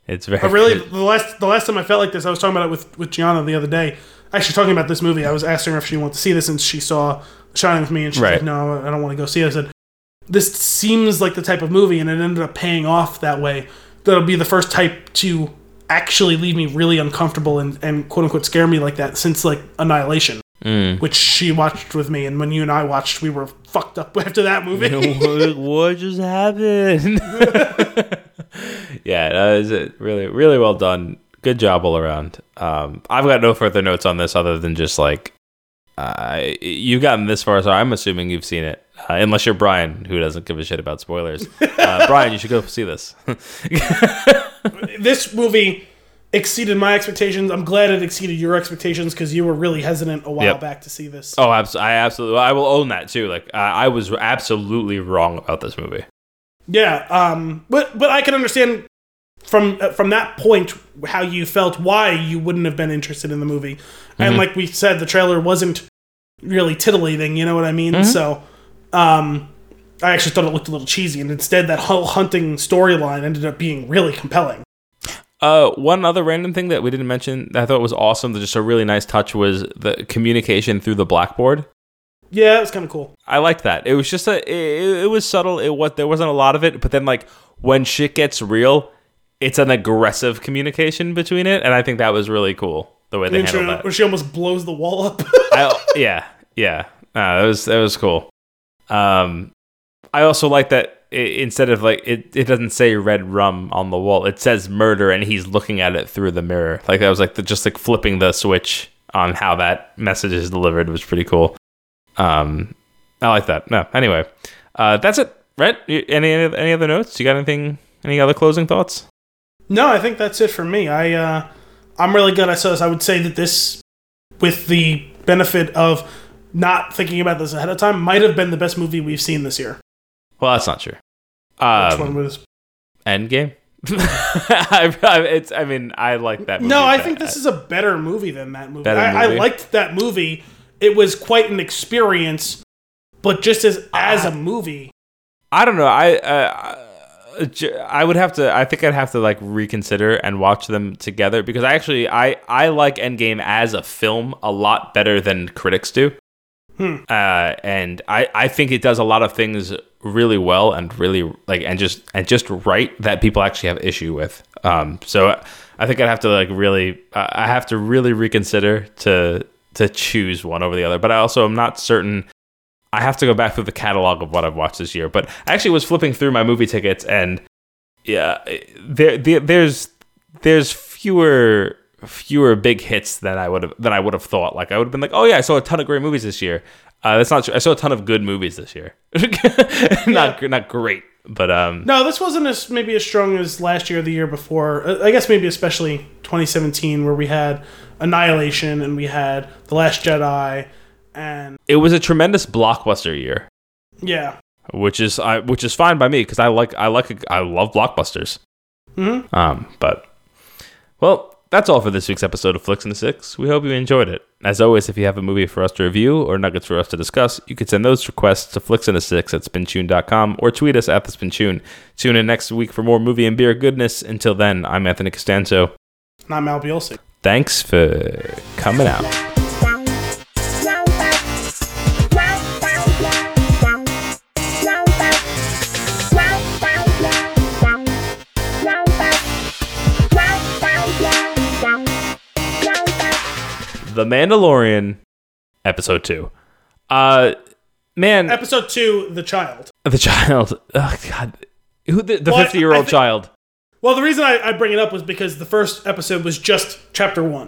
It's very I really the last the last time I felt like this, I was talking about it with with Gianna the other day. Actually, talking about this movie, I was asking her if she wanted to see this, and she saw Shining with me, and she's Right. like, "No, I don't want to go see it." I said, "This seems like the type of movie," and it ended up paying off that way. That'll be the first type to actually leave me really uncomfortable and, and quote unquote scare me like that since like Annihilation, Mm. which she watched with me, and when you and I watched, we were fucked up after that movie. what, what just happened? yeah, that it. Really, really well done. Good job all around. Um, I've got no further notes on this other than just like uh, you've gotten this far, so I'm assuming you've seen it. Uh, unless you're Brian, who doesn't give a shit about spoilers. Uh, Brian, you should go see this. this movie exceeded my expectations. I'm glad it exceeded your expectations because you were really hesitant a while Yep. back to see this. Oh, abs- I absolutely. I will own that too. Like I I was absolutely wrong about this movie. Yeah, um, but but I can understand from uh, from that point how you felt why you wouldn't have been interested in the movie, and Mhm. like we said, the trailer wasn't really titillating. You know what I mean? So, um, I actually thought it looked a little cheesy, and instead, that whole hunting storyline ended up being really compelling. Uh, one other random thing that we didn't mention that I thought was awesome, that just a really nice touch, was the communication through the blackboard. Yeah, it was kind of cool. I liked that. It was just a. It, it was subtle. It what there wasn't a lot of it, but then like when shit gets real, it's an aggressive communication between it, and I think that was really cool the way they she, handled that. when she almost blows the wall up. I, yeah, yeah. Uh, that was that was cool. Um, I also like that i instead of like it, it doesn't say red rum on the wall. It says murder, and he's looking at it through the mirror. Like that was like the, just like flipping the switch on how that message is delivered was pretty cool. Um, I like that. No, anyway, uh, that's it. Right? Any any other notes? You got anything? Any other closing thoughts? No, I think that's it for me. I uh, I'm really good I saw this. I would say that this, with the benefit of not thinking about this ahead of time, might have been the best movie we've seen this year. Well, that's not true. Which one Um, was? Endgame. I, I, it's. I mean, I like that. movie. No, I think this is a better movie than that movie. Better I, I liked that movie. It was quite an experience, but just as as a movie, I don't know. I uh, j- I would have to. I think I'd have to like reconsider and watch them together because I actually I I like Endgame as a film a lot better than critics do. Hmm. Uh, and I I think it does a lot of things really well and really like and just and just right that people actually have issue with. Um, so I think I'd have to like really I have to really reconsider to to choose one over the other. But I also am not certain I have to go back through the catalog of what I've watched this year. But I actually was flipping through my movie tickets, and yeah, there, there there's there's fewer fewer big hits than I would have than I would have thought. Like I would have been like, oh yeah, I saw a ton of great movies this year. Uh, that's not true. I saw a ton of good movies this year. not not great, but um, no, this wasn't as maybe as strong as last year or the year before. Uh, I guess maybe especially 2017, where we had Annihilation and we had The Last Jedi, and it was a tremendous blockbuster year, yeah, which is I which is fine by me because I like I like I love blockbusters. hmm Um, but well, that's all for this week's episode of Flicks in the Six. We hope you enjoyed it. As always, if you have a movie for us to review or nuggets for us to discuss, you can send those requests to flicksinthesix at spintune.com or tweet us at the Spintune. Tune in next week for more movie and beer goodness. Until then, I'm Anthony Costanzo. And I'm Mal Bielsi. Thanks for coming out. The Mandalorian, episode two. Uh, man, Episode two, The Child. the child. Oh God, who the Well, I- I fifty-year-old child? Well, the reason I, I bring it up was because the first episode was just chapter one,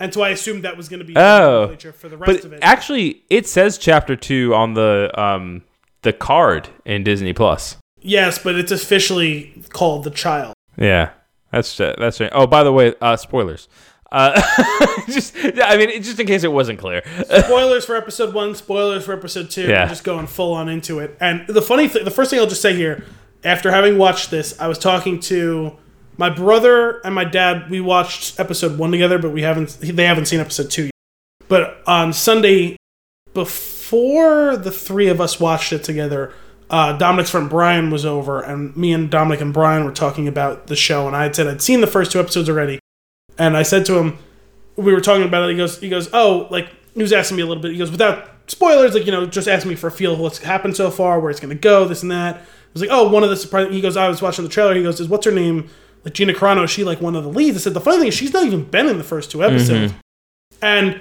and so I assumed that was going to be Oh. for the rest But of it. actually, it says chapter two on the um the card in Disney Plus. yes, but it's officially called The Child. Yeah, that's that's right. Oh, by the way, uh, spoilers. Uh, just I mean, just in case it wasn't clear. spoilers for episode one, spoilers for episode two. Yeah. I'm just going full on into it. And the funny thing, the first thing I'll just say here, after having watched this, I was talking to my brother and my dad. We watched episode one together, but we haven't. They haven't seen episode two yet. But on Sunday, before the three of us watched it together, uh, Dominic's friend Brian was over, and me and Dominic and Brian were talking about the show. And I had said I'd seen the first two episodes already, and I said to him, we were talking about it. He goes, he goes, oh, like he was asking me a little bit. He goes, without spoilers, like you know, just asking me for a feel of what's happened so far, where it's going to go, this and that. I was like, oh, one of the surprising. He goes, I was watching the trailer. He goes, is what's her name? Like Gina Carano, is she like one of the leads? I said, the funny thing is, she's not even been in the first two episodes. Mm-hmm. And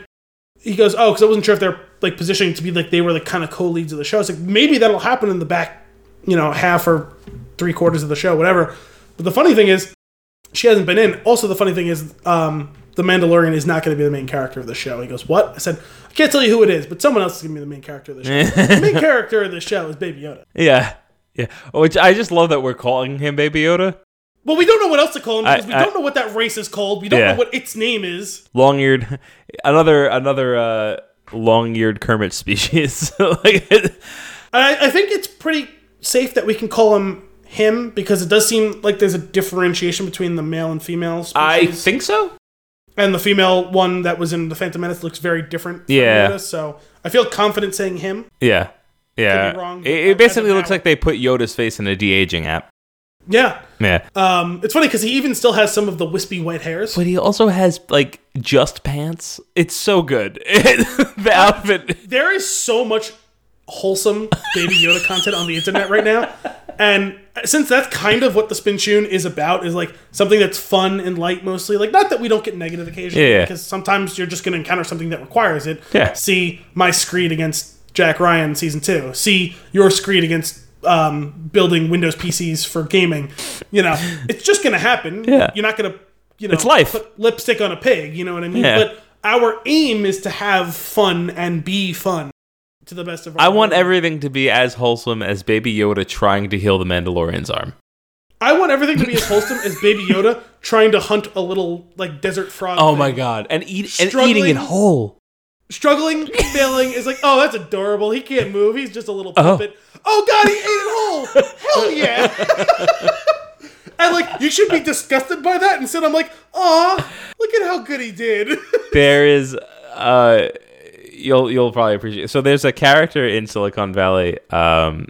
he goes, oh, because I wasn't sure if they're like positioning to be like they were like kind of co-leads of the show. It's like maybe that'll happen in the back, you know, half or three quarters of the show, whatever. But the funny thing is, she hasn't been in. Also, the funny thing is, um, the Mandalorian is not going to be the main character of the show. He goes, "What?" I said, "I can't tell you who it is, but someone else is going to be the main character of the show. the main character of the show is Baby Yoda." Yeah, yeah. Which I just love that we're calling him Baby Yoda. Well, we don't know what else to call him because I- we I- don't know what that race is called. We don't Yeah. know what its name is. long-eared, another another uh, long-eared Kermit species. like, I, I think it's pretty safe that we can call him him because it does seem like there's a differentiation between the male and female species. I think so. and the female one that was in the Phantom Menace looks very different. From Yeah. Yoda, so I feel confident saying him. Yeah, yeah. wrong, it, it basically looks now- like they put Yoda's face in a de aging app. Yeah. Yeah, Um, it's funny because he even still has some of the wispy white hairs. but he also has like just pants. It's so good. the outfit. There is so much wholesome Baby Yoda content on the internet right now. And since that's kind of what the Spin Tune is about, is like something that's fun and light mostly. Like, not that we don't get negative occasionally, Yeah. because sometimes you're just going to encounter something that requires it. Yeah. See my screed against Jack Ryan season two. See your screed against um, building Windows PCs for gaming. You know, it's just going to happen. Yeah. You're not going to, you know, It's life. put lipstick on a pig. You know what I mean? Yeah. But our aim is to have fun and be fun to the best of our I want ability. everything to be as wholesome as Baby Yoda trying to heal the Mandalorian's arm. I want everything to be as wholesome as Baby Yoda trying to hunt a little like desert frog. Oh thing. my god! And eat and Struggling. eating it whole. Struggling, failing is like, oh, that's adorable. He can't move. He's just a little Oh. puppet. Oh, god, he ate it whole. Hell yeah. and like, you should be disgusted by that. Instead, I'm like, aw, look at how good he did. there is uh you'll you'll probably appreciate so there's a character in silicon valley um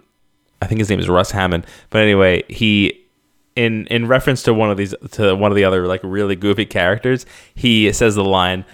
i think his name is Russ Hanneman but anyway he in in reference to one of these to one of the other like really goofy characters he says the line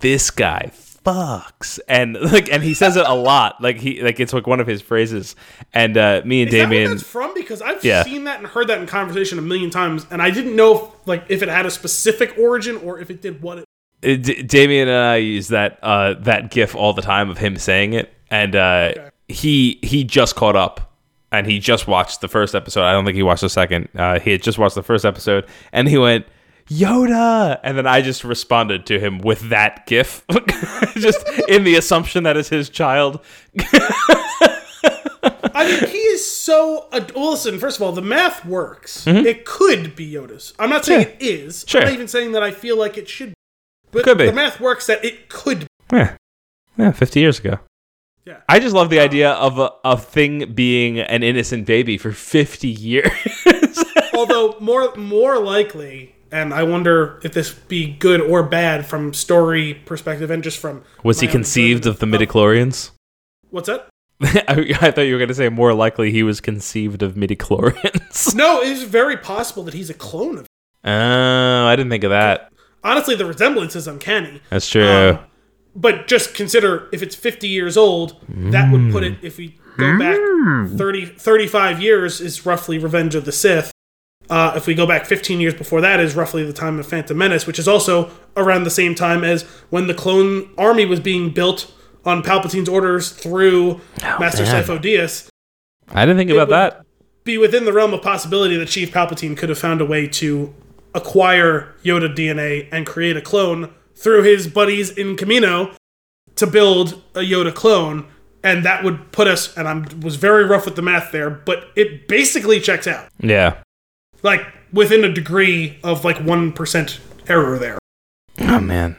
this guy fucks and like and he says it a lot like he like it's like one of his phrases and uh me and Is that damien what that's from? Because I've Yeah. seen that and heard that in conversation a million times, and I didn't know if, like if it had a specific origin or if it did what it. Uh, D- Damien and I use that uh, that GIF all the time of him saying it, and uh, he he just caught up, and he just watched the first episode. I don't think he watched the second. Uh, he had just watched the first episode, and he went Yoda, and then I just responded to him with that GIF, just in the assumption that it's his child. I mean, he is so. Ad- well, listen. First of all, the math works. It could be Yoda's. I'm not saying it is. Sure. I'm not even saying that I feel like it should. But Could be. the math works that it could. Be. Yeah, yeah, fifty years ago. Yeah. I just love the idea of a, a thing being an innocent baby for fifty years. Although more more likely, and I wonder if this be good or bad from story perspective and just from Was he conceived of the midichlorians? What's that? I, I thought you were going to say more likely he was conceived of midichlorians. No, it's very possible that he's a clone of. Oh, I didn't think of that. Honestly, the resemblance is uncanny. That's true. Um, but just consider if it's 50 years old, that would put it, if we go back 30, 35 years, is roughly Revenge of the Sith. Uh, if we go back 15 years before that, is roughly the time of Phantom Menace, which is also around the same time as when the clone army was being built on Palpatine's orders through Master man. Sifo Dyas. I didn't think about would- that. Be within the realm of possibility that Chief Palpatine could have found a way to acquire Yoda DNA and create a clone through his buddies in Kamino to build a Yoda clone, and that would put us. And I was very rough with the math there, but it basically checks out, Yeah. like within a degree of like one percent error there. Oh man.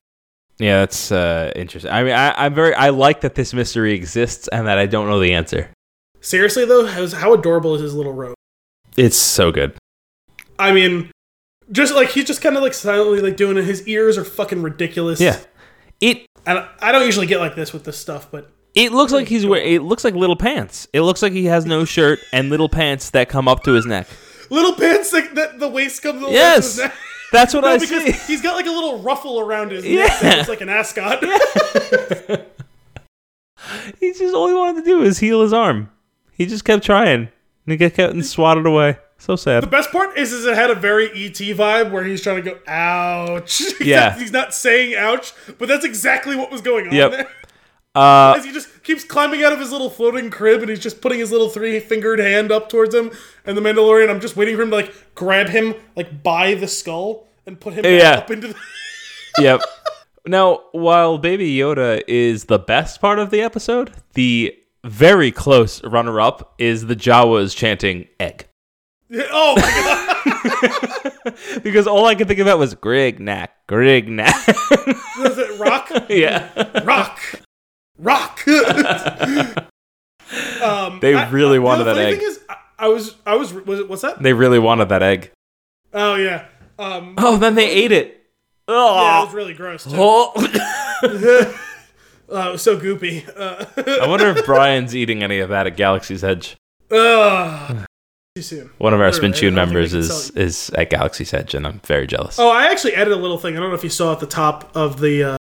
Yeah, that's uh, interesting. I mean, I, I'm very. I like that this mystery exists and that I don't know the answer. Seriously though, how, how adorable is his little robe? It's so good. I mean, just like he's just kind of like silently like doing it. His ears are fucking ridiculous. Yeah. It and I don't usually get like this with this stuff, but it looks like he's wearing. It looks like little pants. It looks like he has no shirt and little pants that come up to his neck. little pants that, that the waist comes over Yes. his neck. That's what No, I because see. he's got like a little ruffle around his neck Yeah. that looks like an ascot. He's just all he wanted to do is heal his arm. He just kept trying. And he kept getting swatted away. So sad. The best part is, is it had a very ET vibe where he's trying to go ouch. Yeah. he's not saying ouch, but that's exactly what was going on Yep. there. Uh, As he just keeps climbing out of his little floating crib and he's just putting his little three fingered hand up towards him. And the Mandalorian, I'm just waiting for him to like grab him like by the skull and put him Yeah. up into the. yep. Now, while Baby Yoda is the best part of the episode, the very close runner up is the Jawas chanting egg. oh my god! because all I could think about was Grignac, Grignac. Was it rock? yeah, rock, rock. um, They really I- wanted the that egg. Thing is, I, I was, I was, was it? What's that? they really wanted that egg. Oh yeah. Um, Oh, then they ate it. Oh, yeah, it was Oh, really gross. Too. oh. Uh, it was so goopy. Uh, I wonder if Brian's eating any of that at Galaxy's Edge. ugh. Too soon. One of our Spin Tune I don't think members is is at Galaxy's Edge, and I'm very jealous. Oh, I actually added a little thing. I don't know if you saw at the top of the uh,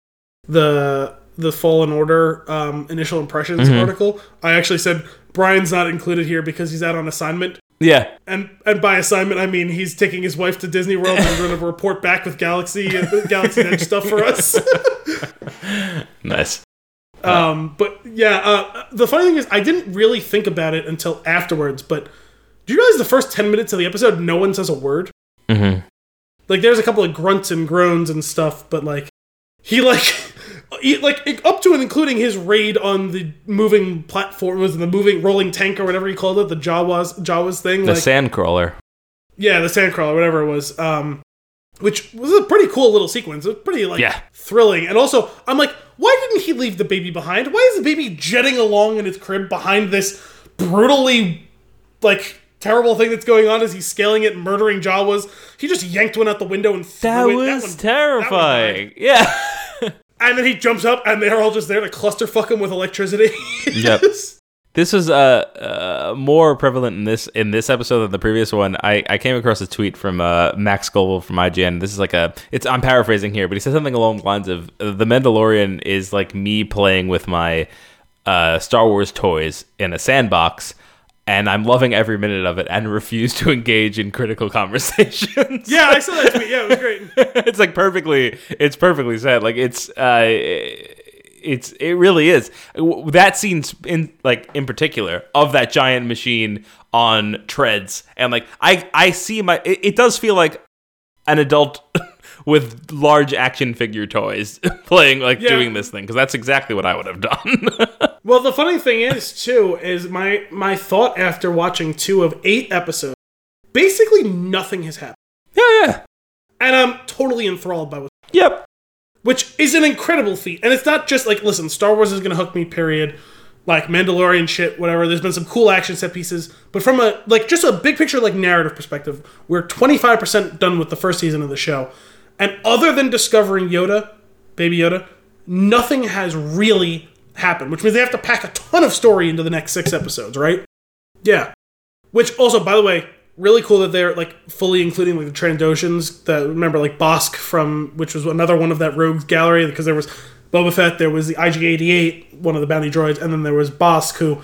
the the Fallen Order um, initial impressions Mm-hmm. article. I actually said Brian's not included here because he's out on assignment. Yeah, And and by assignment, I mean he's taking his wife to Disney World and going to report back with Galaxy uh, Galaxy Edge stuff for us. nice. um, but yeah, uh, the funny thing is, I didn't really think about it until afterwards. But do you realize the first ten minutes of the episode, no one says a word? hmm Like there's a couple of grunts and groans and stuff, but like he like he, like up to and including his raid on the moving platform was the moving rolling tank or whatever he called it, the Jawas Jawas thing. The like Sandcrawler. yeah, the sandcrawler, whatever it was. Um, which was a pretty cool little sequence. It was pretty like Yeah. thrilling. And also, I'm like, why didn't he leave the baby behind? Why is the baby jetting along in its crib behind this brutally like terrible thing that's going on as he's scaling it and murdering Jawas? He just yanked one out the window and threw That it. was one- terrifying. yeah. And then he jumps up, and they're all just there to clusterfuck him with electricity. Yep. This was uh, uh, more prevalent in this in this episode than the previous one. I, I came across a tweet from uh, Max Scoville from IGN. This is like a it's I'm paraphrasing here, but he said something along the lines of the Mandalorian is like me playing with my uh, Star Wars toys in a sandbox, and I'm loving every minute of it and refuse to engage in critical conversations. yeah, I saw that tweet. Yeah, it was great. it's like perfectly it's perfectly said like it's uh it's it really is that scene in like in particular of that giant machine on treads and like i i see my it, it does feel like an adult with large action figure toys playing like Yeah. doing this thing because that's exactly what i would have done Well, the funny thing is, too, is my my thought after watching two of eight episodes. Basically, nothing has happened, yeah yeah and I'm totally enthralled by what. yep Which is an incredible feat, and it's not just like, listen, Star Wars is gonna hook me. Period. Like Mandalorian shit, whatever. There's been some cool action set pieces, but from a like just a big picture, like narrative perspective, we're 25 percent done with the first season of the show, and other than discovering Yoda, Baby Yoda, nothing has really happened. Which means they have to pack a ton of story into the next six episodes, right? Yeah. Which also, by the way, really cool that they're like fully including like the Trandoshans. That remember like Bossk from which was another one of that rogues gallery because there was Boba Fett, there was the IG-88, one of the bounty droids, and then there was Bossk who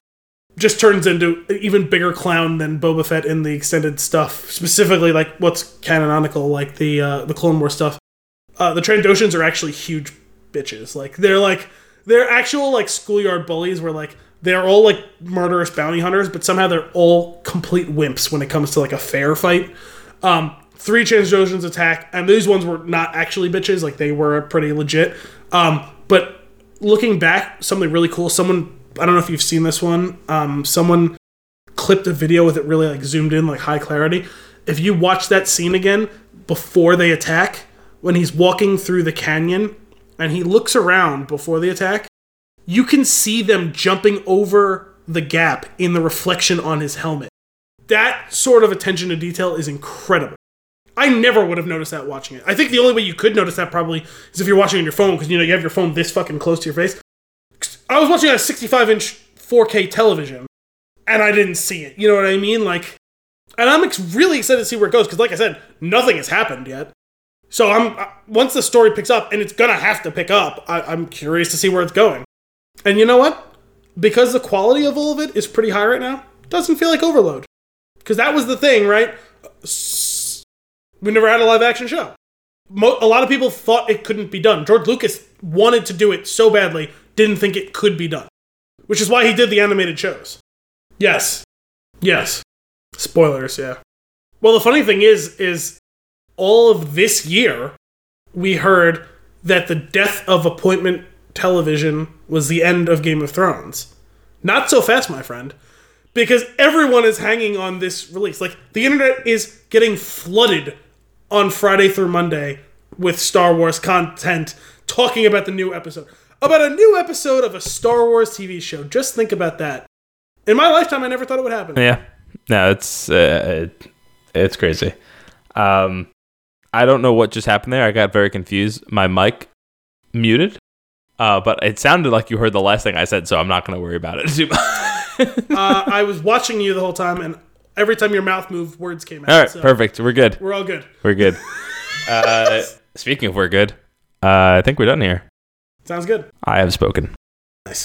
just turns into an even bigger clown than Boba Fett in the extended stuff. Specifically, like what's canonical, like the uh, the Clone War stuff. Uh, the Trandoshans are actually huge bitches. Like they're like they're actual like schoolyard bullies where like they're all like murderous bounty hunters, but somehow they're all complete wimps when it comes to like a fair fight. Um, three Trandoshans attack, and these ones were not actually bitches; like they were pretty legit. Um, but looking back, something really cool. Someone I don't know if you've seen this one. Um, someone clipped a video with it really like zoomed in, like high clarity. If you watch that scene again before they attack, when he's walking through the canyon and he looks around before the attack, you can see them jumping over the gap in the reflection on his helmet. That sort of attention to detail is incredible. I never would have noticed that watching it. I think the only way you could notice that probably is if you're watching on your phone because you know you have your phone this fucking close to your face. I was watching on a 65 inch 4K television and I didn't see it. You know what I mean? Like, and I'm ex- really excited to see where it goes because, like I said, nothing has happened yet. So I'm uh, once the story picks up, and it's gonna have to pick up. I, I'm curious to see where it's going. And you know what? Because the quality of all of it is pretty high right now, doesn't feel like overload. Because that was the thing, right? We never had a live action show. Mo- a lot of people thought it couldn't be done. George Lucas wanted to do it so badly, didn't think it could be done, which is why he did the animated shows. Yes, yes. Spoilers, yeah. Well, the funny thing is, is all of this year, we heard that the death of appointment television was the end of Game of Thrones. Not so fast, my friend, because everyone is hanging on this release. Like, the internet is getting flooded on Friday through Monday with Star Wars content, talking about the new episode. About a new episode of a Star Wars TV show. Just think about that. In my lifetime, I never thought it would happen. Yeah. No, it's uh, it, it's crazy. Um, I don't know what just happened there. I got very confused. My mic muted, uh, but it sounded like you heard the last thing I said, so I'm not going to worry about it too much. uh, I was watching you the whole time, and every time your mouth moved, words came out. All right, so perfect. We're good. We're all good. We're good. Uh, speaking of we're good, uh, I think we're done here. Sounds good. I have spoken. Nice.